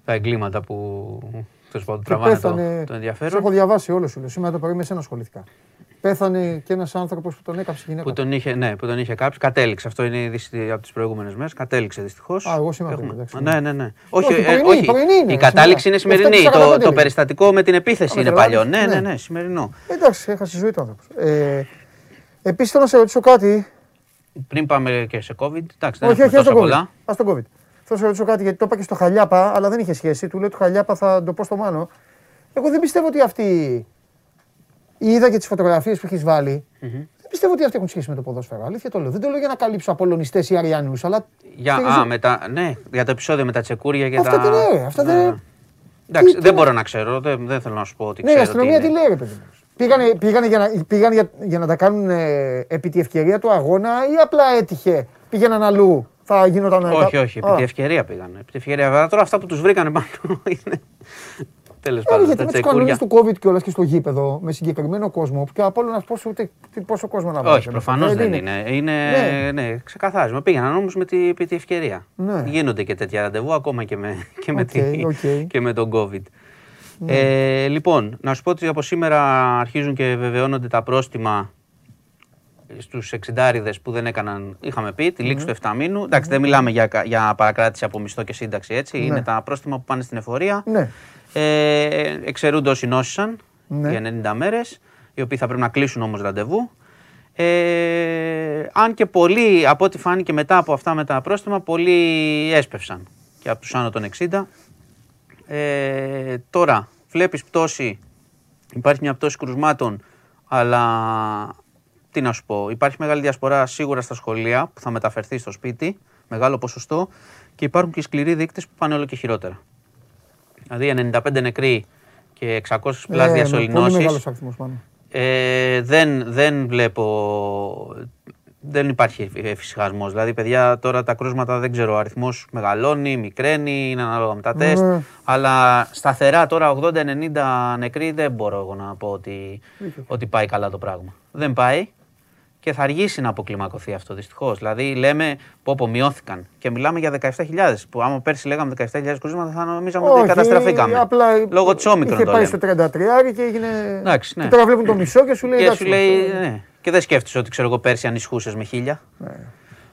τα εγκλήματα που τέλος πάντων, Και τραβάνε το, πέθανε. το Σε ενδιαφέρον. έχω διαβάσει όλο σου. λέω. Σήμερα το πρωί με σένα ασχολήθηκα. Πέθανε και ένας άνθρωπος που τον έκαψε η γυναίκα. Που του. τον είχε, ναι, που τον είχε κάψει. Κατέληξε. Αυτό είναι η είδηση από τις προηγούμενες μέρες. Κατέληξε δυστυχώς. Α, εγώ σήμερα πρωί, εντάξει. Ναι, ναι, ναι. Όχι, Όχι, ε, πρωινή, όχι. πρωινή είναι, η κατάληξη είναι σήμερα. σημερινή. 7:45 Το, το λέει. περιστατικό με την επίθεση Α, είναι με παλιό. Ναι, τρελάνεις. ναι, Ναι. ναι, σημερινό. Εντάξει, έχασε τη ζωή του άνθρωπος. Ε, Επίσης θέλω να σε ρωτήσω κάτι. Πριν πάμε και σε COVID, εντάξει, δεν όχι, έχουμε όχι, ας τόσα τον COVID. πολλά. Ας τον COVID. Θέλω να σε ρωτήσω κάτι γιατί το είπα και στο Χαλιάπα, αλλά δεν είχε σχέση. Του λέω του Χαλιάπα θα το πω στο Μάνο. Εγώ δεν πιστεύω ότι αυτή. Είδα και τις φωτογραφίες που έχεις βάλει. Δεν Δεν πιστεύω ότι αυτοί έχουν σχέση με το ποδόσφαιρο. Αλήθεια το λέω. Δεν το λέω για να καλύψω απολωνιστές ή αριανούς, αλλά. Για, τι- α, με τα, ναι, για το επεισόδιο με τα τσεκούρια και Αυτά τα. τι λέει, αυτά Ναι, δεν- ναι. Εντάξει, τι- δεν τι- μπορώ να ξέρω. Δεν, δεν θέλω να σου πω ότι Ναι, η ξέρω. αστυνομία τι είναι. λέει, ρε παιδί μου. Πήγανε, πήγανε, για, να, πήγανε για, για να τα κάνουν ε, επί τη ευκαιρία του αγώνα ή απλά έτυχε. Πήγαιναν αλλού. Θα γίνονταν. Όχι, όχι, επί Α. τη ευκαιρία πήγαν. Επί τη ευκαιρία. Βέβαια, τώρα αυτά που τους βρήκανε πάνω είναι. Τέλος Ε, πάντων, γιατί τα με του κανόνε τσεκούρια. του COVID και όλα και στο γήπεδο με συγκεκριμένο κόσμο. Και από όλο να πόσο, ούτε, τι- πόσο κόσμο να βάλει. Όχι, προφανώς δεν είναι. είναι Ναι. ναι. ξεκαθάρισμα. Πήγαιναν όμως με τη, επί τη ευκαιρία. Ναι. Γίνονται και τέτοια ραντεβού ακόμα και με, και με, Οκ, τη- οκ. Ναι. και με τον COVID. Ε, λοιπόν, να σου πω ότι από σήμερα αρχίζουν και βεβαιώνονται τα πρόστιμα στους 60 που δεν έκαναν, είχαμε πει, τη Ναι. λήξη του 7 μήνου. Εντάξει, δεν μιλάμε για, κα- για παρακράτηση από μισθό και σύνταξη, έτσι. Ναι. Είναι τα πρόστιμα που πάνε στην εφορία. Ναι. Ε, εξαιρούνται όσοι νόσησαν Ναι. για 90 μέρες, οι οποίοι θα πρέπει να κλείσουν όμως ραντεβού. Ε, αν και πολλοί, από ό,τι φάνηκε μετά από αυτά με τα πρόστιμα, πολλοί έσπευσαν και από τους άνω των 60. Ε, τώρα βλέπεις πτώση, υπάρχει μια πτώση κρουσμάτων, αλλά τι να σου πω, υπάρχει μεγάλη διασπορά σίγουρα στα σχολεία που θα μεταφερθεί στο σπίτι, μεγάλο ποσοστό και υπάρχουν και σκληροί δείκτες που πάνε όλο και χειρότερα. Δηλαδή 95 νεκροί και 600 πλάσ Ε, διασωληνώσεις. Πολύ μεγάλος αριθμός πάνω. Ε, δεν, δεν βλέπω. Δεν υπάρχει εφησυχασμός. Δηλαδή, παιδιά, τώρα τα κρούσματα δεν ξέρω. Ο αριθμός μεγαλώνει, μικραίνει, είναι ανάλογα με τα τεστ. Ναι. Αλλά σταθερά τώρα 80-90 νεκροί δεν μπορώ εγώ να πω ότι, ότι πάει καλά το πράγμα. Δεν πάει και θα αργήσει να αποκλιμακωθεί αυτό δυστυχώς. Δηλαδή, λέμε πω, πω μειώθηκαν και μιλάμε για 17.000. Που άμα πέρσι λέγαμε 17.000 κρούσματα, θα νομίζαμε ότι καταστραφήκαμε. Απλά Λόγω της όμικρον Είχε το πάει λέμε. στο 33 και έγινε. Εντάξει, ναι. Και τώρα βλέπουν το μισό και σου λέει. Και εντάξει, σου λέει, αυτό- ναι. Και δεν σκέφτεσαι ότι ξέρω εγώ πέρσι ανησυχούσες με χίλια.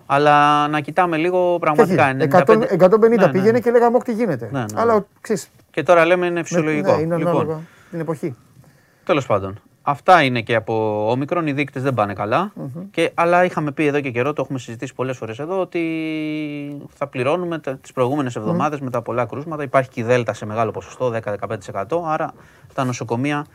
Αλλά να κοιτάμε λίγο Και πραγματικά. έχει, 95 100, 150 Ναι, ναι. πήγαινε και λέγαμε όχι τι γίνεται. Ναι, ναι, ναι. Αλλά ξέρεις, Και τώρα λέμε είναι με- φυσιολογικό. ναι, είναι λοιπόν, ανάλογα την εποχή. τέλος πάντων. Αυτά είναι και από όμικρον. Οι δείκτες δεν πάνε καλά. Και, αλλά είχαμε πει εδώ και καιρό, το έχουμε συζητήσει πολλές φορές εδώ, ότι θα πληρώνουμε τις προηγούμενες εβδομάδες με τα πολλά κρούσματα. Υπάρχει και η Δέλτα σε μεγάλο ποσοστό, 10-15%. Άρα τα νοσοκομεία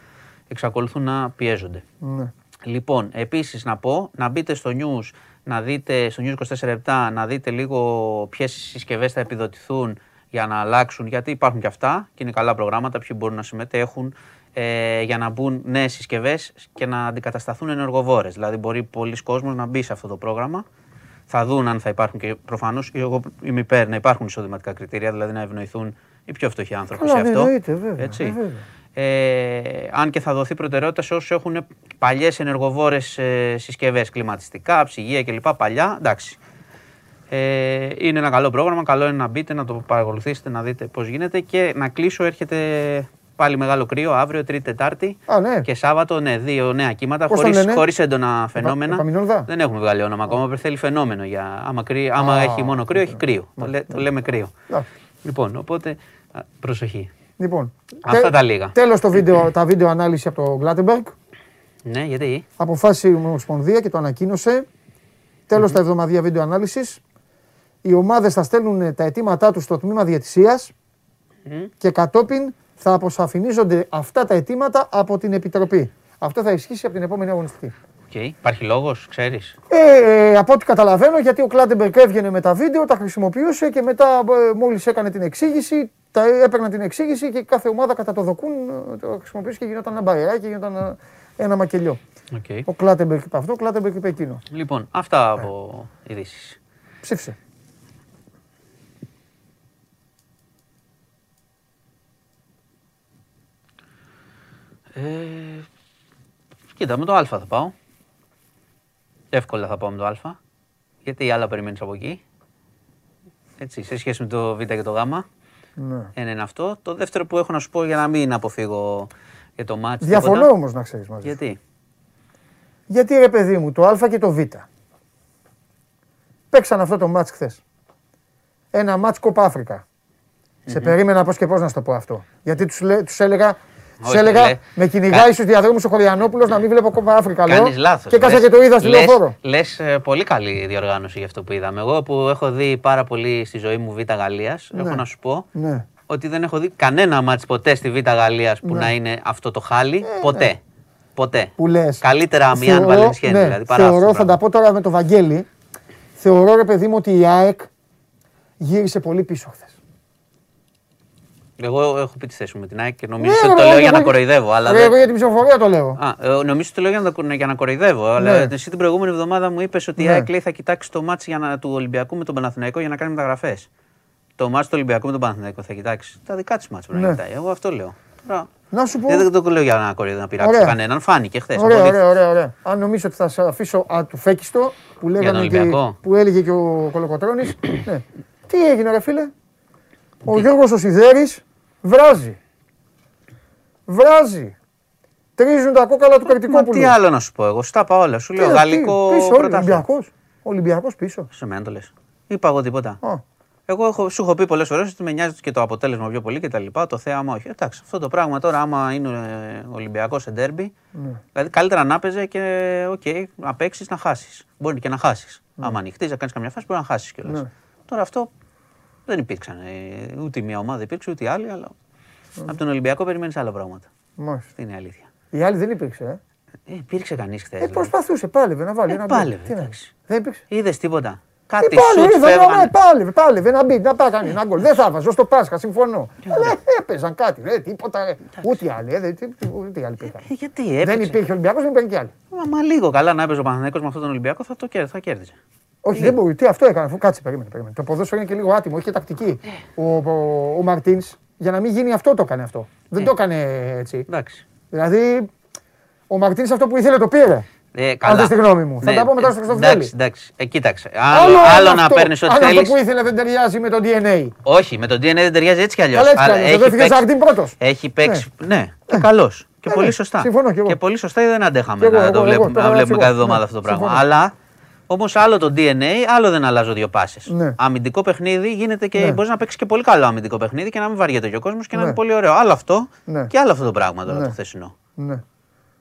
εξακολουθούν να πιέζονται. Ναι. Λοιπόν, επίσης να πω να μπείτε στο news, να δείτε στο news 24 λεπτά, να δείτε λίγο ποιες συσκευές θα επιδοτηθούν για να αλλάξουν, γιατί υπάρχουν και αυτά και είναι καλά προγράμματα, ποιοι μπορούν να συμμετέχουν ε, για να μπουν νέες συσκευές και να αντικατασταθούν ενεργοβόρε. Δηλαδή, μπορεί πολλοί κόσμος να μπει σε αυτό το πρόγραμμα. Θα δουν αν θα υπάρχουν και προφανώς, εγώ είμαι υπέρ να υπάρχουν εισοδηματικά κριτήρια, δηλαδή να ευνοηθούν οι πιο φτωχοί άνθρωποι Καλά, σε αυτό. εννοείται, βέβαια, Έτσι. ε, βέβαια. Ε, αν και θα δοθεί προτεραιότητα σε όσους έχουν παλιές ενεργοβόρε ε, συσκευές, κλιματιστικά, ψυγεία κλπ. Παλιά, εντάξει. Ε, είναι ένα καλό πρόγραμμα. Καλό είναι να μπείτε, να το παρακολουθήσετε, να δείτε πώς γίνεται. Και να κλείσω, έρχεται πάλι μεγάλο κρύο αύριο, Τρίτη, Τετάρτη. Α, ναι. Και Σάββατο, ναι, δύο νέα κύματα Πώς το χωρί λένε; χωρίς έντονα φαινόμενα. Επαμινόλδα; Δεν έχουμε βγάλει όνομα ακόμα. πρέπει θέλει φαινόμενο. Για, άμα κρύ- άμα Α, έχει μόνο κρύο, έχει ναι. κρύο. Το, λέ- το λέμε κρύο. Εντάξει. Λοιπόν, οπότε α, προσοχή. Λοιπόν, Αυτά τα λίγα. Τέλος το βίντεο, τα βίντεο ανάλυση από το Κλάτενμπεργκ. Ναι, γιατί; Αποφάσισε η Ομοσπονδία και το ανακοίνωσε. Τέλος τα εβδομαδιαία βίντεο ανάλυσης. Οι ομάδες θα στέλνουν τα αιτήματά τους στο τμήμα διαιτησίας και κατόπιν θα αποσαφηνίζονται αυτά τα αιτήματα από την Επιτροπή. Αυτό θα ισχύσει από την επόμενη αγωνιστική. Οκ. Υπάρχει λόγος, ξέρεις; Ε, από ό,τι καταλαβαίνω, γιατί ο Κλάτενμπεργκ έβγαινε με τα βίντεο, τα χρησιμοποιούσε και μετά ε, μόλις έκανε την εξήγηση, τα έπαιρναν την εξήγηση και κάθε ομάδα κατά το δοκούν ε, το χρησιμοποιούσε και γινόταν ένα μπαϊράκι, γινόταν ε, ένα μακελιό. Okay. Ο Κλάτεμπεργκ είπε αυτό, ο Κλάτεμπεργκ είπε εκείνο. Λοιπόν, αυτά από ειδήσεις. Ψήφισε. Ε, κοίτα, με το Α θα πάω. Εύκολα θα πάω με το Α. Γιατί άλλα περιμένεις από εκεί. Έτσι, σε σχέση με το Β και το Γ. Ναι. Ένα είναι αυτό. Το δεύτερο που έχω να σου πω για να μην αποφύγω για το μάτι. Διαφωνώ όμως να ξέρεις μαζί. σου. Γιατί; Γιατί ρε παιδί μου, το Α και το Β. Παίξαν αυτό το μάτς χθες. Ένα μάτς Κόπα Αφρικα. Σε περίμενα πώς και πώς να σου το πω αυτό. Γιατί τους τους έλεγα, τους Όχι, έλεγα λέ. με κυνηγάει στους διαδρόμους ο Χωριανόπουλος να μην βλέπω Κόπα Αφρικα. λέω. Κάνεις λάθος. Και κάσα και το είδα στη λεωφόρο. Λες πολύ καλή διοργάνωση για αυτό που είδαμε. Εγώ που έχω δει πάρα πολύ στη ζωή μου Β Γαλλίας, έχω να σου πω Ναι. ότι δεν έχω δει κανένα μάτς ποτέ στη Β Γαλλίας που Ναι. να είναι αυτό το χάλι. ποτέ. Ποτέ. που λες. Καλύτερα Αμιάν Θεωρώ- Βαλενσιέν ναι, δηλαδή. Παρά αυτό Θεωρώ, το θα τα πράγμα. πω τώρα με το Βαγγέλη, θεωρώ ρε παιδί μου ότι η ΑΕΚ γύρισε πολύ πίσω χθες. Εγώ έχω πει τη θέση μου με την ΑΕΚ και νομίζω Ναι, ότι το ρε, λέω εγώ- για να κοροϊδεύω. Αλλά Ρε, δεν- εγώ για την ψηφοφορία το λέω. Α, ε, νομίζω ότι το λέω για να, το- για να κοροϊδεύω. Αλλά Ναι. εσύ την προηγούμενη εβδομάδα μου είπες ότι η Ναι. ΑΕΚ λέει, θα κοιτάξει το μάτσο του Ολυμπιακού με τον Παναθηναϊκό για να κάνει μεταγραφές. Το μάτσο του Ολυμπιακού με τον Παναθηναϊκό θα κοιτάξει. Τα δικά της μάτσα πρέπει να Ναι. κοιτάει. Εγώ αυτό λέω. Τώρα, Να σου πω. δεν δεν το λέω για να κοροϊδεύω, να πειράξω Ωραία. κανέναν. Φάνηκε χθες. Ωραία, ωραία, ωραία, ωραία. Αν νομίζω ότι θα σε αφήσω α, του φέκιστο που, λέγανε και, Ολυμπιακό. που έλεγε και ο Κολοκοτρώνης. ναι. Τι έγινε ρε φίλε; Ο Γιώργος ο Σιδέρης βράζει. Βράζει. Τρίζουν τα κόκαλα του Μα Καρτικόπουλου. τι άλλο να σου πω εγώ. Στα πάω όλα. Σου Τι, λέω τι, γαλλικό Πίσω, πρωτάθλημα. Ολυμπιακός. Ολυμπιακός πίσω. Σε μένα το λες. Είπα εγώ τίποτα. Α, Εγώ έχω, σου έχω πει πολλές φορές ότι με νοιάζει και το αποτέλεσμα πιο πολύ και τα λοιπά. Το θέαμα όχι. Εντάξει, αυτό το πράγμα τώρα, άμα είναι ε, Ολυμπιακός σε ντέρμπι, Ναι. δηλαδή καλύτερα να παίζει και οκ, να παίξεις να χάσεις. Μπορεί και να χάσεις. Άμα ανοιχτεί, να κάνεις καμιά φάση, μπορεί να χάσεις κιόλας. Ναι. Τώρα αυτό δεν υπήρξαν. ε, Ούτε μία ομάδα υπήρξε, ούτε άλλη, αλλά από τον Ολυμπιακό περιμένεις άλλα πράγματα. μάλιστα. Αυτή είναι η αλήθεια. Η άλλη δεν υπήρξε. Ε, Ε, υπήρξε κανείς χθες. ε προσπαθούσε, πάλευε να βάλει Ε, ένα γκολ. πάλευε, Τι να- εντάξει. Δεν υπήρξε. Είδες τίποτα. Ε, Κάτι πάλευε, σουτς είδα, ναι, φεύγαν. πάλευε, πάλευε, να μπει, να πάει κάνει ένα γκολ. Δεν θα βάζω στο Πάσχα, συμφωνώ. Αλλά έπαιζαν κάτι, ρε, τίποτα. ρε. Ούτε οι άλλοι, ε, δεν- τι- ούτε οι άλλοι πήγαν. Ε, γιατί Δεν έπαιξε. υπήρχε Ολυμπιακός, δεν υπήρχε κι άλλοι. Μα, μα λίγο καλά να έπαιζε ο Παναθηναϊκός με αυτόν τον Ολυμπιακό θα το κέρδιζε. Θα κέρδιζε. Όχι, δεν μπορεί. Τι αυτό έκανε, αφού κάτσε, περίμενε. περίμενε. Το ποδόσφαιρο είναι και λίγο άτιμο, είχε τακτική. Ο, ο, ο Μαρτίνς, για να μην γίνει αυτό, το έκανε αυτό. Δεν το έκανε έτσι. Εντάξει. Δηλαδή, ο Μαρτίνς αυτό που ήθελε το πήρε. Ε, Αν θες τη γνώμη μου. Θα τα πω μετά στο Χριστόφιλο. Εντάξει, εντάξει. Ε, κοίταξε. Άλλο, άλλο αν να αυτό- παίρνεις ό,τι αν θέλεις. αυτό που ήθελε δεν ταιριάζει με το DNA. Όχι, με τον DNA δεν ταιριάζει έτσι κι αλλιώς. Καλά, έτσι κι αλλιώς. Εδώ έφυγε Ζαρντίν πρώτος. Έχει παίξει. Ναι, και καλός. Και Ε, πολύ ναι, σωστά. συμφωνώ κι εγώ. Και πολύ σωστά δεν αντέχαμε Κι εγώ, να εγώ, το εγώ, βλέπουμε, το να βλέπουμε εγώ. κάθε εβδομάδα Ναι, αυτό το πράγμα. συμφωνώ. Αλλά όμως άλλο το DNA, άλλο δεν αλλάζω δύο πάσες. Ναι. Αμυντικό παιχνίδι γίνεται και Ναι. μπορεί να παίξει και πολύ καλό αμυντικό παιχνίδι και να μην βαριέται και ο κόσμος και να Ναι. είναι πολύ ωραίο. Άλλο αυτό Ναι. και άλλο αυτό το πράγμα τώρα Ναι. το χθεσινό. Ναι.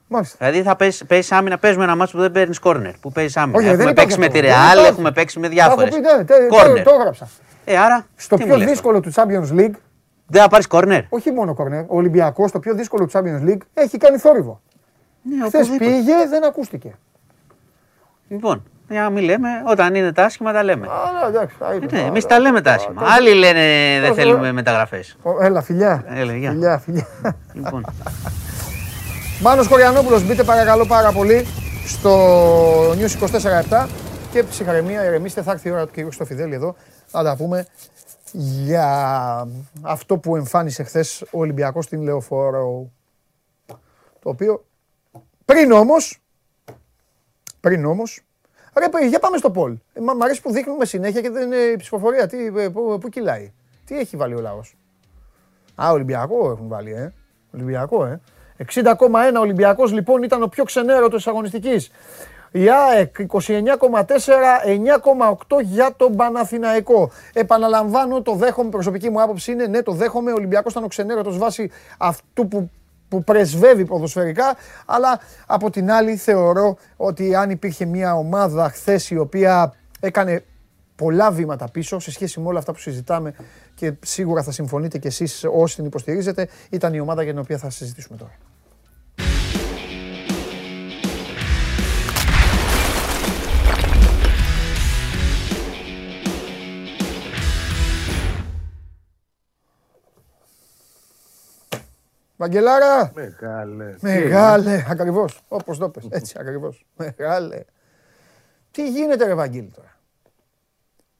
Μάλιστα. Δηλαδή θα παίζει, παίζεις άμυνα, παίζουμε ένα μάτσο που δεν παίρνεις κόρνερ. Που παίζει άμυνα. Όχι, δεν έχουμε υπάρχει παίξει με αυτό. τη Δεν Real, υπάρχει. έχουμε παίξει με Τα έχω διάφορε. πει, ναι, τε- τε- Κόρνερ. Το έγραψα. Ε, άρα. Στο τι μου πιο λες δύσκολο του Champions League, Δεν θα πάρεις κόρνερ. όχι μόνο κορνέρ, ο Ολυμπιακός, το πιο δύσκολο του Champions League, έχει κάνει θόρυβο. Ναι, Χθες οπουδήποτε. πήγε, δεν ακούστηκε. Λοιπόν, για να μην λέμε, όταν είναι τα άσχημα τα λέμε. Αλλά εντάξει, τα είπες. Ναι, Α, εμείς τα λέμε τα άσχημα. τόσο- Άλλοι λένε δεν τόσο- θέλουμε μεταγραφές. Ο- Έλα, φιλιά. Έλα, γεια. Φιλιά, φιλιά. Λοιπόν, Μάνος Κοριανόπουλος, μπείτε παρακαλώ πάρα πολύ στο News 24-7 και ψυχαρεμία, ηρεμήστε, θα έρθει η ώρα του κυρίου Στοφιδέλη εδώ, θα τα πούμε για αυτό που εμφάνισε χθες ο Ολυμπιακός στην Λεωφόρο. Το οποίο πριν όμως, πριν όμως, ρε παιδί, για πάμε στο Πολ. Ε, Μα μ' αρέσει που δείχνουμε συνέχεια και δεν είναι η ψηφοφορία. Τι, ε, πού, πού κυλάει. Τι έχει βάλει ο λαός. Α, Ολυμπιακό έχουν βάλει, ε. Ολυμπιακό, ε. 60,1 Ολυμπιακός λοιπόν ήταν ο πιο ξενέρωτος της αγωνιστικής. Η ΑΕΚ 29,4, 9,8 για τον Παναθηναϊκό. Επαναλαμβάνω, το δέχομαι, προσωπική μου άποψη είναι, ναι, το δέχομαι, ο Ολυμπιακός ήταν ο ξενέρωτος βάσει αυτού που, που πρεσβεύει ποδοσφαιρικά, αλλά από την άλλη θεωρώ ότι αν υπήρχε μια ομάδα χθες η οποία έκανε πολλά βήματα πίσω σε σχέση με όλα αυτά που συζητάμε και σίγουρα θα συμφωνείτε κι εσείς όσοι την υποστηρίζετε, ήταν η ομάδα για την οποία θα συζητήσουμε τώρα. Βαγγελάρα! Μεγάλε. Μεγάλε, ακριβώς, όπως το 'πες, έτσι ακριβώς. Μεγάλε. Τι γίνεται ρε Βαγγέλη τώρα;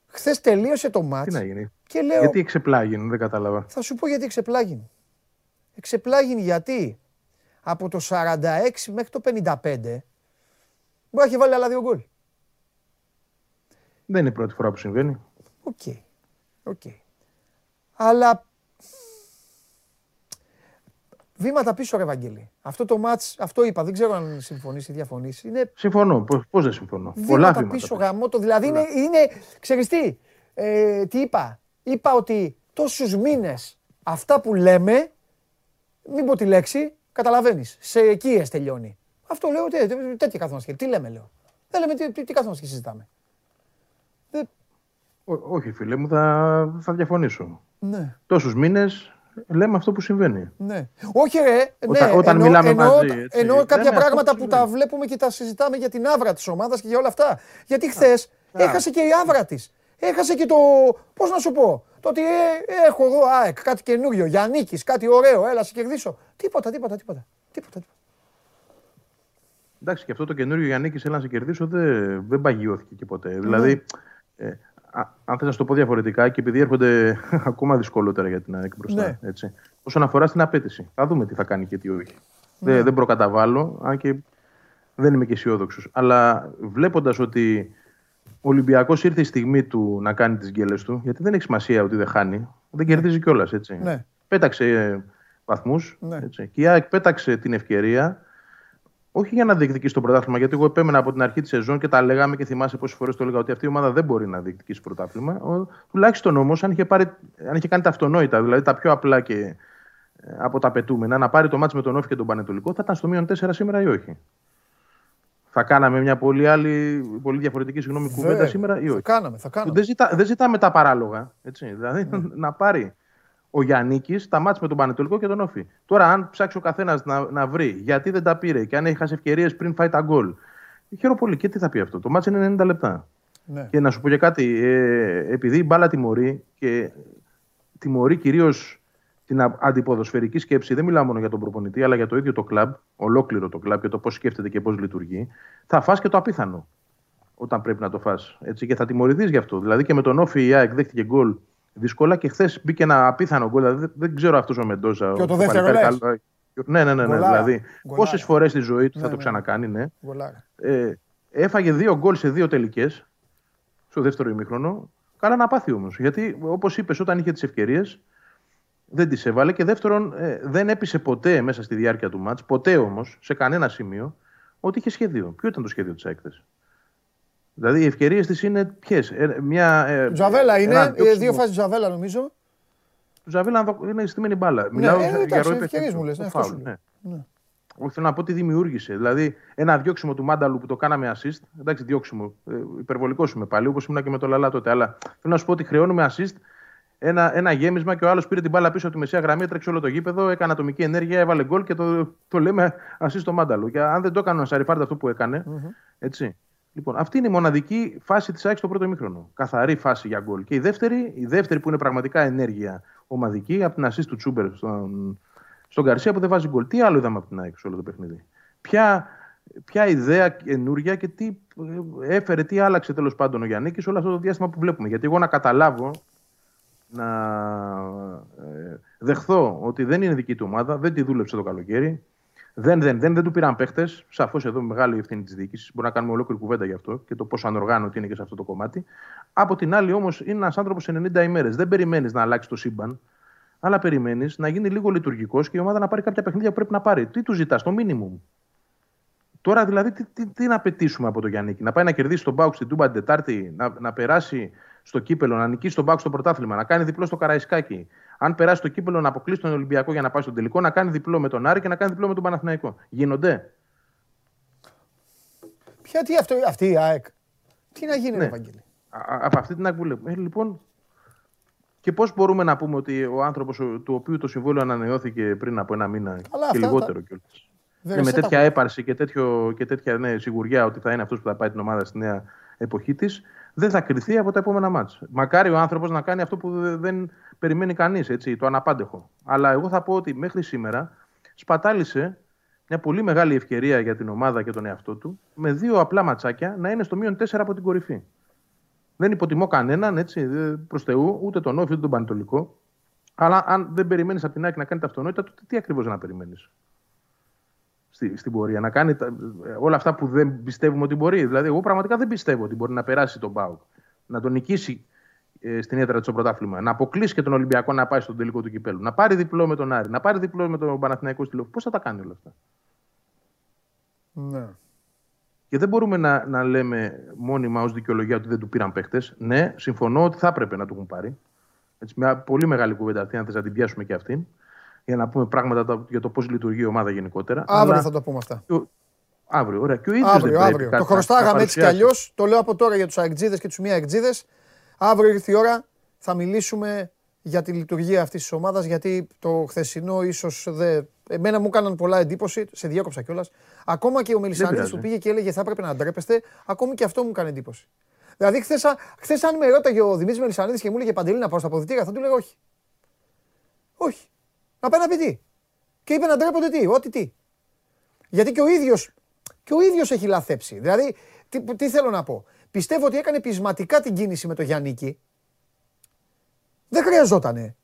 Χθες τελείωσε το Τι μάτς να γίνει; και λέω, Γιατί εξεπλάγη, δεν κατάλαβα. θα σου πω γιατί εξεπλάγη. Εξεπλάγη γιατί από το 46 μέχρι το 55 μπορεί να έχει βάλει άλλα δύο γκολ. Δεν είναι η πρώτη φορά που συμβαίνει. Οκ. Οκ. Αλλά βήματα πίσω ρε Βαγγέλη. Αυτό το μάτς, αυτό είπα, δεν ξέρω αν συμφωνείς ή διαφωνείς. Είναι Συμφωνώ. Πώς δεν συμφωνώ; Πολλά βήματα βήματα. πίσω γραμμό το δηλαδή είναι, είναι ξέρεις τι, ε, τι είπα; Είπα ότι τόσους μήνες αυτά που λέμε, μην πω τη λέξη, καταλαβαίνεις, σε οικίες τελειώνει. Αυτό λέω, τέ, τέ, τέτοια καθόμαστε και τι λέμε λέω. Δεν λέμε τι, τι, τι καθόμαστε και συζητάμε. Δεν- Ό- όχι, φίλε μου, θα, θα διαφωνήσω. ναι. Τόσους μήνες λέμε αυτό που συμβαίνει. Ναι. Όχι, ρε. Ναι, Όταν- όταν εννοώ- μιλάμε εννοώ- μαζί, έτσι. Εννοώ Ναι, κάποια ναι, αυτό πράγματα που που τα συμβαίνει. βλέπουμε και τα συζητάμε για την άβρα της ομάδας και για όλα αυτά. Γιατί χθες έχασε και η άβρα της. Έχασε και το. Πώς να σου πω. Το ότι ε, έχω εδώ ΑΕΚ, κάτι καινούριο, Γιάννικης, κάτι ωραίο, έλα σε κερδίσω. Τίποτα, τίποτα, τίποτα. τίποτα, τίποτα. Εντάξει, και αυτό το καινούριο Γιάννη έλα να σε κερδίσω δεν, δεν παγιώθηκε και ποτέ. Δηλαδή, ε, α, αν θες να σου το πω διαφορετικά, και επειδή έρχονται ακόμα δυσκολότερα για την ΑΕΚ μπροστά. Ναι. Έτσι, όσον αφορά στην απέτηση, θα δούμε τι θα κάνει και τι όχι. Δεν, δεν προκαταβάλω, αν και δεν είμαι και αισιόδοξος. Αλλά βλέποντας ότι ο Ολυμπιακός ήρθε η στιγμή του να κάνει τις γκέλες του, γιατί δεν έχει σημασία ότι δεν χάνει, δεν κερδίζει κιόλας. Ναι. Πέταξε βαθμούς. Ναι. Και η ΑΕΚ πέταξε την ευκαιρία όχι για να διεκδικήσει το πρωτάθλημα, γιατί εγώ επέμενα από την αρχή της σεζόν και τα λέγαμε και θυμάσαι πόσες φορές το έλεγα ότι αυτή η ομάδα δεν μπορεί να διεκδικήσει πρωτάθλημα. Ο, τουλάχιστον όμως, αν, είχε πάρει- αν είχε κάνει τα αυτονόητα, δηλαδή τα πιο απλά και ε, από τα πετούμενα, να πάρει το μάτι με τον Όφη και τον Πανετολικό, θα ήταν στο μείον 4 σήμερα ή όχι; Θα κάναμε μια πολύ άλλη, πολύ διαφορετική συγγνώμη, κουβέντα Βέβαια. σήμερα ή Θα όχι; κάναμε, θα κάναμε. Δεν, ζητά, δεν ζητάμε τα παράλογα. Έτσι. Δηλαδή να πάρει ο Γιάννη τα μάτια με τον Πανετολικό και τον Όφη. Τώρα, αν ψάξει ο καθένας να, να βρει γιατί δεν τα πήρε και αν έχει χάσει ευκαιρίες πριν φάει τα γκολ. Χαίρομαι πολύ. Και τι θα πει αυτό. Το μάτσο είναι 90 λεπτά. Ναι. Και να σου πω και κάτι. Ε, επειδή η μπάλα τιμωρεί και τιμωρεί κυρίως την α- αντιποδοσφαιρική σκέψη, δεν μιλάω μόνο για τον προπονητή, αλλά για το ίδιο το κλαμπ, ολόκληρο το κλαμπ και το πώς σκέφτεται και πώς λειτουργεί, θα φας και το απίθανο όταν πρέπει να το φας. Έτσι, και θα τιμωρηθείς γι' αυτό. Δηλαδή και με τον Όφη η ΑΕΚ δέχτηκε γκολ δύσκολα και χθες μπήκε ένα απίθανο γκολ. Δηλαδή, δεν, δεν ξέρω αυτός ο Μεντόζα. Και το ο δεύτερο παλικάρι λες; καλό- Ναι, ναι, ναι. ναι. Γκολάρα. Δηλαδή, Γκολάρα. πόσες φορές στη ζωή του Ναι, θα το ναι. ξανακάνει, ναι. Γκολάρα. Ε, έφαγε δύο γκολ σε δύο τελικές στο δεύτερο ημίχρονο. Καλά να πάθει όμως. Γιατί όπως είπες, όταν είχε τις ευκαιρίες, δεν τις έβαλε. Και δεύτερον, ε, δεν έπεισε ποτέ μέσα στη διάρκεια του μάτς, ποτέ όμως, σε κανένα σημείο, ότι είχε σχέδιο. Ποιο ήταν το σχέδιο της έκθεση. Δηλαδή, οι ευκαιρίες της είναι ποιες; μια, ε, Τζαβέλα είναι, ένα ε, διώξιμο- δύο φάσεις Τζαβέλα νομίζω. του Ζαβέλα είναι στημένη μπάλα. Μιλάω ε, για- εντάξει, για ροή ευκαιρίες παιχνιδιού. μου λες, Το ναι, αυτό φάουλ, σου λέω. ναι. Ναι. Όχι, θέλω να πω τι δημιούργησε. Δηλαδή, ένα διώξιμο του Μάνταλου που το κάναμε assist. Εντάξει, διώξιμο. Ε, υπερβολικός είμαι πάλι, όπως ήμουν και με το Λαλά τότε. Αλλά θέλω να σου πω ότι χρεώνουμε assist ένα, ένα γέμισμα και ο άλλος πήρε την μπάλα πίσω από τη μεσαία γραμμή, έτρεξε όλο το γήπεδο, έκανε ατομική ενέργεια, έβαλε γκολ και το, το λέμε assist στο Μάνταλο. Και αν δεν το έκανε ο Σαριφάρντ αυτό που έκανε, έτσι. Λοιπόν, αυτή είναι η μοναδική φάση της ΑΕΚ στο πρώτο ημίχρονο. Καθαρή φάση για γκολ. Και η δεύτερη, η δεύτερη που είναι πραγματικά ενέργεια ομαδική, από την assist του Τσούμπερ στον, στον Καρσία που δεν βάζει γκολ. Τι άλλο είδαμε από την ΑΕΚ σε όλο το παιχνίδι; Ποια, ποια ιδέα καινούρια και τι ε, έφερε, τι άλλαξε τέλος πάντων ο Γιάννη όλο αυτό το διάστημα που βλέπουμε. Γιατί εγώ να καταλάβω, να ε, δεχθώ ότι δεν είναι δική του ομάδα, δεν τη δούλεψε το καλοκαίρι. Δεν, δεν, δεν, δεν του πήραν παίχτες. Σαφώς εδώ μεγάλη ευθύνη της διοίκησης. Μπορεί να κάνουμε ολόκληρη κουβέντα γι' αυτό και το πόσο ανοργάνωτη είναι και σε αυτό το κομμάτι. Από την άλλη, όμως, είναι ένας άνθρωπος σε 90 ημέρες. Δεν περιμένεις να αλλάξει το σύμπαν, αλλά περιμένεις να γίνει λίγο λειτουργικός και η ομάδα να πάρει κάποια παιχνίδια που πρέπει να πάρει. Τι του ζητάς, το μίνιμουμ; Τώρα δηλαδή τι, τι, τι να απαιτήσουμε από τον Γιάννη, να πάει να κερδίσει τον Μπάουκ στην Τούμπα την Τετάρτη, να, να περάσει στο κύπελο, να νικήσει τον Μπάουκ στο πρωτάθλημα, να κάνει διπλό στο Καραϊσκάκι. Αν περάσει το κύπελο, να αποκλείσει τον Ολυμπιακό για να πάει στον τελικό, να κάνει διπλό με τον Άρη και να κάνει διπλό με τον Παναθηναϊκό. Γίνονται. Ποια τι αυτό, αυτή η ΑΕΚ; Τι να γίνει, Ναι. ναι. Ευαγγέλη; Α- α- από αυτή την άκρη που βλέπουμε. Ε, λοιπόν, και πώς μπορούμε να πούμε ότι ο άνθρωπος του οποίου το συμβόλαιο ανανεώθηκε πριν από ένα μήνα Καλά, και αυτά λιγότερο τα- κιόλας. Δεν Ναι, με σε τα- τέτοια έπαρση και, τέτοιο, και τέτοια ναι, σιγουριά ότι θα είναι αυτός που θα πάει την ομάδα στη νέα εποχή της, δεν θα κρυθεί από τα επόμενα μάτς. Μακάρι ο άνθρωπος να κάνει αυτό που δε- δεν περιμένει κανείς, το αναπάντεχο. Αλλά εγώ θα πω ότι μέχρι σήμερα σπατάλησε μια πολύ μεγάλη ευκαιρία για την ομάδα και τον εαυτό του με δύο απλά ματσάκια να είναι στο μείον 4 από την κορυφή. Δεν υποτιμώ κανέναν έτσι, προς Θεού, ούτε τον Όφη ούτε τον Πανετολικό. Αλλά αν δεν περιμένεις από την άκρη να κάνεις τα αυτονόητα, τότε τι ακριβώς να περιμένεις; Στη, στην πορεία. Να κάνει τα, ε, όλα αυτά που δεν πιστεύουμε ότι μπορεί. Δηλαδή, εγώ πραγματικά δεν πιστεύω ότι μπορεί να περάσει τον Μπάουκ, να τον νικήσει ε, στην έδρα του στο πρωτάθλημα, να αποκλείσει και τον Ολυμπιακό να πάει στον τελικό του κυπέλου, να πάρει διπλό με τον Άρη, να πάρει διπλό με τον Παναθηναϊκό στη Πώς θα τα κάνει όλα αυτά; Ναι. Και δεν μπορούμε να, να λέμε μόνιμα ως δικαιολογία ότι δεν του πήραν παίχτες. Ναι, συμφωνώ ότι θα έπρεπε να του έχουν πάρει. Έτσι, μια πολύ μεγάλη κουβέντα αυτή, αν θες να την πιάσουμε και αυτή, για να πούμε πράγματα τα- για το πώς λειτουργεί η ομάδα γενικότερα. Αύριο Αλλά θα το πούμε αυτά. και ο- Αύριο, ωραία. Και ο ίδιος δεν Αύριο, πρέπει αύριο. κάτι Το να- χρωστάγαμε να έτσι κι παρουσιάσει. αλλιώς. Το λέω από τώρα για τους αεκτζίδε και τους μία αεκτζίδε. Αύριο ήρθε η ώρα. Θα μιλήσουμε για τη λειτουργία αυτής της ομάδας, γιατί το χθεσινό ίσως δεν. Εμένα μου έκαναν πολλά εντύπωση, σε διέκοψα κιόλας. Ακόμα και ο Μελισανίδη πειράζει. που πήγε και έλεγε θα έπρεπε να ντρέπεστε, ακόμη και αυτό μου έκανε εντύπωση. Δηλαδή, χθες, χθες αν με ρώταγε ο Δημήτρης Μελισανίδης και μου έλεγε Παντελή να πάω στα αποδητήρια, θα του λέγα όχι. Όχι. Να πάει να πει τι. Και είπε να ντρέπονται τι, ό,τι τι. Γιατί και ο ίδιος και ο ίδιος έχει λαθέψει. Δηλαδή, τι, τι θέλω να πω. Πιστεύω ότι έκανε πεισματικά την κίνηση με το Γιάννικη. Δεν χρειαζότανε.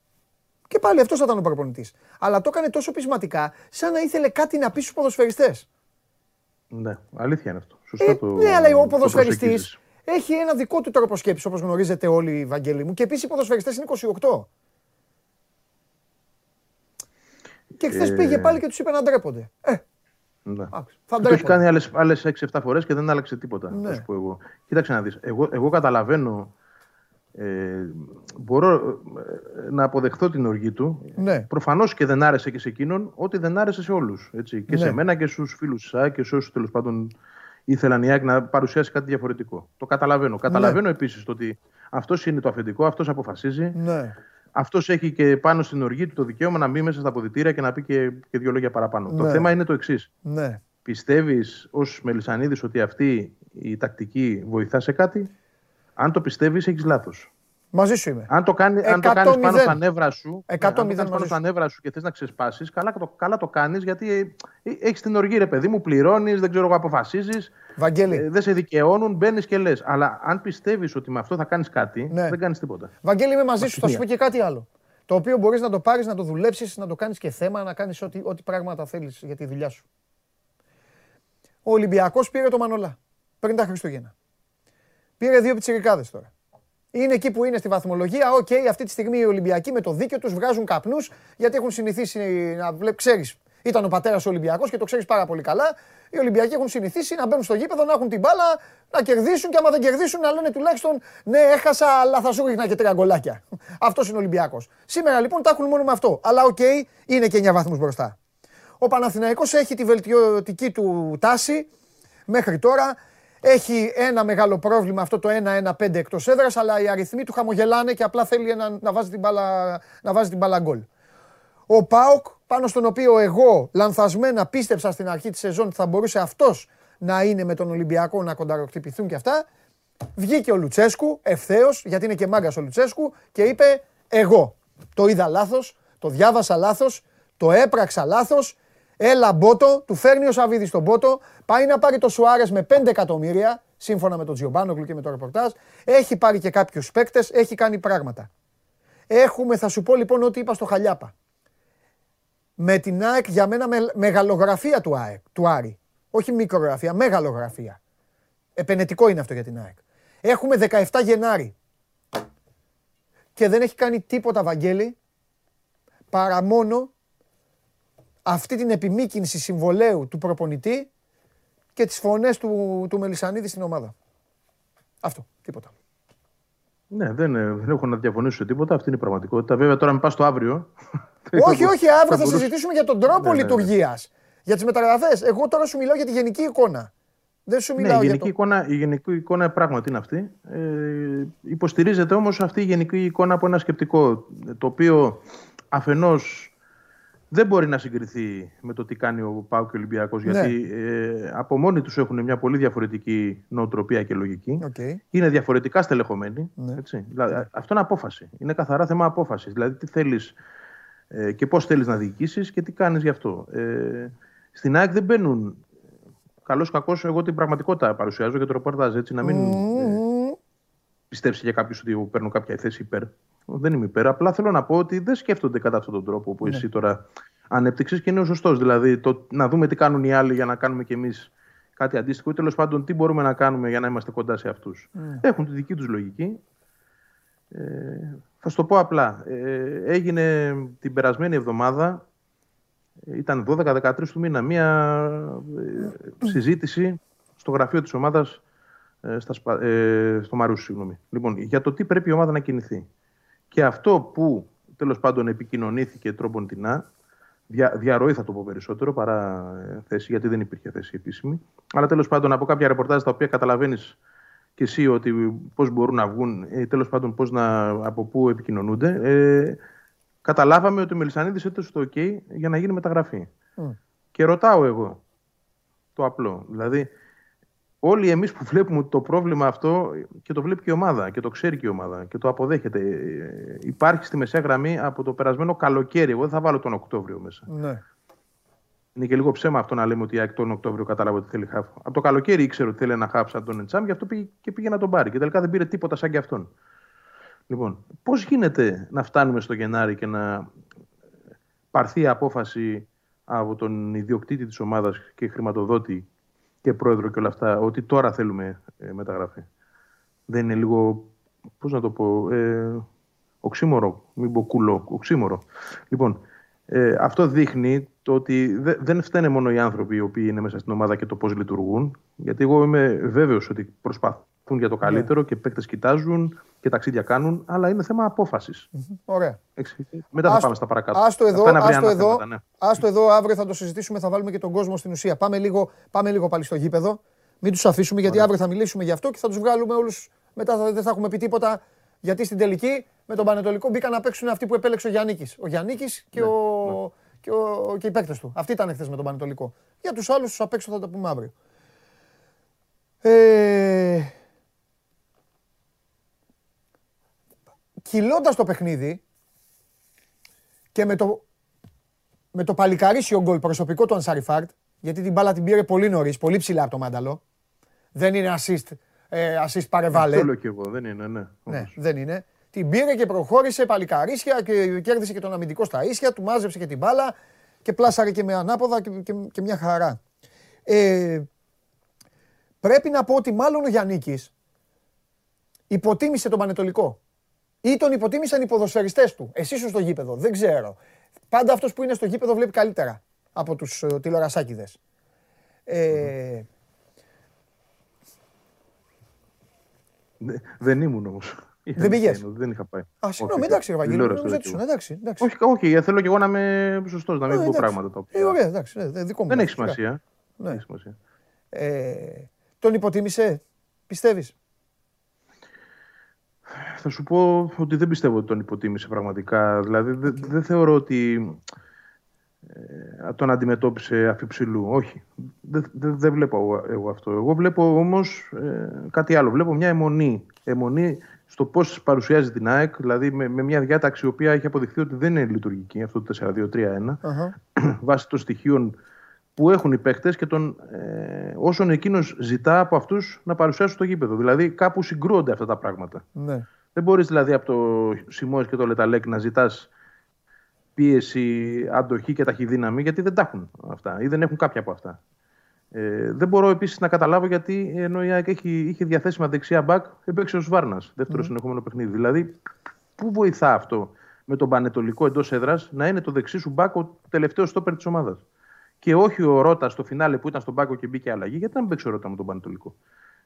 Και πάλι αυτός ήταν ο προπονητής. Αλλά το έκανε τόσο πεισματικά, σαν να ήθελε κάτι να πει στους ποδοσφαιριστές. Ναι, αλήθεια είναι αυτό. Σωστά Ε, το. ναι, αλλά ο το ποδοσφαιριστής προσεγγίζεις. έχει ένα δικό του τρόπο σκέψης, όπως γνωρίζετε όλοι, Βαγγέλη μου. Και επίσης οι ποδοσφαιριστές είναι 28. Και χθες Ε, πήγε πάλι και τους είπε να ντρέπονται. Ε, Ναι. άκουσε, θα Το έχει ντρέπονται. κάνει άλλες, άλλες 6-7 φορές και δεν άλλαξε τίποτα. Ναι. Θα σου πω εγώ. Κοίταξε να δεις. Εγώ, εγώ καταλαβαίνω. Ε, μπορώ ε, να αποδεχθώ την οργή του. Ναι. Προφανώς και δεν άρεσε και σε εκείνον, ό,τι δεν άρεσε σε όλους. Έτσι. Και Ναι. σε μένα και στους φίλους της ΑΕΚ και σε όσους τέλος πάντων ήθελαν η ΑΕΚ να παρουσιάσει κάτι διαφορετικό. Το καταλαβαίνω. Καταλαβαίνω επίσης το ότι αυτός είναι το αφεντικό, αυτός αποφασίζει. Ναι. Αυτός έχει και πάνω στην οργή του το δικαίωμα να μπει μέσα στα αποδητήρια και να πει και, και δύο λόγια παραπάνω. Το Ναι. θέμα είναι το εξής. Ναι. Πιστεύεις ως Μελισανίδης ότι αυτή η τακτική βοηθά σε κάτι; Αν το πιστεύεις, έχεις λάθος. Μαζί σου είμαι. Αν το κάνει αν το 100-0. κάνεις πάνω στα νεύρα σου, Εκατό αν το μηδέν κάνεις πάνω μαζί στα σου. νεύρα σου και θες να ξεσπάσεις, καλά, το, καλά το κάνεις γιατί έχεις την οργή, ρε παιδί μου, πληρώνεις, δεν ξέρω εγώ, αποφασίζεις. Βαγγέλη, δεν σε δικαιώνουν, μπαίνεις και λες. Αλλά αν πιστεύεις ότι με αυτό θα κάνεις κάτι, Ναι. δεν κάνεις τίποτα. Βαγγέλη, είμαι μαζί σου. Θα σου Αστεία. πω και κάτι άλλο. Το οποίο μπορείς να το πάρεις, να το δουλέψεις, να το κάνεις και θέμα, να κάνεις ό,τι, ό,τι πράγματα θέλεις για τη δουλειά σου. Ο Ολυμπιακός πήρε το Μανολά πριν τα Χριστούγεννα. Πήρε δύο πιτσιρικάδες τώρα. Είναι εκεί που είναι στη βαθμολογία. Οκ, αυτή τη στιγμή οι Ολυμπιακοί με το δίκιο τους βγάζουν καπνούς γιατί έχουν συνηθίσει να βλέπει. Ξέρεις, ήταν ο πατέρας Ολυμπιακός και το ξέρεις πάρα πολύ καλά. Οι Ολυμπιακοί έχουν συνηθίσει να μπαίνουν στο γήπεδο, να έχουν την μπάλα, να κερδίσουν και άμα δεν κερδίσουν να λένε τουλάχιστον ναι, έχασα, αλλά θα σου ρίχνα και τρία γκολάκια. Αυτός είναι ο Ολυμπιακός. Σήμερα λοιπόν τα έχουν μόνο με αυτό. Αλλά οκ, είναι και 9 βαθμούς μπροστά. Ο Παναθηναϊκός έχει τη βελτιωτική του τάση μέχρι τώρα. Έχει ένα μεγάλο πρόβλημα αυτό το 1-1-5 εκτός έδρας, αλλά οι αριθμοί του χαμογελάνε και απλά θέλει ένα, να, βάζει την μπάλα, να βάζει την μπάλα γκολ. Ο Πάοκ, πάνω στον οποίο εγώ λανθασμένα πίστεψα στην αρχή της σεζόν ότι θα μπορούσε αυτός να είναι με τον Ολυμπιακό να κονταροκτυπηθούν και αυτά, βγήκε ο Λουτσέσκου ευθέως, γιατί είναι και μάγκας ο Λουτσέσκου, και είπε: Εγώ το είδα λάθος, το διάβασα λάθος, το έπραξα λάθος. Έλα μπότο, του φέρνει ο Σαββίδης τον μπότο, πάει να πάρει το Σουάρες με 5 εκατομμύρια, σύμφωνα με τον Τζιομπάνογλου και με το ρεπορτάζ. Έχει πάρει και κάποιους παίκτες, έχει κάνει πράγματα. Έχουμε, θα σου πω λοιπόν ό,τι είπα στο Χαλιάπα. Με την ΑΕΚ για μένα με, μεγαλογραφία του, ΑΕΚ, του Άρη. Όχι μικρογραφία, μεγαλογραφία. Επενετικό είναι αυτό για την ΑΕΚ. Έχουμε 17 Γενάρη. Και δεν έχει κάνει τίποτα, Βαγγέλη, παρά μόνο αυτή την επιμήκυνση συμβολέου του προπονητή και τις φωνές του, του Μελισανίδη στην ομάδα. Αυτό, τίποτα. Ναι, δεν, ε, δεν έχω να διαφωνήσω σε τίποτα. Αυτή είναι η πραγματικότητα. Βέβαια, τώρα με πας το αύριο. όχι, όχι, αύριο θα, μπορούσε- συζητήσουμε για τον τρόπο Ναι, ναι, ναι. λειτουργίας. Για τις μεταγραφές. Εγώ τώρα σου μιλάω για τη γενική εικόνα. Δεν σου Ναι, μιλάω η για γενική, το... εικόνα, η γενική εικόνα πράγματι είναι αυτή. Ε, υποστηρίζεται όμως αυτή η γενική εικόνα από ένα σκεπτικό, το οποίο αφενός δεν μπορεί να συγκριθεί με το τι κάνει ο Πάο και ο Ολυμπιακός, Ναι. γιατί ε, από μόνοι τους έχουν μια πολύ διαφορετική νοοτροπία και λογική. Οκ. Είναι διαφορετικά στελεχωμένοι. Ναι. Έτσι. Δηλαδή, αυτό είναι απόφαση. Είναι καθαρά θέμα απόφασης. Δηλαδή, τι θέλεις ε, και πώς θέλεις να διοικήσεις και τι κάνεις γι' αυτό. Ε, στην ΑΕΚ δεν μπαίνουν. Καλό κακό, εγώ την πραγματικότητα παρουσιάζω για το ρεπορτάζ. Έτσι, να μην ε, πιστέψει για κάποιο ότι εγώ παίρνω κάποια θέση υπέρ. Δεν είμαι υπέρ. Απλά θέλω να πω ότι δεν σκέφτονται κατά αυτόν τον τρόπο που εσύ τώρα ανέπτυξες και είναι ο σωστός. Δηλαδή, το, να δούμε τι κάνουν οι άλλοι για να κάνουμε κι εμείς κάτι αντίστοιχο ή τέλος πάντων τι μπορούμε να κάνουμε για να είμαστε κοντά σε αυτούς. Έχουν τη δική τους λογική. Ε, θα σου το πω απλά. Ε, έγινε την περασμένη εβδομάδα, ε, ήταν 12-13 του μήνα, μία ε, συζήτηση στο γραφείο της ομάδας ε, στα, Σπα- ε, στο Μαρούσι, συγγνώμη. Λοιπόν, για το τι πρέπει η ομάδα να κινηθεί. Και αυτό που τέλος πάντων επικοινωνήθηκε τρόποντινά, δια, διαρροή θα το πω περισσότερο παρά ε, θέση, γιατί δεν υπήρχε θέση επίσημη. Αλλά τέλος πάντων από κάποια ρεπορτάζ τα οποία καταλαβαίνεις και εσύ ότι πώς μπορούν να βγουν, ή τέλος πάντων πώς να, από πού επικοινωνούνται, ε, καταλάβαμε ότι ο Μελισανίδης έδωσε το OK για να γίνει μεταγραφή. Και ρωτάω εγώ το απλό. Δηλαδή, όλοι εμείς που βλέπουμε το πρόβλημα αυτό και το βλέπει και η ομάδα και το ξέρει και η ομάδα και το αποδέχεται. ε, Υπάρχει στη μεσαία γραμμή από το περασμένο καλοκαίρι. Εγώ δεν θα βάλω τον Οκτώβριο μέσα. Ναι. Είναι και λίγο ψέμα αυτό να λέμε ότι η ΑΕΚ τον Οκτώβριο κατάλαβε ότι θέλει χάφ. Από το καλοκαίρι ήξερε ότι θέλει ένα χάφ σαν τον Εντσάμ, γι' αυτό πήγε και πήγε να τον πάρει. Και τελικά δεν πήρε τίποτα σαν και αυτόν. Λοιπόν, πώς γίνεται να φτάνουμε στο Γενάρη και να πάρθει η απόφαση από τον ιδιοκτήτη της ομάδας και χρηματοδότη και πρόεδρο και όλα αυτά ότι τώρα θέλουμε ε, μεταγραφή. Δεν είναι λίγο, πώς να το πω, ε, οξύμορο, μην πω κουλό, οξύμορο. Λοιπόν, ε, αυτό δείχνει το ότι δε- δεν φταίνε μόνο οι άνθρωποι οι οποίοι είναι μέσα στην ομάδα και το πώς λειτουργούν, γιατί εγώ είμαι βέβαιος ότι προσπαθούν για το καλύτερο και παίκτες κοιτάζουν και ταξίδια κάνουν, αλλά είναι θέμα απόφασης. Ωραία. Έτσι. Μετά θα Άστο- πάμε στα παρακάτω. Άστο εδώ, Αυτά είναι άστο αυριανά εδώ, θέματα, ναι. άστο εδώ, αύριο θα το συζητήσουμε, θα βάλουμε και τον κόσμο στην ουσία. Πάμε λίγο, πάμε λίγο πάλι στο γήπεδο. Μην τους αφήσουμε γιατί αύριο θα μιλήσουμε γι' αυτό και θα τους βγάλουμε όλους. Μετά θα, δεν θα έχουμε πει τίποτα. Γιατί στην τελική με τον Πανετολικό μπήκαν να παίξουν αυτοί που επέλεξε ο Γιάννη. Ο Γιάννη και, Ναι, ο, και, ο, και οι παίκτες του. Αυτοί ήταν χθες με τον Πανετολικό. Για τους άλλους τους απ' έξω θα τα πούμε αύριο. Ε, κυλώντας το παιχνίδι και με το, με το παλικαρίσιο γκολ προσωπικό του Ανσαριφάρτ, γιατί την μπάλα την πήρε πολύ νωρίς, πολύ ψηλά από το μάνταλο. Δεν είναι assist, ε, assist παρεβάλε. Αυτό λέω και εγώ, δεν είναι, ναι. Ναι, όντως. δεν είναι. Την πήρε και προχώρησε παλικαρίσια και κέρδισε και τον αμυντικό στα ίσια, του μάζεψε και την μπάλα και πλάσαρε και με ανάποδα και, και, και μια χαρά. Ε, πρέπει να πω ότι μάλλον ο Γιάννικης υποτίμησε τον Πανετολικό. Ή τον υποτίμησαν οι ποδοσφαιριστές του. Εσύ ήσουν στο γήπεδο, δεν ξέρω. Πάντα αυτός που είναι στο γήπεδο βλέπει καλύτερα από τους ε, τηλεορασάκηδες. Ε, Δε- Δεν ήμουν όμως. Δεν πήγες; Δεν είχα πάει. Α, συγγνώμη, εντάξει, ρε Βαγγέλη, νόμιζα ότι ήσουν, εντάξει, εντάξει. Όχι, όχι, θέλω και εγώ να είμαι σωστός, να Ε, μην πω εντάξει. πράγματα τα οποία. Ε, ωραία, εντάξει, ναι, δικό μου. Δεν έχει φυσικά. σημασία. Ναι. Δεν έχει σημασία. Ε, τον υποτίμησε, πιστεύεις; Θα σου πω ότι δεν πιστεύω ότι τον υποτίμησε πραγματικά. Δηλαδή δεν δεν θεωρώ ότι ε, τον αντιμετώπισε αφιψηλού. Όχι. Δεν δεν- δεν βλέπω εγώ- εγώ αυτό. Εγώ βλέπω όμως ε, κάτι άλλο. Βλέπω μια αιμονή. Αιμονή στο πώς παρουσιάζει την ΑΕΚ, δηλαδή με, με μια διάταξη η οποία έχει αποδειχθεί ότι δεν είναι λειτουργική, αυτό το 4-2-3-1, Αχα. βάσει των στοιχείων που έχουν οι παίκτες και των ε, όσων εκείνος ζητά από αυτούς να παρουσιάσουν στο γήπεδο. Δηλαδή κάπου συγκρούονται αυτά τα πράγματα. Ναι. Δεν μπορείς δηλαδή από το Σιμόε και το Λεταλέκ να ζητάς πίεση, αντοχή και ταχυδύναμη, γιατί δεν τα έχουν αυτά ή δεν έχουν κάποια από αυτά. Ε, δεν μπορώ επίσης να καταλάβω γιατί ενώ η ΑΕΚ έχει, είχε διαθέσιμα δεξιά μπακ, έπαιξε ο Σβάρνα, δεύτερο συνεχόμενο παιχνίδι. Δηλαδή, πού βοηθά αυτό με τον Πανετολικό εντός έδρας να είναι το δεξί σου μπακ ο τελευταίος στόπερ της ομάδας; Και όχι ο Ρότας στο φινάλε που ήταν στον πάκο και μπήκε αλλαγή. Γιατί να μην παίξει ο Ρότα με τον Πανετολικό;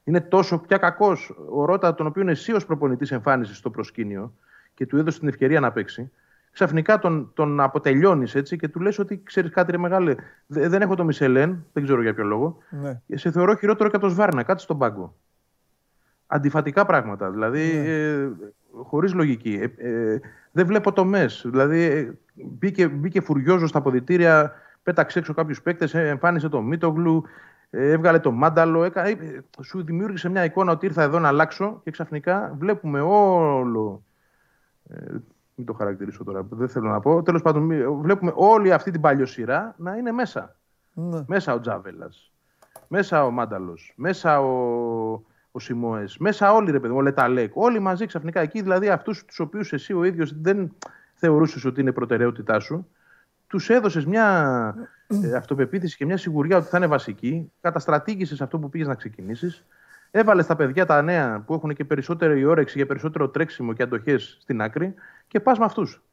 Είναι τόσο πια κακός ο Ρότα, τον οποίο εσύ ω προπονητής εμφάνισε στο προσκήνιο και του έδωσε την ευκαιρία να παίξει. Ξαφνικά τον, τον αποτελειώνεις έτσι και του λες ότι ξέρεις κάτι, ρε μεγάλε. δε- Δεν έχω το Μισελέν, δεν ξέρω για ποιο λόγο. Ναι. Και σε θεωρώ χειρότερο και από το Σβάρνα, κάτι στον πάγκο. Αντιφατικά πράγματα. Δηλαδή, ε, χωρίς λογική. Ε, ε, δεν βλέπω τομές. Δηλαδή, ε, μπήκε, μπήκε φουριόζος στα αποδητήρια, πέταξε έξω κάποιους παίκτες, εμφάνισε το Μίτογλου, ε, έβγαλε το Μάνταλο. Έκα, ε, ε, σου δημιούργησε μια εικόνα ότι ήρθα εδώ να αλλάξω και ξαφνικά βλέπουμε όλο. Ε, μην το χαρακτηρίσω τώρα, δεν θέλω να πω. Τέλος πάντων, μη- βλέπουμε όλη αυτή την παλιοσυρά να είναι μέσα. Ναι. Μέσα ο Τζάβελας. Μέσα ο Μάνταλος. Μέσα ο, ο Σιμόε. Μέσα όλοι ρε παιδί μου, ο Λεταλέκ. Όλοι μαζί ξαφνικά εκεί, δηλαδή αυτούς τους οποίους εσύ ο ίδιος δεν θεωρούσες ότι είναι προτεραιότητά σου, τους έδωσες μια ε, αυτοπεποίθηση και μια σιγουριά ότι θα είναι βασική. Καταστρατήγησες αυτό που πήγες να ξεκινήσεις. Έβαλες τα παιδιά τα νέα που έχουν και περισσότερη όρεξη για περισσότερο τρέξιμο και αντοχές στην άκρη και πας με αυτούς.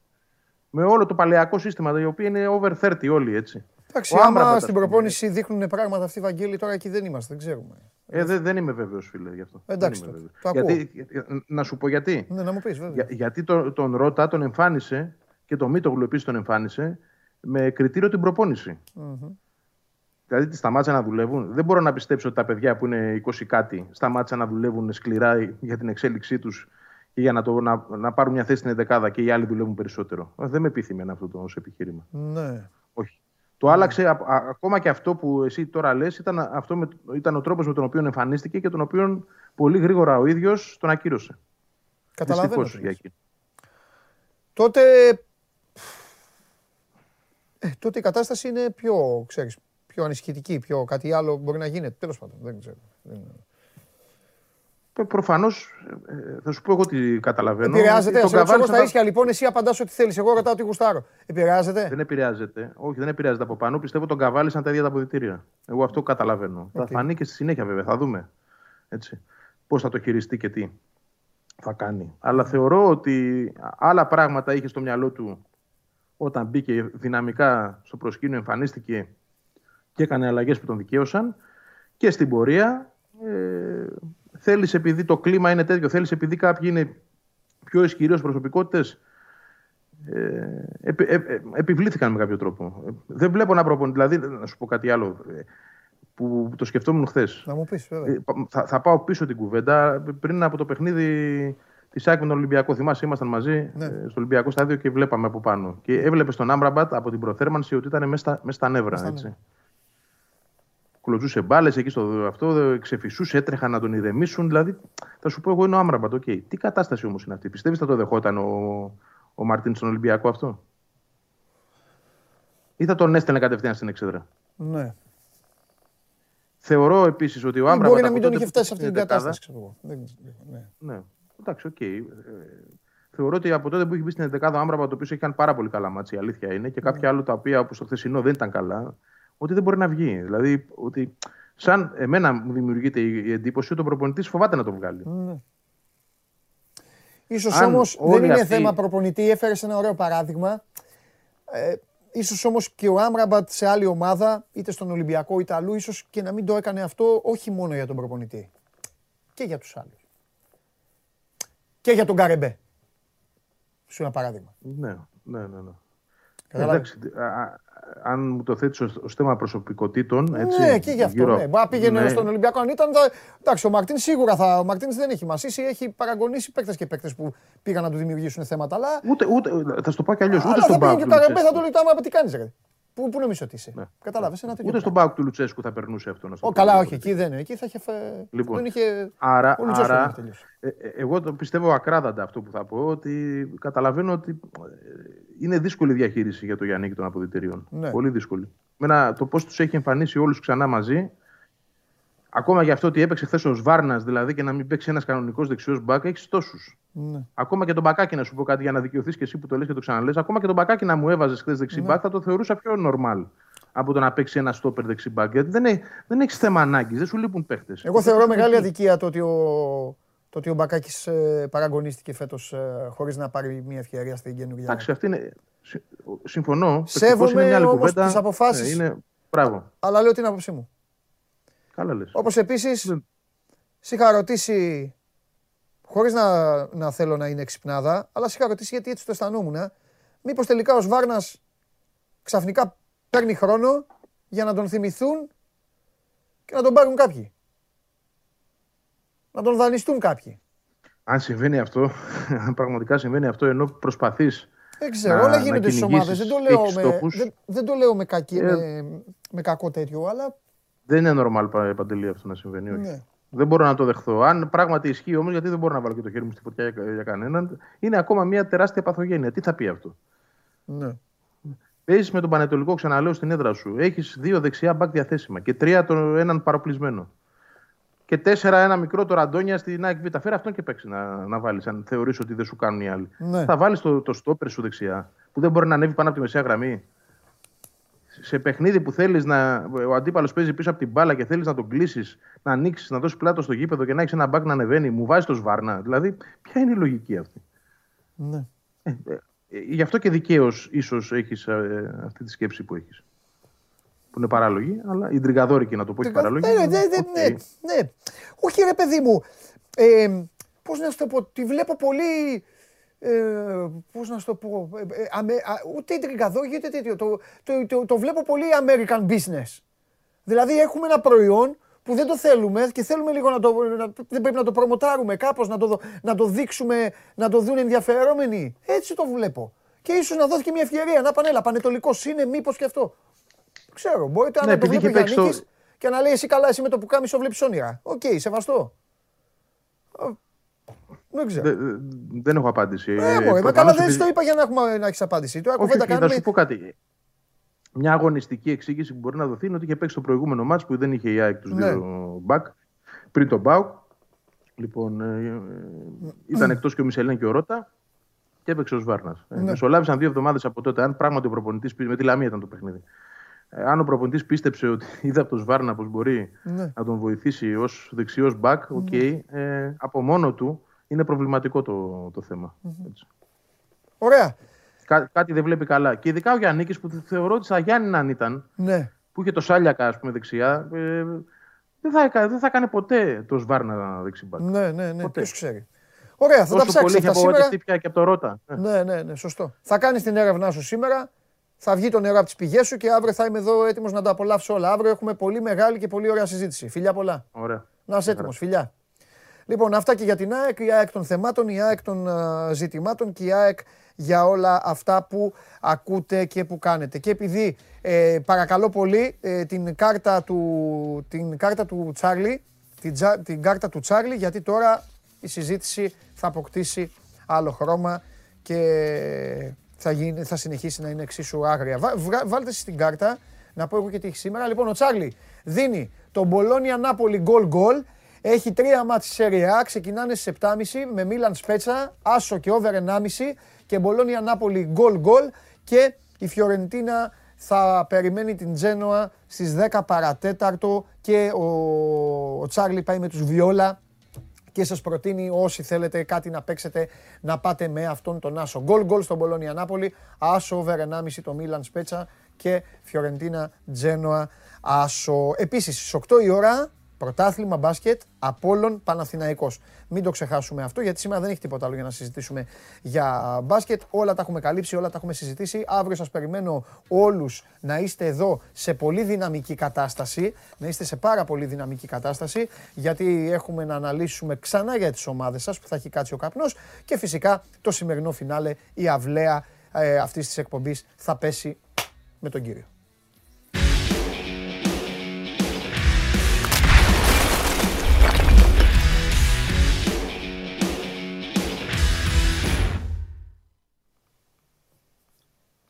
Με όλο το παλαιακό σύστημα, το οποίο είναι over 30 όλοι έτσι. Εντάξει, Ο άμα Άμραμπατ, στην ας πούμε. προπόνηση δείχνουν πράγματα αυτοί, Βαγγέλη, τώρα εκεί δεν είμαστε, δεν ξέρουμε. Ε, δεν, δεν είμαι βέβαιος, φίλε, γι' αυτό. Εντάξει Δεν είμαι τότε, βέβαιος. το γιατί, ε, να σου πω γιατί. Ναι, να μου πεις βέβαια. Για, γιατί το- τον Ρώτα τον εμφάνισε και τον Μίτογλου επίσης τον εμφάνισε με κριτήριο την προπόνηση. Δηλαδή σταμάτησαν να δουλεύουν. Δεν μπορώ να πιστέψω ότι τα παιδιά που είναι 20 κάτι σταμάτησαν να δουλεύουν σκληρά για την εξέλιξή τους και για να, το, να, να πάρουν μια θέση στην 11 και οι άλλοι δουλεύουν περισσότερο. Ε, Δεν με πείθει αυτό το ως επιχείρημα. Ναι. Όχι. Το άλλαξε, α, α- ακόμα και αυτό που εσύ τώρα λες, ήταν, αυτό με, ήταν ο τρόπος με τον οποίο εμφανίστηκε και τον οποίο πολύ γρήγορα ο ίδιος τον ακύρωσε. Καταλαβαίνω. Δυστυχώς τι για λες. εκείνο. Τότε, ε, τότε η κατάσταση είναι πιο, ξέρεις, πιο ανησυχητική, πιο κάτι άλλο μπορεί να γίνεται. Τέλος πάντων, δεν ξέρω. Δεν- Προφανώς, θα σου πω εγώ τι καταλαβαίνω. Επηρεάζεται, Τον ας ρωτήσω εγώ Καβάλης στα θα- ίσια λοιπόν, εσύ απαντάς ό,τι θέλεις, εγώ ρωτάω τι γουστάρω. Επηρεάζεται. Δεν επηρεάζεται. Όχι, δεν επηρεάζεται από πάνω. Πιστεύω τον καβάλισαν τα ίδια τα αποδητήρια. Εγώ αυτό καταλαβαίνω. Θα φανεί και στη συνέχεια βέβαια. Θα δούμε. Έτσι. Πώς θα το χειριστεί και τι θα κάνει. Αλλά θεωρώ ότι άλλα πράγματα είχε στο μυαλό του όταν μπήκε δυναμικά στο προσκήνιο, εμφανίστηκε και έκανε αλλαγές που τον δικαίωσαν και στην πορεία ε, θέλεις επειδή το κλίμα είναι τέτοιο, θέλεις επειδή κάποιοι είναι πιο ισχυροί προσωπικότητες ε, επι, ε, ε, επιβλήθηκαν με κάποιο τρόπο. Ε, Δεν βλέπω να προπονεί. Δηλαδή, να σου πω κάτι άλλο ε, που το σκεφτόμουν χθες. Να μου πεις βέβαια. θα, θα πάω πίσω την κουβέντα. Πριν από το παιχνίδι τη ΑΕΚ με τον Ολυμπιακός, θυμάσαι, ήμασταν μαζί Ναι. ε, στο Ολυμπιακό στάδιο και βλέπαμε από πάνω. Και έβλεπε τον Άμπραμπατ από την προθέρμανση ότι ήταν μέσα στα, μέσα στα νεύρα. στα έτσι. Κλωτσούσε μπάλες εκεί στο αυτό, ξεφυσούσε, έτρεχαν να τον ηρεμήσουν. Δηλαδή, θα σου πω εγώ είναι ο Άμπραμπατ. οκ. Τι κατάσταση όμως είναι αυτή. Πιστεύεις θα το δεχόταν ο, ο Μαρτίν στον Ολυμπιακό αυτό; Ή θα τον έστελνε κατευθείαν στην εξέδρα; Ναι. Θεωρώ επίσης ότι ο Ή Άμπραμπατ. μπορεί να από μην τον τότε είχε που φτάσει σε αυτή την στην δεκάδα- κατάσταση, ξέρω εγώ. Δεν- ναι. Ναι, εντάξει, οκ. Ε, θεωρώ ότι από τότε που έχει μπει στην 11η ο Άμπραμπατ, το οποίο έχει κάνει πάρα πολύ καλά ματς, η αλήθεια είναι, και Ναι. κάποια άλλα τα οποία όπως το χθεσινό δεν ήταν καλά, ότι δεν μπορεί να βγει. Δηλαδή, ότι σαν εμένα μου δημιουργείται η η εντύπωση ότι ο προπονητής φοβάται να τον βγάλει. Ναι. Ίσως Αν όμως δεν όλοι είναι αυτοί- θέμα προπονητή, έφερες ένα ωραίο παράδειγμα. Ε, ίσως όμως και ο Άμραμπατ σε άλλη ομάδα, είτε στον Ολυμπιακό είτε αλλού, ίσως και να μην το έκανε αυτό όχι μόνο για τον προπονητή. Και για τους άλλους. Και για τον Καρεμπέ. Σου ένα παράδειγμα. Ναι, ναι, ναι. ναι. Κατάλαβες. Εντάξει, α- α- αν μου το θέτεις ως θέμα προσωπικότητων. Έτσι, ναι, και γι' αυτό. γύρω- Ναι. Μπορεί να πήγαινε ναι. στον Ολυμπιακό αν ήταν. Θα... Εντάξει, ο Μαρτίν σίγουρα θα. Ο Μαρτίν δεν έχει μασίσει, έχει παραγωνίσει παίκτες και παίκτες που πήγαν να του δημιουργήσουν θέματα. Αλλά, Ούτε, ούτε, θα σου το πω κι αλλιώς. Ούτε αλλά στον θα πήγαινε Πάοκ και του ο Καρεμπέ θα Λουτσέσκου. του λέει το άμα τι κάνεις, ρε. Πού, πού νομίζει ότι είσαι. Ναι. Κατάλαβες ένα τέτοιο. Ούτε στον πράγμα. Πάοκ του Λουτσέσκου θα περνούσε αυτό. Να στο Ω, πω. καλά, όχι, εκεί δεν είναι. Εκεί θα είχε. Φε... Λοιπόν, δεν είχε... Άρα, ο Λουτσέσκου δεν άρα είχε τελειώσει. ε, ε, εγώ το πιστεύω ακράδαντα αυτό που θα πω, ότι καταλαβαίνω ότι ε, είναι δύσκολη η διαχείριση για το Γιάννη των αποδητηρίων. Ναι. Πολύ δύσκολη. Μένα, το πώς τους έχει εμφανίσει όλους ξανά μαζί, ακόμα για αυτό ότι έπαιξε χθες ο Σβάρνας δηλαδή και να μην παίξει ένας κανονικός δεξιός μπακ, έχεις τόσους. Ναι. Ακόμα και τον Μπακάκι να σου πω κάτι για να δικαιωθείς και εσύ που το λες και το ξαναλέ. Ακόμα και τον Μπακάκι να μου έβαζες χθες δεξί Ναι. μπακ θα το θεωρούσα πιο normal από το να παίξει ένα στόπερ δεξί μπακ. Γιατί δεν, έχει, δεν έχεις θέμα ανάγκης, δεν σου λείπουν παίχτες. Εγώ θεωρώ μεγάλη αδικία το ότι ο, το ότι ο Μπακάκης ε, παραγωνίστηκε φέτος ε, χωρίς να πάρει μια ευκαιρία στην καινούργια. Εντάξει, αυτή είναι. συ- Συμφωνώ. Σέβομαι Παικτικός είναι μια άλλη όμως κουβέντα. τις αποφάσεις. Ναι, είναι... Μπράβο. Αλλά λέω την άποψή μου. Καλά λες. Όπως επίσης, Δεν- σε είχα ρωτήσει, χωρίς να, να θέλω να είναι εξυπνάδα, αλλά σε είχα ρωτήσει γιατί έτσι το αισθανόμουν. Μήπως τελικά ο Σβάρνας ξαφνικά παίρνει χρόνο για να τον θυμηθούν και να τον πάρουν κάποιοι. Να τον δανειστούν κάποιοι. Αν συμβαίνει αυτό, αν πραγματικά συμβαίνει αυτό, ενώ προσπαθείς. Δεν ξέρω, να- όλα να γίνονται στις κυνηγήσεις, ομάδες. Δεν, το λέω έχεις με, στόχους. δεν, δεν το λέω με, κακή, Ε, με, με κακό τέτοιο, αλλά Δεν είναι normal πα- παντελή αυτό να συμβαίνει. Όχι. ναι. Δεν μπορώ να το δεχθώ. Αν πράγματι ισχύει όμως, γιατί δεν μπορώ να βάλω και το χέρι μου στη φωτιά για, για κανέναν, είναι ακόμα μια τεράστια παθογένεια. Τι θα πει αυτό; ναι. Παίζεις με τον Πανετολικό, ξαναλέω στην έδρα σου. Έχεις δύο δεξιά μπακ διαθέσιμα και τρία τον έναν παροπλισμένο. Και τέσσερα ένα μικρό το ραντόνια στην ΑΕΚ Β. Φέρε αυτόν και παίξει να, να βάλεις, αν θεωρείς ότι δεν σου κάνουν οι άλλοι. Ναι. Θα βάλεις το, το στόπερ σου δεξιά, που δεν μπορεί να ανέβει πάνω από τη μεσαία γραμμή. Σε παιχνίδι που θέλεις να. Ο αντίπαλος παίζει πίσω από την μπάλα και θέλεις να τον κλείσεις, να ανοίξεις, να δώσεις πλάτος στο γήπεδο και να έχεις ένα μπακ να ανεβαίνει, μου βάζει το σβάρνα. Δηλαδή, ποια είναι η λογική αυτή; ναι. Ε, γι' αυτό και δικαίως ίσως έχεις αυτή τη σκέψη που έχεις. Που είναι παράλογη, αλλά ιντριγκαδόρικη να το πω έχει παράλογη. Ναι, ναι, ναι, Οκ. ναι, ναι. Όχι ρε παιδί μου. Ε, πώς να σου το πω, τη βλέπω πολύ... Ε, πώς να σου το πω, ε, ε, αμε, α, ούτε ιντριγκαδόρικη ούτε τέτοιο. Το, το, το, το βλέπω πολύ American business. Δηλαδή έχουμε ένα προϊόν που δεν το θέλουμε και θέλουμε λίγο να το. Να, δεν πρέπει να το προμοτάρουμε κάπως, να το, να το δείξουμε, να το δουν ενδιαφερόμενοι. Έτσι το βλέπω. Και ίσως να δόθηκε μια ευκαιρία να πάνε, έλα, πανετολικός είναι, μήπως και αυτό. Ξέρω, μπορείτε Ναι, να το επειδή βλέπει ο είχε παίξει Γιάννης το- και να λέει εσύ καλά, εσύ με το που κάμισο βλέπει όνειρα. Οκ, σεβαστό. Ε, Δεν ξέρω. Δε- δε- δεν έχω απάντηση. Ε, Ε, μωρέ, μα προφανώς καλά δεν επειδή- το είπα για να, έχουμε, να έχεις απάντηση. Τώρα Όχι, κουβέντα όχι, θα κάνουμε. σου πω κάτι. Μια αγωνιστική εξήγηση που μπορεί να δοθεί είναι ότι είχε παίξει το προηγούμενο μάτς που δεν είχε η ΑΕΚ τους Ναι. δύο μπακ πριν τον Μπάουκ. Λοιπόν, ε, ε, ήταν εκτός και ο Μισελίν και ο Ρότα και έπαιξε ο Σβάρνας. Ε, Ναι. μεσολάβησαν δύο εβδομάδες από τότε. Αν πράγματι ο προπονητής. Με τη Λαμία ήταν το παιχνίδι. Ε, αν ο προπονητής πίστεψε ότι είδε από τον Σβάρνα πως μπορεί Ναι. να τον βοηθήσει ως δεξιός μπακ, οκ. ε, από μόνο του είναι προβληματικό το, το θέμα. Έτσι. Ωραία. Κά- κάτι δεν βλέπει καλά. Και ειδικά ο Γιαννίκης που θεωρώ ότι στα Γιάννενα ήταν, Ναι. που είχε το Σάλιακα ας πούμε, δεξιά, ε, δεν, θα, έκα- δεν θα κάνει ποτέ το Σβάρνα δεξιμπάκ. Ναι, ναι, ναι. Ποτέ. Ποιος ξέρει. Ωραία, θα τα Όσο ψάξεις πολύ έχει αυτά σήμερα. απογοητευτεί πια και από το Ρότα. Ε. Ναι, ναι, ναι, σωστό. Θα κάνεις την έρευνά σου σήμερα. Θα βγει το νερό από τις πηγές σου και αύριο θα είμαι εδώ έτοιμος να τα απολαύσω όλα. Αύριο έχουμε πολύ μεγάλη και πολύ ωραία συζήτηση. Φιλιά πολλά. Ωραία. Να είσαι έτοιμος, φιλιά. Λοιπόν, αυτά και για την ΑΕΚ, η ΑΕΚ των θεμάτων, η ΑΕΚ των α, ζητημάτων και η ΑΕΚ για όλα αυτά που ακούτε και που κάνετε. Και επειδή ε, παρακαλώ πολύ ε, την, κάρτα του, την κάρτα του Τσάρλι, την, τζα- την κάρτα του Τσάρλι, γιατί τώρα η συζήτηση θα αποκτήσει άλλο χρώμα και θα, γίνει, θα συνεχίσει να είναι εξίσου άγρια. Βα- βγα- βάλτε εσείς την κάρτα, να πω εγώ και τι έχει σήμερα. Λοιπόν, ο Τσάρλι δίνει τον Μπολόνια Νάπολη γκολ γκολ. Έχει τρία μάτς στη Serie A, ξεκινάνε στις 7.30 με Μίλαν Σπέτσα, Άσο και over 1,5 και Μπολόνια Νάπολη γκολ γκολ και η Φιωρεντίνα θα περιμένει την Τζένοα στις 10 παρατέταρτο και ο, ο Τσάρλι πάει με τους Βιόλα και σας προτείνει όσοι θέλετε κάτι να παίξετε να πάτε με αυτόν τον Άσο. Γκολ γκολ στον Πολόνια Νάπολη, Άσο over 1,5 το Μίλαν Σπέτσα και Φιωρεντίνα Τζένοα Άσο. Επίσης στις 8 η ώρα πρωτάθλημα μπάσκετ Απόλλων Παναθηναϊκός. Μην το ξεχάσουμε αυτό γιατί σήμερα δεν έχει τίποτα άλλο για να συζητήσουμε για μπάσκετ. Όλα τα έχουμε καλύψει, όλα τα έχουμε συζητήσει. Αύριο σας περιμένω όλους να είστε εδώ σε πολύ δυναμική κατάσταση, να είστε σε πάρα πολύ δυναμική κατάσταση γιατί έχουμε να αναλύσουμε ξανά για τις ομάδες σας που θα έχει κάτσει ο καπνός και φυσικά το σημερινό φινάλε η αυλαία ε, αυτής της εκπομπής θα πέσει με τον κύριο.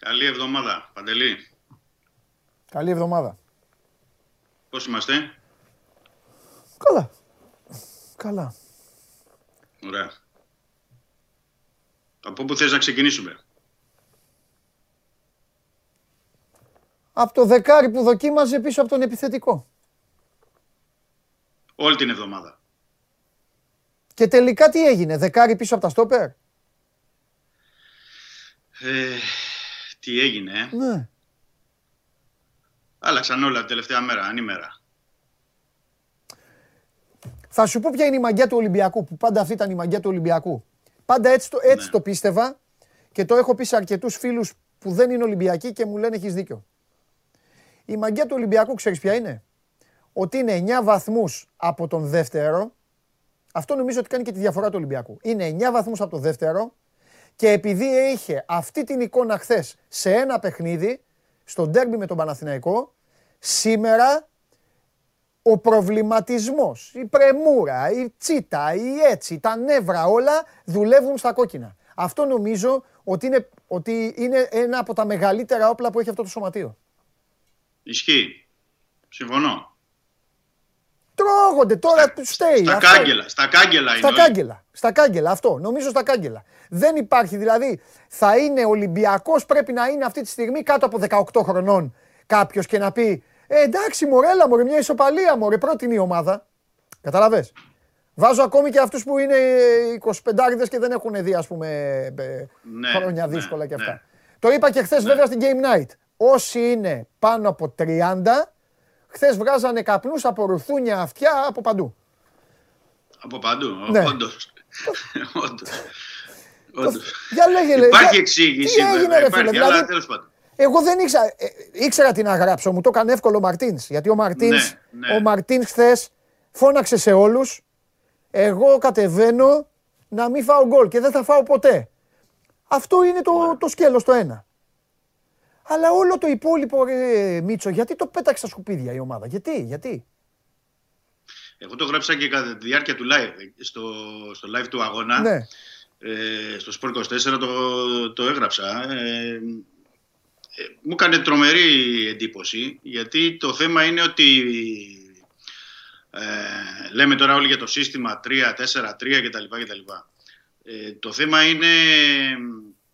Καλή εβδομάδα, Παντελή. Καλή εβδομάδα. Πώς είμαστε; Καλά. Καλά. Ωραία. Από πού θες να ξεκινήσουμε; Από το δεκάρι που δοκίμαζε πίσω από τον επιθετικό. Όλη την εβδομάδα. Και τελικά τι έγινε, δεκάρι πίσω από τα στόπερ; Ε, τι έγινε, ε; Ναι. Άλλαξαν όλα την τελευταία μέρα, ανήμερα. Θα σου πω ποια είναι η μαγιά του Ολυμπιακού, που πάντα αυτή ήταν η μαγιά του Ολυμπιακού. Πάντα έτσι το, έτσι Ναι. το πίστευα και το έχω πει σε αρκετούς φίλους που δεν είναι Ολυμπιακοί και μου λένε έχεις δίκιο. Η μαγιά του Ολυμπιακού ξέρεις ποια είναι; Ότι είναι 9 βαθμούς από τον δεύτερο. Αυτό νομίζω ότι κάνει και τη διαφορά του Ολυμπιακού. Είναι 9 βαθμούς από τον δεύτερο και επειδή είχε αυτή την εικόνα χθες σε ένα παιχνίδι, στο ντέρμπι με τον Παναθηναϊκό, σήμερα ο προβληματισμός, η πρεμούρα, η τσίτα, η έτσι, τα νεύρα όλα δουλεύουν στα κόκκινα. Αυτό νομίζω ότι είναι, ότι είναι ένα από τα μεγαλύτερα όπλα που έχει αυτό το σωματείο. Ισχύει. Συμφωνώ. Τρώγονται τώρα του στέει. Στα αυτό. κάγκελα, στα κάγκελα είναι Στα όλοι. κάγκελα. Στα κάγκελα, αυτό. Νομίζω στα κάγκελα. Δεν υπάρχει δηλαδή. Θα είναι Ολυμπιακός, πρέπει να είναι αυτή τη στιγμή κάτω από 18 χρονών κάποιος και να πει ε, εντάξει, μωρέλα, μωρέ, μια ισοπαλία, μωρέ, πρώτη είναι η ομάδα. Καταλαβες. Βάζω ακόμη και αυτούς που είναι 25 και δεν έχουν δει, ας πούμε, ε, Ναι, χρόνια ναι, δύσκολα και αυτά. ναι. Το είπα και χθες βέβαια στην Game Night. Όσοι είναι πάνω από 30, χθες βγάζανε καπνούς από ρουθούνια, αυτιά, από παντού. Από παντού, Ναι. όντως. Όντως. Όντως. Για λέγε, λέγε. Υπάρχει για- εξήγηση, Τι έγινε, βέβαια, ρε υπάρχει, φίλε, αλλά δηλαδή, τέλος πάντων. Εγώ δεν ήξερα, ε, ήξερα τι να γράψω, μου το έκανε εύκολο ο Μαρτίνς. Γιατί ο Μαρτίνς Ναι, ναι. ο Μαρτίνς χθες φώναξε σε όλους. Εγώ κατεβαίνω να μην φάω γκολ και δεν θα φάω ποτέ. Αυτό είναι το, το σκέλος το ένα. Αλλά όλο το υπόλοιπο, ρε, Μίτσο, γιατί το πέταξε στα σκουπίδια η ομάδα. Γιατί, γιατί; Εγώ το γράψα και κατά τη διάρκεια του live, στο, στο live του αγώνα. Ναι. Ε, στο Sport 24 το, το έγραψα. Ε, ε, μου έκανε τρομερή εντύπωση γιατί το θέμα είναι ότι ε, λέμε τώρα όλοι για το σύστημα 3, 4, 3 κτλ. κτλ. Ε, το θέμα είναι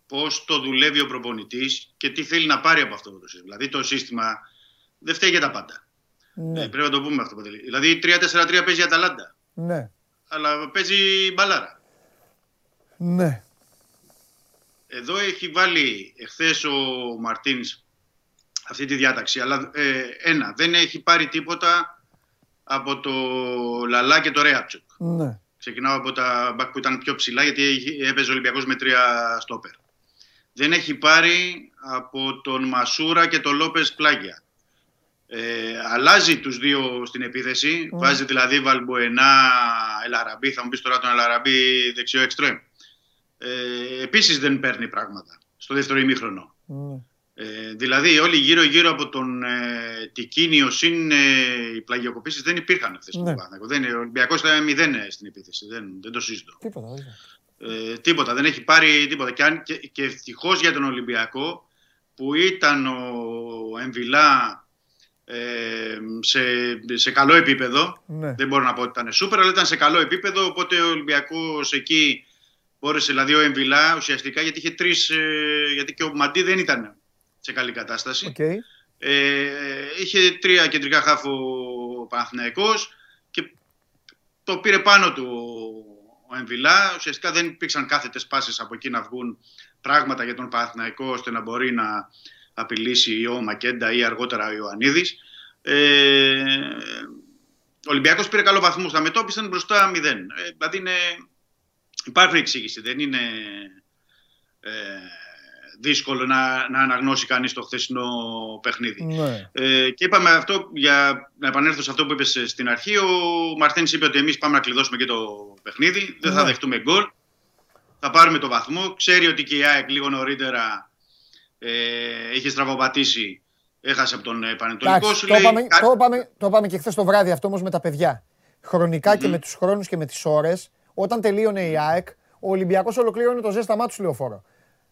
πώς το δουλεύει ο προπονητής και τι θέλει να πάρει από αυτό το σύστημα. Δηλαδή το σύστημα δεν φταίει για τα πάντα. Ναι, Ε, πρέπει να το πούμε αυτό. Παντελή. Δηλαδή 3-4-3 παίζει η Αταλάντα, ναι, αλλά παίζει μπαλάρα. ναι. Εδώ έχει βάλει εχθές ο Μαρτίνς αυτή τη διάταξη, αλλά ε, ένα, δεν έχει πάρει τίποτα από το Λαλά και το Ρέατσοκ. ναι. Ξεκινάω από τα μπακ που ήταν πιο ψηλά, γιατί είχε- έπαιζε ο Ολυμπιακός με τρία στόπερ. Δεν έχει πάρει από τον Μασούρα και τον Λόπες Πλάγια. Ε, αλλάζει τους δύο στην επίθεση. Βάζει δηλαδή Βαλμποενά, Ελαραμπή. Θα μου πεις τώρα τον Ελαραμπή δεξιό εξτρέμ. Ε, επίσης δεν παίρνει πράγματα στο δεύτερο ημίχρονο. ναι. Ε, δηλαδή όλοι γύρω-γύρω από τον ε, Τικίνιο συν ε, οι πλαγιοκοπήσεις δεν υπήρχαν χθες Ναι. στον Παναθηναϊκό. Δεν, ο Ολυμπιακός ήταν μηδέν ε, στην επίθεση. Δεν, δεν το συζητώ. Τίποτα. δεν είναι. Ε, τίποτα, δεν έχει πάρει τίποτα. Και, αν, και, και ευτυχώς για τον Ολυμπιακό που ήταν ο Εμβιλά ε, σε, σε καλό επίπεδο. Ναι. Δεν μπορώ να πω ότι ήταν σούπερ, αλλά ήταν σε καλό επίπεδο. Οπότε ο Ολυμπιακός εκεί μπόρεσε, δηλαδή ο Εμβιλά ουσιαστικά γιατί είχε τρεις, ε, γιατί και ο Μαντί δεν ήταν σε καλή κατάσταση. Οκ. Ε, είχε τρία κεντρικά χαφ ο ο Παναθηναϊκός και το πήρε πάνω του ο Εμβιλά. Ουσιαστικά δεν υπήρξαν κάθετες πάσες από εκεί να βγουν πράγματα για τον Παναθηναϊκό ώστε να μπορεί να απειλήσει ή ο Μακέντα ή αργότερα ο Ιωαννίδης. Ε, ο Ολυμπιακός πήρε καλό βαθμό στα μετώπισαν μπροστά 0. Ε, δηλαδή είναι, υπάρχει εξήγηση, δεν είναι ε, δύσκολο να, να αναγνώσει κανείς το χθεσινό παιχνίδι. Ναι. Ε, και είπαμε αυτό, για να επανέλθω σε αυτό που είπες στην αρχή, ο Μαρτίνς είπε ότι εμείς πάμε να κλειδώσουμε και το παιχνίδι, δεν θα Ναι. δεχτούμε γκολ, θα πάρουμε το βαθμό. Ξέρει ότι και η ΑΕΚ λίγο νωρίτερα ε, είχε στραβοπατήσει, έχασε από τον ε, Πανετολικός. Εντάξει, Σου το, λέει, είπαμε, «Κα- το, είπαμε, το είπαμε και χθες το βράδυ αυτό όμως με τα παιδιά. Χρονικά και με τους χρόνους και με τις ώρες, όταν τελείωνε η ΑΕΚ, ο Ολυμπιακός ολοκλήρωνε το ζέσταμά του στη λεωφόρο.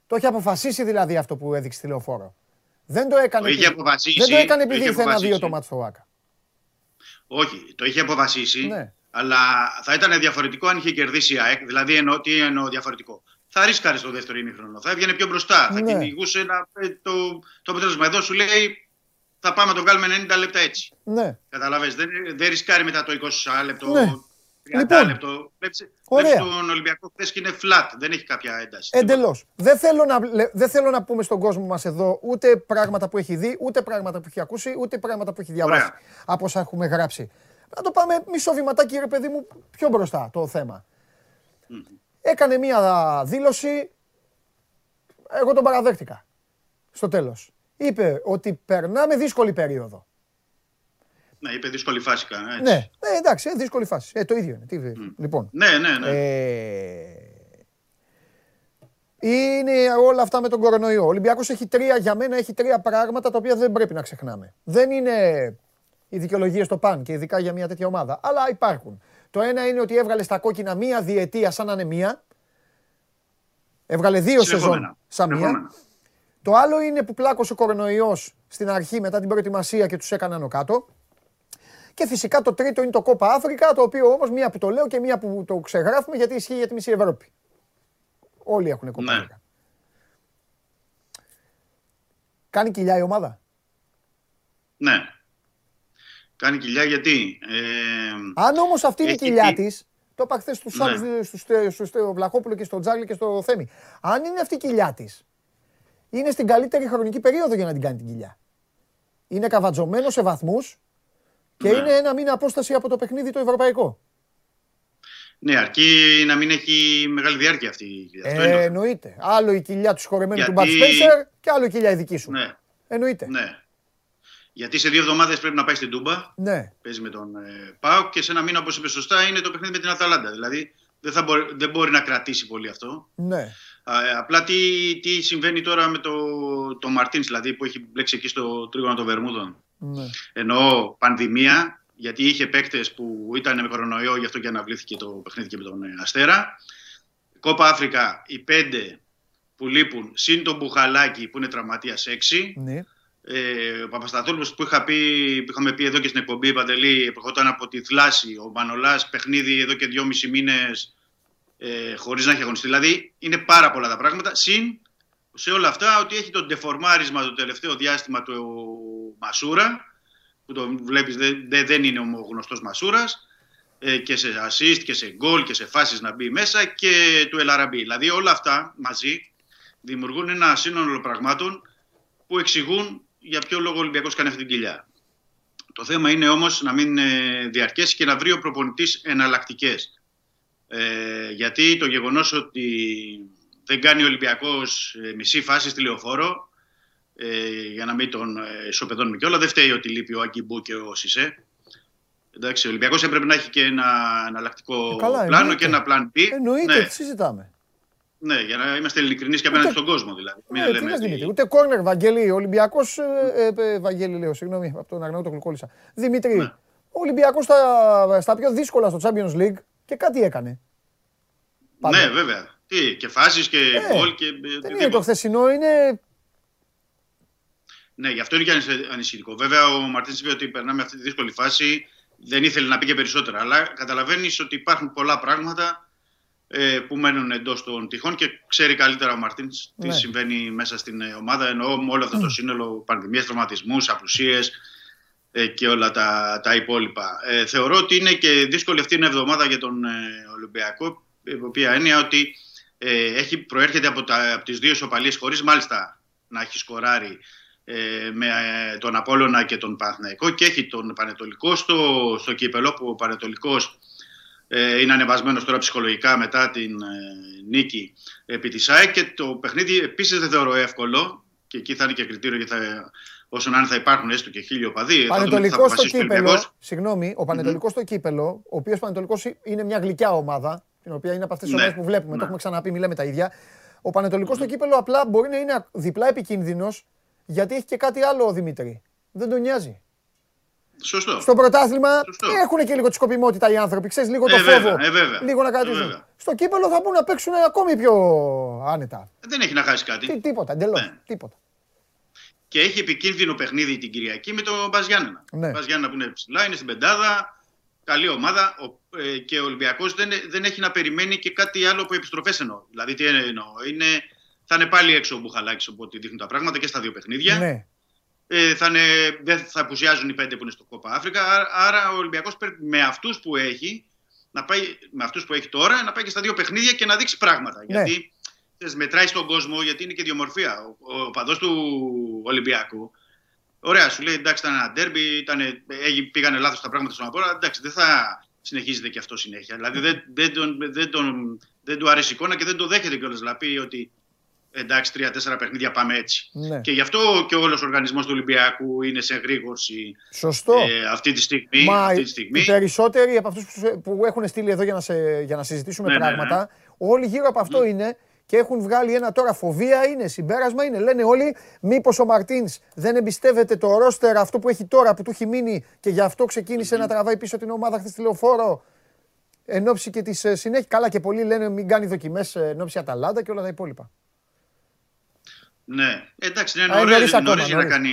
Το έχει αποφασίσει δηλαδή αυτό που έδειξε στη λεωφόρο. Δεν το έκανε, Το είχε επειδή- αποφασίσει, δεν το έκανε το επειδή είχε ήρθε ένα-δύο αποφασίσει. το μάτι στο ΆΚΑ. Όχι, το είχε αποφασίσει, Ναι. αλλά θα ήταν διαφορετικό αν είχε κερδίσει η ΑΕΚ. Δηλαδή, εννοώ, τι εννοώ διαφορετικό. Θα ρίσκαρες στο δεύτερο ημίχρονο, θα έβγαινε πιο μπροστά, θα Ναι. κυνηγούσε ένα, ε, το, το αποτέλεσμα. Εδώ σου λέει θα πάμε να το βγάλουμε 90 λεπτά έτσι. Ναι. Καταλαβες, δεν, δεν ρισκάρει μετά το 20 λεπτό, Ναι. 30 Λοιπόν. λεπτό. Βλέπεις, Ωραία. βλέπεις τον Ολυμπιακό χθες και είναι flat, δεν έχει κάποια ένταση. Εντελώς. Δεν, θέλω να, λε- δεν θέλω να πούμε στον κόσμο μας εδώ ούτε πράγματα που έχει δει, ούτε πράγματα που έχει ακούσει, ούτε πράγματα που έχει διαβάσει Ωραία. από όσα έχουμε γράψει. Να το πάμε μισό βηματάκι, ρε παιδί μου, πιο μπροστά το θέμα. Έκανε μία δήλωση, εγώ τον παραδέχτηκα στο τέλος. Είπε ότι περνάμε δύσκολη περίοδο. Ναι, είπε δύσκολη φάση κανένα, έτσι. Ναι, ε, εντάξει, ε, δύσκολη φάση. Ε, το ίδιο είναι. Τι, Λοιπόν, ναι, ναι. ναι. ε, είναι όλα αυτά με τον κορονοϊό. Ο Ολυμπιακός έχει τρία, για μένα έχει τρία πράγματα τα οποία δεν πρέπει να ξεχνάμε. Δεν είναι οι δικαιολογίες στο παν και ειδικά για μια τέτοια ομάδα, αλλά υπάρχουν. Το ένα είναι ότι έβγαλε στα κόκκινα μία διετία σαν να είναι μία. Έβγαλε δύο σεζόν Συνεχόμενα. σαν μία. Συνεχόμενα. Το άλλο είναι που πλάκωσε ο κορονοϊός στην αρχή μετά την προετοιμασία και τους έκαναν κάτω. Και φυσικά το τρίτο είναι το Κόπα Αφρικα, το οποίο όμως μία που το λέω και μία που το ξεγράφουμε γιατί ισχύει για τη μισή Ευρώπη. Όλοι έχουν Κόπα Ναι. Αφρικα. Κάνει κοιλιά η ομάδα. ναι. Κάνει κοιλιά γιατί; Ε, Αν όμως αυτή είναι η Έχει κοιλιά πει- της, το είπα χθες στους Ναι. άλλους, στους, στους, στο Βλαχόπουλο και στο Τζάρλι και στο Θέμη. Αν είναι αυτή η κοιλιά της, είναι στην καλύτερη χρονική περίοδο για να την κάνει την κοιλιά. Είναι καβατζωμένος σε βαθμούς και Ναι. είναι ένα μήνα απόσταση από το παιχνίδι το ευρωπαϊκό. ναι, αρκεί να μην έχει μεγάλη διάρκεια αυτή η κοιλιά. Αυτό είναι Ε, το θέμα. εννοείται. Άλλο η κοιλιά του σχορεμένου του Μπατ Γιατί- Σπένσερ και άλλο η κοιλιά η δική σου. Ναι. Εννοείται. Ναι. Γιατί σε δύο εβδομάδες πρέπει να πάει στην Τούμπα. Ναι. Παίζει με τον ε, Πάο και σε ένα μήνα, όπως είπες σωστά, είναι το παιχνίδι με την Αταλάντα. Δηλαδή δεν, θα μπορεί, δεν μπορεί να κρατήσει πολύ αυτό. Ναι. Α, ε, απλά τι, τι συμβαίνει τώρα με το, το Μαρτίνς, δηλαδή που έχει μπλέξει εκεί στο τρίγωνο των Βερμούδων. ναι. Εννοώ πανδημία, γιατί είχε παίκτες που ήταν με κορονοϊό, γι' αυτό και αναβλήθηκε το παιχνίδι και με τον ε, Αστέρα. Κόπα Αφρικα, οι πέντε που λείπουν, συν τον Μπουχαλάκη που είναι τραυματίας 6. ναι. Ε, ο Παπασταθόπουλο που, είχα πει, που είχαμε πει εδώ και στην εκπομπή, Παντελή, προχωρταν από τη θλάση. Ο Μανολά παιχνίδι εδώ και δυόμισι μήνες ε, χωρίς να έχει αγωνιστεί. Δηλαδή είναι πάρα πολλά τα πράγματα. Συν σε όλα αυτά ότι έχει το ντεφορμάρισμα το τελευταίο διάστημα του Μασούρα, που το βλέπεις δεν, δεν είναι ο γνωστός Μασούρας, ε, και σε assist και σε γκολ και σε φάσεις να μπει μέσα και του Ελαραμπή. Δηλαδή όλα αυτά μαζί δημιουργούν ένα σύνολο πραγμάτων που εξηγούν για ποιο λόγο ο Ολυμπιακός κάνει αυτή την κοιλιά. Το θέμα είναι όμως να μην ε, διαρκέσει και να βρει ο προπονητής εναλλακτικές. Ε, γιατί το γεγονός ότι δεν κάνει ο Ολυμπιακός ε, μισή φάση στη λεωφόρο, ε, για να μην τον ε, ισοπεδώνουμε κιόλα, δεν φταίει ότι λείπει ο Αγκιμπού και ο Σισε. Εντάξει, ο Ολυμπιακός έπρεπε να έχει και ένα εναλλακτικό Ε, καλά, πλάνο εννοείται. και ένα πλάν B. Εννοείται, Ναι, τι συζητάμε. Ναι, για να είμαστε ειλικρινείς και απέναντι στον κόσμο δηλαδή. Μην Ε, τι λέμε λες, ότι- Δημήτρη, ούτε κόρνερ, Βαγγέλη, Ολυμπιακός. Ε, ε, Βαγγέλη, λέω, συγγνώμη, από τον Αγνάου το γλυκόλησα. Δημήτρη, Ναι. ο Ολυμπιακός στα, στα πιο δύσκολα στο Champions League και κάτι έκανε. Πάντα. Ναι, βέβαια. Τι, και φάσεις και Ε, γκολ και. ε, Δεν είναι οτιδήποτε. το χθεσινό, είναι. Ναι, γι' αυτό είναι και ανησυχ- ανησυχητικό. Βέβαια, ο Μαρτίνς είπε ότι περνάμε αυτή τη δύσκολη φάση. Δεν ήθελε να πει και περισσότερα. Αλλά καταλαβαίνεις ότι υπάρχουν πολλά πράγματα ε, που μένουν εντός των τυχών και ξέρει καλύτερα ο Μαρτίν τι Ναι. συμβαίνει μέσα στην ε, ομάδα. Εννοώ με όλο αυτό το σύνολο πανδημίες, τραυματισμούς, απουσίες ε, και όλα τα, τα υπόλοιπα. Ε, θεωρώ ότι είναι και δύσκολη αυτή η εβδομάδα για τον ε, Ολυμπιακό, η οποία έννοια ότι ε, έχει, προέρχεται από, τα, από τις δύο ισοπαλίες χωρίς μάλιστα να έχει σκοράρει ε, με ε, τον Απόλλωνα και τον Παναθηναϊκό και έχει τον Πανετολικό στο, στο κύπελο που ο Πανετολικός ε, είναι ανεβασμένος τώρα ψυχολογικά μετά την ε, νίκη επί της ΑΕΚ και το παιχνίδι επίσης δεν θεωρώ εύκολο και εκεί θα είναι και κριτήριο γιατί θα, όσο να είναι θα υπάρχουν έστω και χίλιοι οπαδοί. Θα δούμε τι θα Πανετολικός στο αποφασίσει ο κύπελο. Ολυμπιακός. Συγγνώμη, ο Πανετολικός στο κύπελο, ο οποίος Πανετολικός είναι μια γλυκιά ομάδα, την οποία είναι από αυτές τις Ναι, ομάδες που βλέπουμε, το ναι. έχουμε ξαναπεί, μιλάμε τα ίδια. Ο Πανετολικός στο κύπελο απλά μπορεί να είναι διπλά επικίνδυνος γιατί έχει και κάτι άλλο ο Δημήτρη. Δεν τον νοιάζει. Σωστό. Στο πρωτάθλημα Σωστό. έχουν και λίγο τη σκοπιμότητα οι άνθρωποι. Ξέρεις λίγο το Ε, φόβο. βέβαια, ε, βέβαια. Λίγο να Ε, κρατήσουν. βέβαια. Στο κύπελο θα μπουν να παίξουν ακόμη πιο άνετα. Δεν έχει να χάσει κάτι. Τι, τίποτα, εντελώς. Ναι. Τίποτα. Και έχει επικίνδυνο παιχνίδι την Κυριακή με τον Μπαζιάννενα. Ναι. Ο Μπαζιάννενα που είναι ψηλά, είναι στην πεντάδα. Καλή ομάδα. Ο, ε, και ο Ολυμπιακός δεν, δεν έχει να περιμένει και κάτι άλλο από επιστροφές εννοώ. Δηλαδή, τι εννοώ. Είναι, θα είναι πάλι έξω ο Μπουχαλάκης από ό,τι δείχνουν τα πράγματα και στα δύο παιχνίδια. Ναι. Ε, θα, είναι, δεν θα απουσιάζουν οι πέντε που είναι στο Κόπα Αφρικα. Άρα, άρα ο Ολυμπιακός πρέπει με αυτούς που έχει, να πάει, με αυτούς που έχει τώρα, να πάει και στα δύο παιχνίδια και να δείξει πράγματα. Ναι. Γιατί θες, μετράει στον κόσμο, γιατί είναι και διομορφία. Ο, ο παδός του Ολυμπιακού, ωραία, σου λέει εντάξει, ήταν ένα ντέρμπι, ήτανε, έγι- πήγανε λάθος τα πράγματα στον απόρα. Εντάξει, δεν θα συνεχίζεται και αυτό συνέχεια. Δηλαδή δεν, δεν, τον, δεν, τον, δεν του αρέσει η εικόνα και δεν το δέχεται κιόλας να πει ότι εντάξει, τρία-τέσσερα παιχνίδια πάμε έτσι. ναι. Και γι' αυτό και όλος ο οργανισμός του Ολυμπιακού είναι σε γρήγορση Σωστό. ε, αυτή τη στιγμή. Μα αυτή οι, τη στιγμή. οι περισσότεροι από αυτούς που, που έχουν στείλει εδώ για να, σε, για να συζητήσουμε Ναι, ναι, ναι. πράγματα, όλοι γύρω από αυτό είναι και έχουν βγάλει ένα τώρα φοβία, είναι συμπέρασμα, είναι. Λένε όλοι, μήπως ο Μαρτίνς δεν εμπιστεύεται το ρόστερ αυτό που έχει τώρα, που του έχει μείνει και γι' αυτό ξεκίνησε να τραβάει πίσω την ομάδα χθες στη λεωφόρο. Εν ώψη και της συνέχεια. Καλά, και πολλοί λένε μην κάνει δοκιμές εν ώψη Αταλάντα και όλα τα υπόλοιπα. Ναι, εντάξει, είναι Α, είναι νωρίς, νωρίς ακόμα, νωρίς για να νωρίς. κάνει.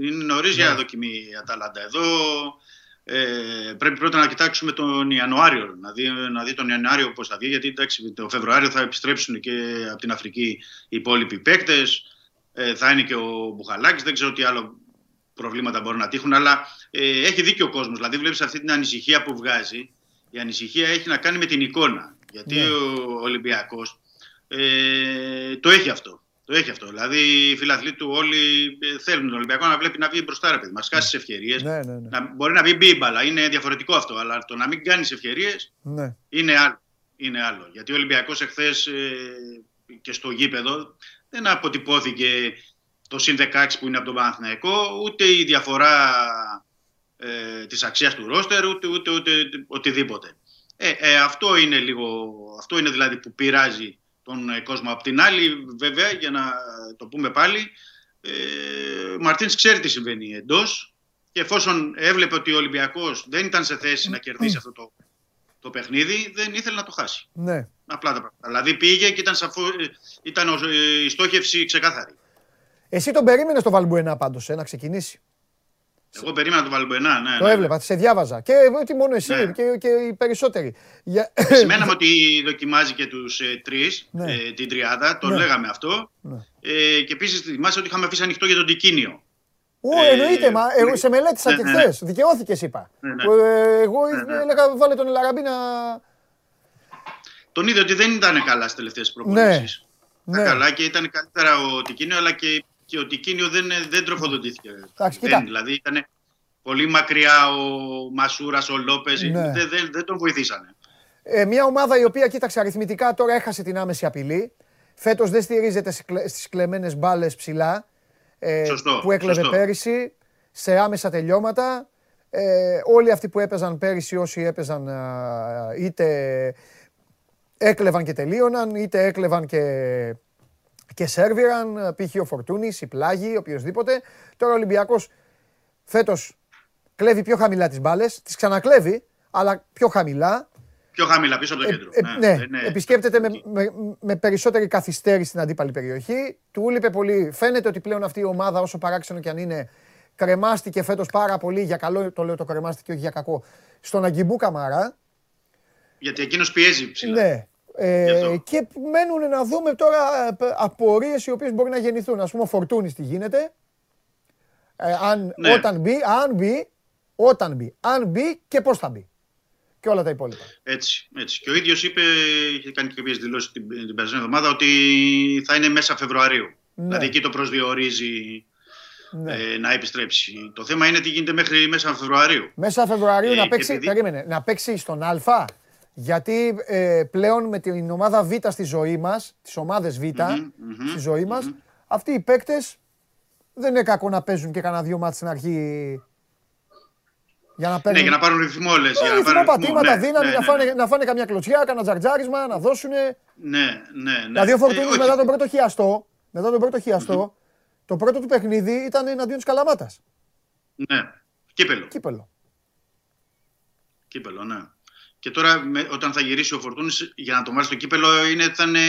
Είναι νωρίς για να δοκιμεί η Αταλάντα. Εδώ ε, πρέπει πρώτα να κοιτάξουμε τον Ιανουάριο, να δει, να δει τον Ιανουάριο πώς θα βγει, γιατί εντάξει, το Φεβρουάριο θα επιστρέψουν και από την Αφρική οι υπόλοιποι παίκτες, ε, θα είναι και ο Μπουχαλάκης, δεν ξέρω τι άλλο προβλήματα μπορούν να τύχουν, αλλά ε, έχει δίκιο ο κόσμος, δηλαδή βλέπεις αυτή την ανησυχία που βγάζει, η ανησυχία έχει να κάνει με την εικόνα, γιατί Ναι. ο Ολυμπιακός ε, το έχει αυτό. Το έχει αυτό. Δηλαδή οι φιλαθλοί του όλοι ε, θέλουν τον Ολυμπιακό να βλέπει να βγει μπροστά, ρε παιδί μας. Χάσεις τι ευκαιρίες. Ναι, ναι, ναι. Μπορεί να βγει μπίμπαλα, είναι διαφορετικό αυτό. Αλλά το να μην κάνεις ευκαιρίες ναι. είναι άλλο. Είναι άλλο. Γιατί ο Ολυμπιακός εχθές ε, και στο γήπεδο δεν αποτυπώθηκε το συν 16 που είναι από τον Παναθηναϊκό, ούτε η διαφορά ε, της αξίας του ρόστερ, ούτε, ούτε, ούτε οτιδήποτε. Ε, ε, αυτό είναι λίγο, αυτό είναι δηλαδή που πειράζει τον ε, κόσμο. Απ' την άλλη, βέβαια, για να το πούμε πάλι, ε, ο Μαρτίνς ξέρει τι συμβαίνει εντός και εφόσον έβλεπε ότι ο Ολυμπιακός δεν ήταν σε θέση να κερδίσει αυτό το, το παιχνίδι, δεν ήθελε να το χάσει. Ναι. Απλά τα πράγματα. Δηλαδή πήγε και ήταν, σαφώς, ήταν η στόχευση ξεκάθαρη. Εσύ τον περίμενες το Βαλμπουενά πάντως, ε, να ξεκινήσει; Εγώ περίμενα τον Βαλμπουενά, ναι. Το ναι. έβλεπα, σε διάβαζα. Και όχι μόνο εσύ, Ναι. και, και οι περισσότεροι. Για... Σημαίναμε ότι δοκιμάζει και τους ε, τρεις, Ναι. ε, την τριάδα, το Ναι. λέγαμε αυτό. Ναι. Ε, και επίσης θυμάσαι ότι είχαμε αφήσει ανοιχτό για τον Τικίνιο. Ω, Ε, εννοείται, μα εγώ ναι. σε μελέτησα Ναι, και ναι, χθες. Δικαιώθηκες, είπα. Ναι, ναι. Που, ε, εγώ Ναι, ναι. έλεγα, βάλε τον Ελαραμπή να. Τον είδε ότι δεν ήταν καλά στις τελευταίες προπονήσεις. Ναι. Καλά και ήταν καλύτερα ο Τικίνιο, αλλά και, και ο Τικίνιο δεν, δεν τροφοδοτήθηκε. Εντάξει, δεν, κοίτα. δηλαδή ήταν πολύ μακριά ο Μασούρας, ο Λόπες. Ναι. Δεν, δεν, δεν τον βοηθήσανε. Ε, μια ομάδα η οποία κοίταξε αριθμητικά τώρα έχασε την άμεση απειλή. Φέτος δεν στηρίζεται στις κλε- στις κλεμμένες μπάλες ψηλά ε, Σωστό, που έκλεβε σωστό. πέρυσι σε άμεσα τελειώματα. Ε, όλοι αυτοί που έπαιζαν πέρυσι όσοι έπαιζαν α, είτε έκλεβαν και τελείωναν είτε έκλεβαν και, και σέρβιραν π.χ. ο Φορτούνης, η Πλάγη, οποιοδήποτε. Τώρα ο Ολυμπιακός φέτος κλέβει πιο χαμηλά τις μπάλες, τις ξανακλέβει αλλά πιο χαμηλά. Πιο χαμηλά, πίσω από το Ε, κέντρο. ε, ναι, δεν είναι- επισκέπτεται με, με, με περισσότερη καθυστέρηση στην αντίπαλη περιοχή. Του λείπε πολύ. Φαίνεται ότι πλέον αυτή η ομάδα, όσο παράξενο και αν είναι, κρεμάστηκε φέτος πάρα πολύ. Για καλό το λέω το κρεμάστηκε, όχι για κακό. Στον Αγκιμπού Καμαρά. Γιατί εκείνος πιέζει ψηλά. Ναι. Γι' Ε, αυτό. και μένουν να δούμε τώρα απορίες οι οποίες μπορεί να γεννηθούν. Α πούμε, ο Φορτούνης τι γίνεται. Ε, αν, Ναι. Όταν μπει, αν μπει, όταν μπει, αν μπει και πώς θα μπει. Και όλα τα υπόλοιπα. Έτσι, έτσι. Και ο ίδιος είπε, είχε κάνει και κάποιες δηλώσεις την, την περασμένη εβδομάδα, ότι θα είναι μέσα Φεβρουαρίου. Ναι. Δηλαδή εκεί το προσδιορίζει Ναι. ε, να επιστρέψει. Το θέμα είναι τι γίνεται μέχρι μέσα Φεβρουαρίου. Μέσα Φεβρουαρίου Ε, να και παίξει, επειδή- περίμενε, να παίξει στον Α. Γιατί ε, πλέον με την ομάδα Β στη ζωή μας, τις ομάδες Β Μμμ, μμμ, στη ζωή μας, μμμ. αυτοί οι παίκτες δεν είναι κακό να παίζουν και κανένα δυο μάτς στην αρχή για να Ναι, παίρνουν για να πάρουν ρυθμό, λες. ε, ρυθμό, πατήματα, δύναμη, να, φάνε, να φάνε καμιά κλωτσιά, κανένα τζαρτζάρισμα, να δώσουν. Ναι, ναι, ναι. Δηλαδή ο Φορτούνης Ε, όχι. μετά τον πρώτο χιαστό, μετά τον πρώτο χιαστό, το πρώτο του παιχνίδι ήταν εναντίον της Καλαμάτας. Ναι, κύπελο. Κύπελο. Κύπελο, ναι. Και τώρα με, όταν θα γυρίσει ο Φορτούνης για να το βάλει στο κύπελο είναι, θα είναι.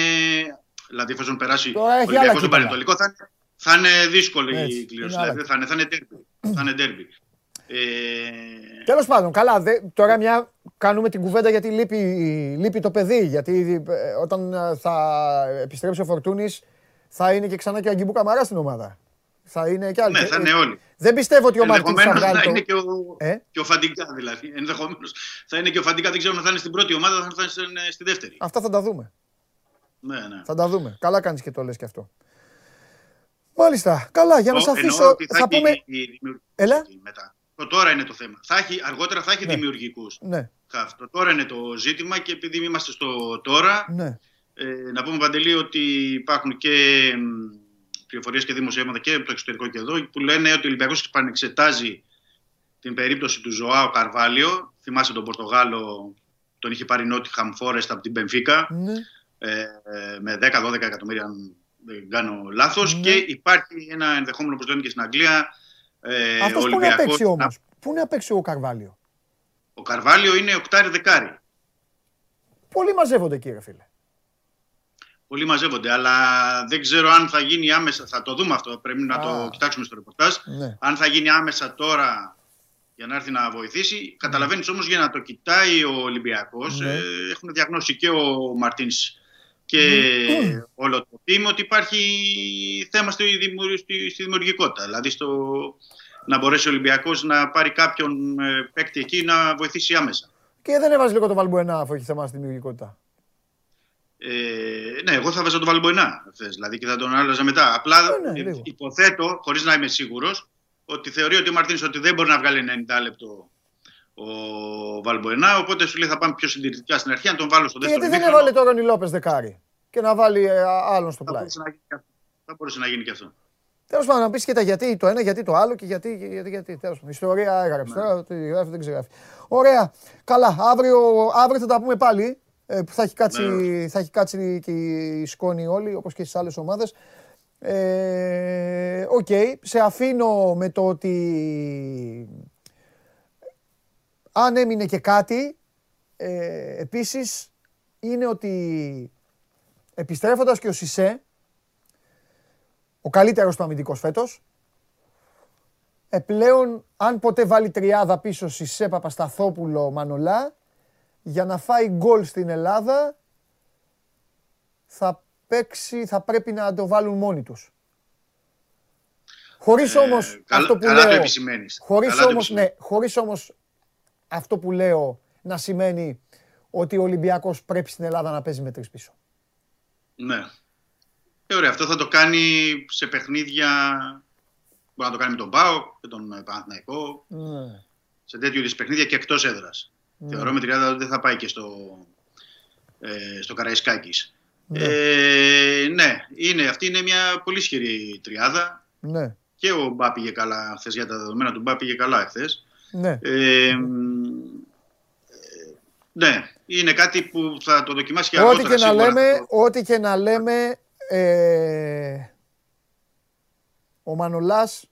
Δηλαδή, εφόσον περάσει Τώρα έχει ο Ολυμπιακός άλλα στον κύπελα. Πανετολικό, θα, είναι- θα είναι δύσκολη Έτσι, η κλήρωση. είναι άλλα Δηλαδή, θα είναι, θα είναι derby. θα είναι derby. Ε, Τέλος πάντων, καλά. Δε, τώρα μια κάνουμε την κουβέντα γιατί λείπει, λείπει το παιδί. Γιατί ε, όταν ε, θα επιστρέψει ο Φορτούνης, θα είναι και ξανά και ο Αγκιμπού Καμαρά στην ομάδα. Θα είναι και άλλοι. ναι, θα είναι όλοι. Δεν πιστεύω ότι ο Μαρτίν θα Ενδεχομένως βγάλει θα το. είναι και ο, Ε; και ο Φαντικά δηλαδή. Ενδεχομένως θα είναι και ο Φαντικά. Δεν ξέρω αν θα είναι στην πρώτη ομάδα, θα είναι στην- στη δεύτερη. Αυτά θα τα δούμε. Ναι, ναι. Θα τα δούμε. Καλά κάνεις και το λες και αυτό. Μάλιστα. Καλά, για να Ο- σε εννοώ αφήσω. ότι Θα, έχει πούμε. δημιουργικούς Έλα. εκεί μετά. Το τώρα είναι το θέμα. Θα έχει, αργότερα θα έχει Ναι. δημιουργικούς. Ναι, Το τώρα είναι το ζήτημα και επειδή είμαστε στο τώρα, ναι. ε, να πούμε Παντελή ότι υπάρχουν και πληροφορίες και δημοσιεύματα και από το εξωτερικό και εδώ που λένε ότι ο Ολυμπιακός επανεξετάζει την περίπτωση του Ζωάου Καρβάλιο. Θυμάσαι τον Πορτογάλο, τον είχε πάρει Νότιχαμ Φόρεστ από την Πενφύκα ναι. ε, ε, με 10-12 εκατομμύρια, αν δεν κάνω λάθος. Ναι. Και υπάρχει ένα ενδεχόμενο, όπως λένε και στην Αγγλία, ε, Αυτός ο πού να Ολυμπιακός παίξει να- όμως. Πού να παίξει ο Καρβάλιο; Ο Καρβάλιο είναι οκτάρι-δεκάρι. Πολλοί μαζεύονται εκεί, ρε φίλε. Πολλοί μαζεύονται, αλλά δεν ξέρω αν θα γίνει άμεσα. Θα το δούμε αυτό. Πρέπει να Α. το κοιτάξουμε στο ρεπορτάζ. Ναι. Αν θα γίνει άμεσα τώρα για να έρθει να βοηθήσει. Καταλαβαίνεις όμως για να το κοιτάει ο Ολυμπιακός. Ναι. Ε, έχουν διαγνώσει και ο Μαρτίνς και Ναι. όλο το team ότι υπάρχει θέμα στη, δημιουργ- στη, στη δημιουργικότητα. Δηλαδή στο να μπορέσει ο Ολυμπιακός να πάρει κάποιον ε, παίκτη εκεί να βοηθήσει άμεσα. Και δεν έβαζε λίγο το Βαλμπουενά αφού έχει θέμα στη δημιουργικότητα. Ε, ναι, εγώ θα βάζα τον Βαλμποενά, θες, δηλαδή και θα τον άλλαζα μετά. Απλά Ναι, ναι, ε, λίγο. υποθέτω, χωρίς να είμαι σίγουρος, ότι θεωρεί ότι ο Μαρτίνς ότι δεν μπορεί να βγάλει 90 λεπτό ο Βαλμποενά. Οπότε σου λέει θα πάμε πιο συντηρητικά στην αρχή, να τον βάλω στο Και δεύτερο γιατί δεν ημίχρονο. έβαλε τον Ρόνι Λόπες δεκάρι και να βάλει ε, α- άλλον στο Θα πλάι. μπορούσε να γίνει και αυτό. Θα μπορούσε να γίνει και αυτό. Τέλος πάντων, να πεις και τα γιατί το ένα, γιατί το άλλο και γιατί. γιατί, γιατί τέλος πάντων. Ιστορία έγραψε. Τώρα τι γράφει, δεν ξεγράφει. Ωραία. Καλά. Αύριο, αύριο θα τα πούμε πάλι. Ε, που θα έχει κάτσει, θα έχει κάτσει και η σκόνη όλοι, όπως και στις άλλες ομάδες. Ε, Οκ. Σε αφήνω με το ότι αν έμεινε και κάτι, ε, επίσης είναι ότι επιστρέφοντας και ο Σισε, ο καλύτερος του αμυντικός φέτος, επλέον αν ποτέ βάλει τριάδα πίσω Σισε, Παπασταθόπουλο, Μανολά, για να φάει γκολ στην Ελλάδα, θα παίξει, θα πρέπει να το βάλουν μόνοι τους. Χωρίς Ε, όμως καλά- αυτό που καλά το λέω, επισημαίνεις. χωρίς Καλά το όμως, ναι, επισημαίνεις. χωρίς όμως αυτό που λέω να σημαίνει ότι ο Ολυμπιακός πρέπει στην Ελλάδα να παίζει με τρεις πίσω. Ναι. Ε, ωραία, αυτό θα το κάνει σε παιχνίδια. Μπορεί να το κάνει με τον Πάο και τον ε, Παναθηναϊκό. Ναι. Σε τέτοιου είδους παιχνίδια και εκτός έδρα. Θεωρώ με 30 ότι δεν θα πάει και στο, ε, στο Καραϊσκάκης. Ε, ναι, είναι, αυτή είναι μια πολύ ισχυρή τριάδα. Ναι, Και ο Μπά πήγε καλά χθες για τα δεδομένα του Μπά πήγε καλά εχθέ. ναι. Ε, μ, ε, ναι, είναι κάτι που θα το δοκιμάσει και Ό,τι αργότερα και να σίγουρα. λέμε, ό,τι και να λέμε, ε, ο Μανολάς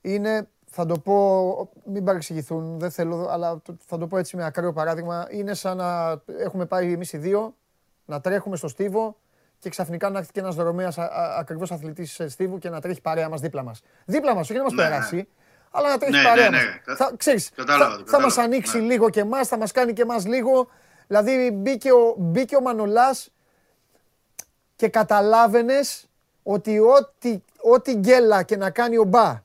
είναι, θα το πω, μην παρεξηγηθούν, δεν θέλω, αλλά το- θα το πω έτσι με ακραίο παράδειγμα, είναι σαν να έχουμε πάει εμείς οι δύο, να τρέχουμε στο στίβο και ξαφνικά να έρθει και ένας δρομέας α- α- ακριβώς αθλητής στίβου και να τρέχει παρέα μας δίπλα μας. Δίπλα μας, όχι να μας Ναι. περάσει, αλλά να τρέχει Ναι, παρέα ναι, μας. ναι. Κα- Θα, ξέρεις, κατάλαβα θα, το, θα μας κατάλαβα. ανοίξει Ναι. λίγο και εμάς, θα μας κάνει και εμάς λίγο. Δηλαδή μπήκε ο, μπήκε ο Μανολάς και καταλάβαινες ότι ό,τι, ό,τι γκέλα και να κάνει ο Μπα,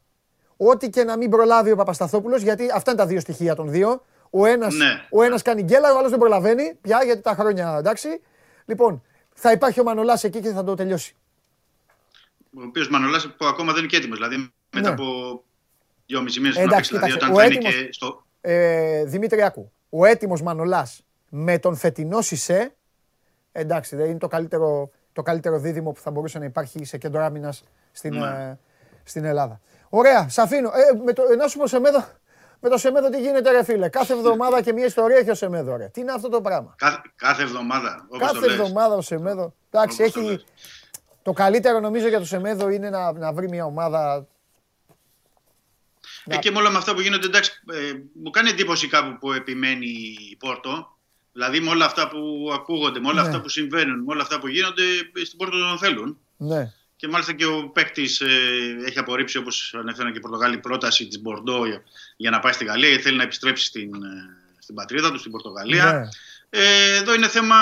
ό,τι και να μην προλάβει ο Παπασταθόπουλος, γιατί αυτά είναι τα δύο στοιχεία των δύο. Ο ένας, Ναι. ο ένας κάνει γκέλα, ο άλλος δεν προλαβαίνει πια γιατί τα χρόνια εντάξει. Λοιπόν, θα υπάρχει ο Μανολάς εκεί και θα το τελειώσει. Ο οποίος Μανολάς που ακόμα δεν είναι και έτοιμος. Δηλαδή μετά Ναι. από δυόμιση μήνες που να Εντάξει, παίξει. Δηλαδή κοίταξε, όταν ο θα είναι έτοιμος- και στο. Ε, Δημήτρη Άκου, ο έτοιμος Μανολάς με τον φετινό Σισε, εντάξει, δεν είναι το καλύτερο, το καλύτερο δίδυμο που θα μπορούσε να υπάρχει σε κέντρο άμυνας στην, Ναι. ε, στην Ελλάδα. Ωραία, σ' αφήνω. Ε, με το, ε, να σου πω Σεμέδο, με το Σεμέδο τι γίνεται ρε φίλε. Κάθε εβδομάδα και μια ιστορία έχει ο Σεμέδο ρε. Τι είναι αυτό το πράγμα; Κάθε, κάθε εβδομάδα. Όπως Κάθε το λες. εβδομάδα ο Σεμέδο. Εντάξει, Όπως το έχει. λες. Το καλύτερο νομίζω για το Σεμέδο είναι να, να βρει μια ομάδα. Ε, και με όλα με αυτά που γίνονται, εντάξει, ε, μου κάνει εντύπωση κάπου που επιμένει η Πόρτο. Δηλαδή με όλα αυτά που ακούγονται, με όλα Ναι. αυτά που συμβαίνουν, με όλα αυτά που γίνονται, ε, στην Πόρτο τον θέλουν. Ναι. Και μάλιστα και ο παίκτης ε, έχει απορρίψει, όπως ανέφεραν και οι Πορτογάλοι, πρόταση της Μπορντό για, για να πάει στη Γαλλία, γιατί θέλει να επιστρέψει στην, ε, στην πατρίδα του, στην Πορτογαλία. Ναι. Ε, εδώ είναι θέμα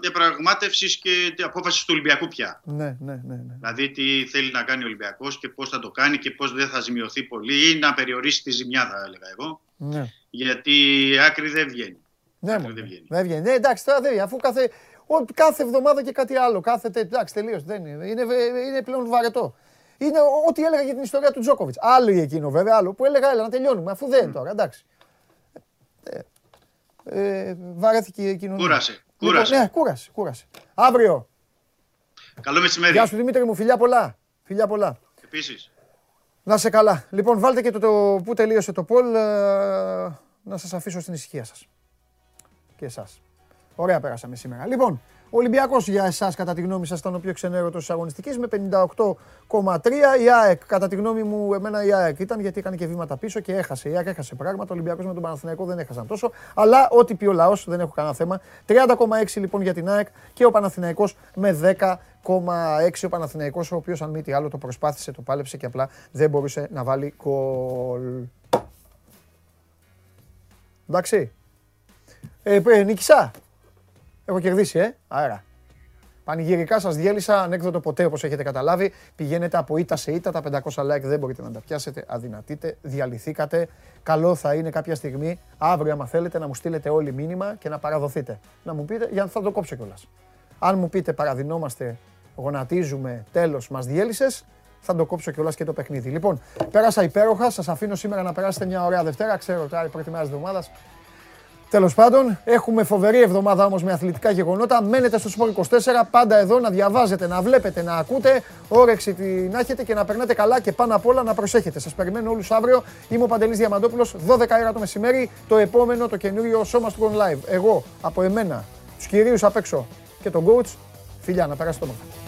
διαπραγμάτευσης και απόφασης του Ολυμπιακού πια. Ναι, ναι, ναι, ναι. Δηλαδή τι θέλει να κάνει ο Ολυμπιακός και πώς θα το κάνει και πώς δεν θα ζημιωθεί πολύ ή να περιορίσει τη ζημιά θα έλεγα εγώ. ναι. Γιατί άκρη δεν βγαίνει. Ναι, Άκρη μόνο. δεν βγαίνει. Δεν βγαίνει. Ναι, εντάξει, τώρα δεν βγαίνει. Αφού κάθε, ο, κάθε εβδομάδα και κάτι άλλο. Κάθε, τε- εντάξει, τελείως. Δεν είναι. Είναι, βε- είναι πλέον βαρετό. Είναι ό- ό,τι έλεγα για την ιστορία του Τζόκοβιτς. Άλλο ή εκείνο βέβαια, άλλο που έλεγα, έλα να τελειώνουμε. Αφού δεν είναι τώρα, εντάξει. Ε, ε, βαρέθηκε η κοινωνία. Κούρασε, Λοιπόν, κούρασε. ναι, κούρασε, κούρασε. Αύριο. Καλό μεσημέρι. Γεια σου Δημήτρη μου, φιλιά πολλά. Φιλιά πολλά. Επίσης. Να σε καλά. Λοιπόν, βάλτε και το, το που τελείωσε το poll. ε, να σας αφήσω στην ησυχία σας. Και εσάς. Ωραία πέρασαμε σήμερα. Λοιπόν, ο Ολυμπιακός για εσάς κατά τη γνώμη σας ήταν ο πιο ξενέρωτος της αγωνιστικής με 58,3. Η ΑΕΚ, κατά τη γνώμη μου, εμένα η ΑΕΚ ήταν γιατί έκανε και βήματα πίσω και έχασε. Η ΑΕΚ έχασε πράγματα. Ο Ολυμπιακός με τον Παναθηναϊκό δεν έχασαν τόσο. Αλλά ό,τι πει ο λαός δεν έχω κανένα θέμα. 30,6 λοιπόν για την ΑΕΚ και ο Παναθηναϊκός με 10,6 ο Παναθηναϊκός ο οποίος αν μη τι άλλο το προσπάθησε, το πάλεψε και απλά δεν μπορούσε να βάλει γκολ. Εντάξει. Ε, ε, νίκησα. Έχω κερδίσει, ε. Άρα. Πανηγυρικά σας διέλυσα, ανέκδοτο ποτέ όπως έχετε καταλάβει. Πηγαίνετε από ήττα σε ήττα, τα 500 like δεν μπορείτε να τα πιάσετε, αδυνατείτε, διαλυθήκατε. Καλό θα είναι κάποια στιγμή, αύριο άμα θέλετε, να μου στείλετε όλοι μήνυμα και να παραδοθείτε. Να μου πείτε, για να θα το κόψω κιόλας. Αν μου πείτε παραδεινόμαστε, γονατίζουμε, τέλος, μας διέλυσες, θα το κόψω κιόλας και το παιχνίδι. Λοιπόν, πέρασα υπέροχα, σας αφήνω σήμερα να περάσετε μια ωραία Δευτέρα, ξέρω τώρα η πρώτη μέρα της εβδομάδας. Τέλος πάντων, έχουμε φοβερή εβδομάδα όμως με αθλητικά γεγονότα. Μένετε στο Sport 24, πάντα εδώ να διαβάζετε, να βλέπετε, να ακούτε, όρεξη την να έχετε και να περνάτε καλά και πάνω απ' όλα να προσέχετε. Σας περιμένω όλους αύριο. Είμαι ο Παντελής Διαμαντόπουλος, 12 ώρα το μεσημέρι, το επόμενο, το καινούριο σώμα του Live. Εγώ, από εμένα, τους κυρίους απ' έξω και τον coach, φιλιά, να περάσετε όμορφα.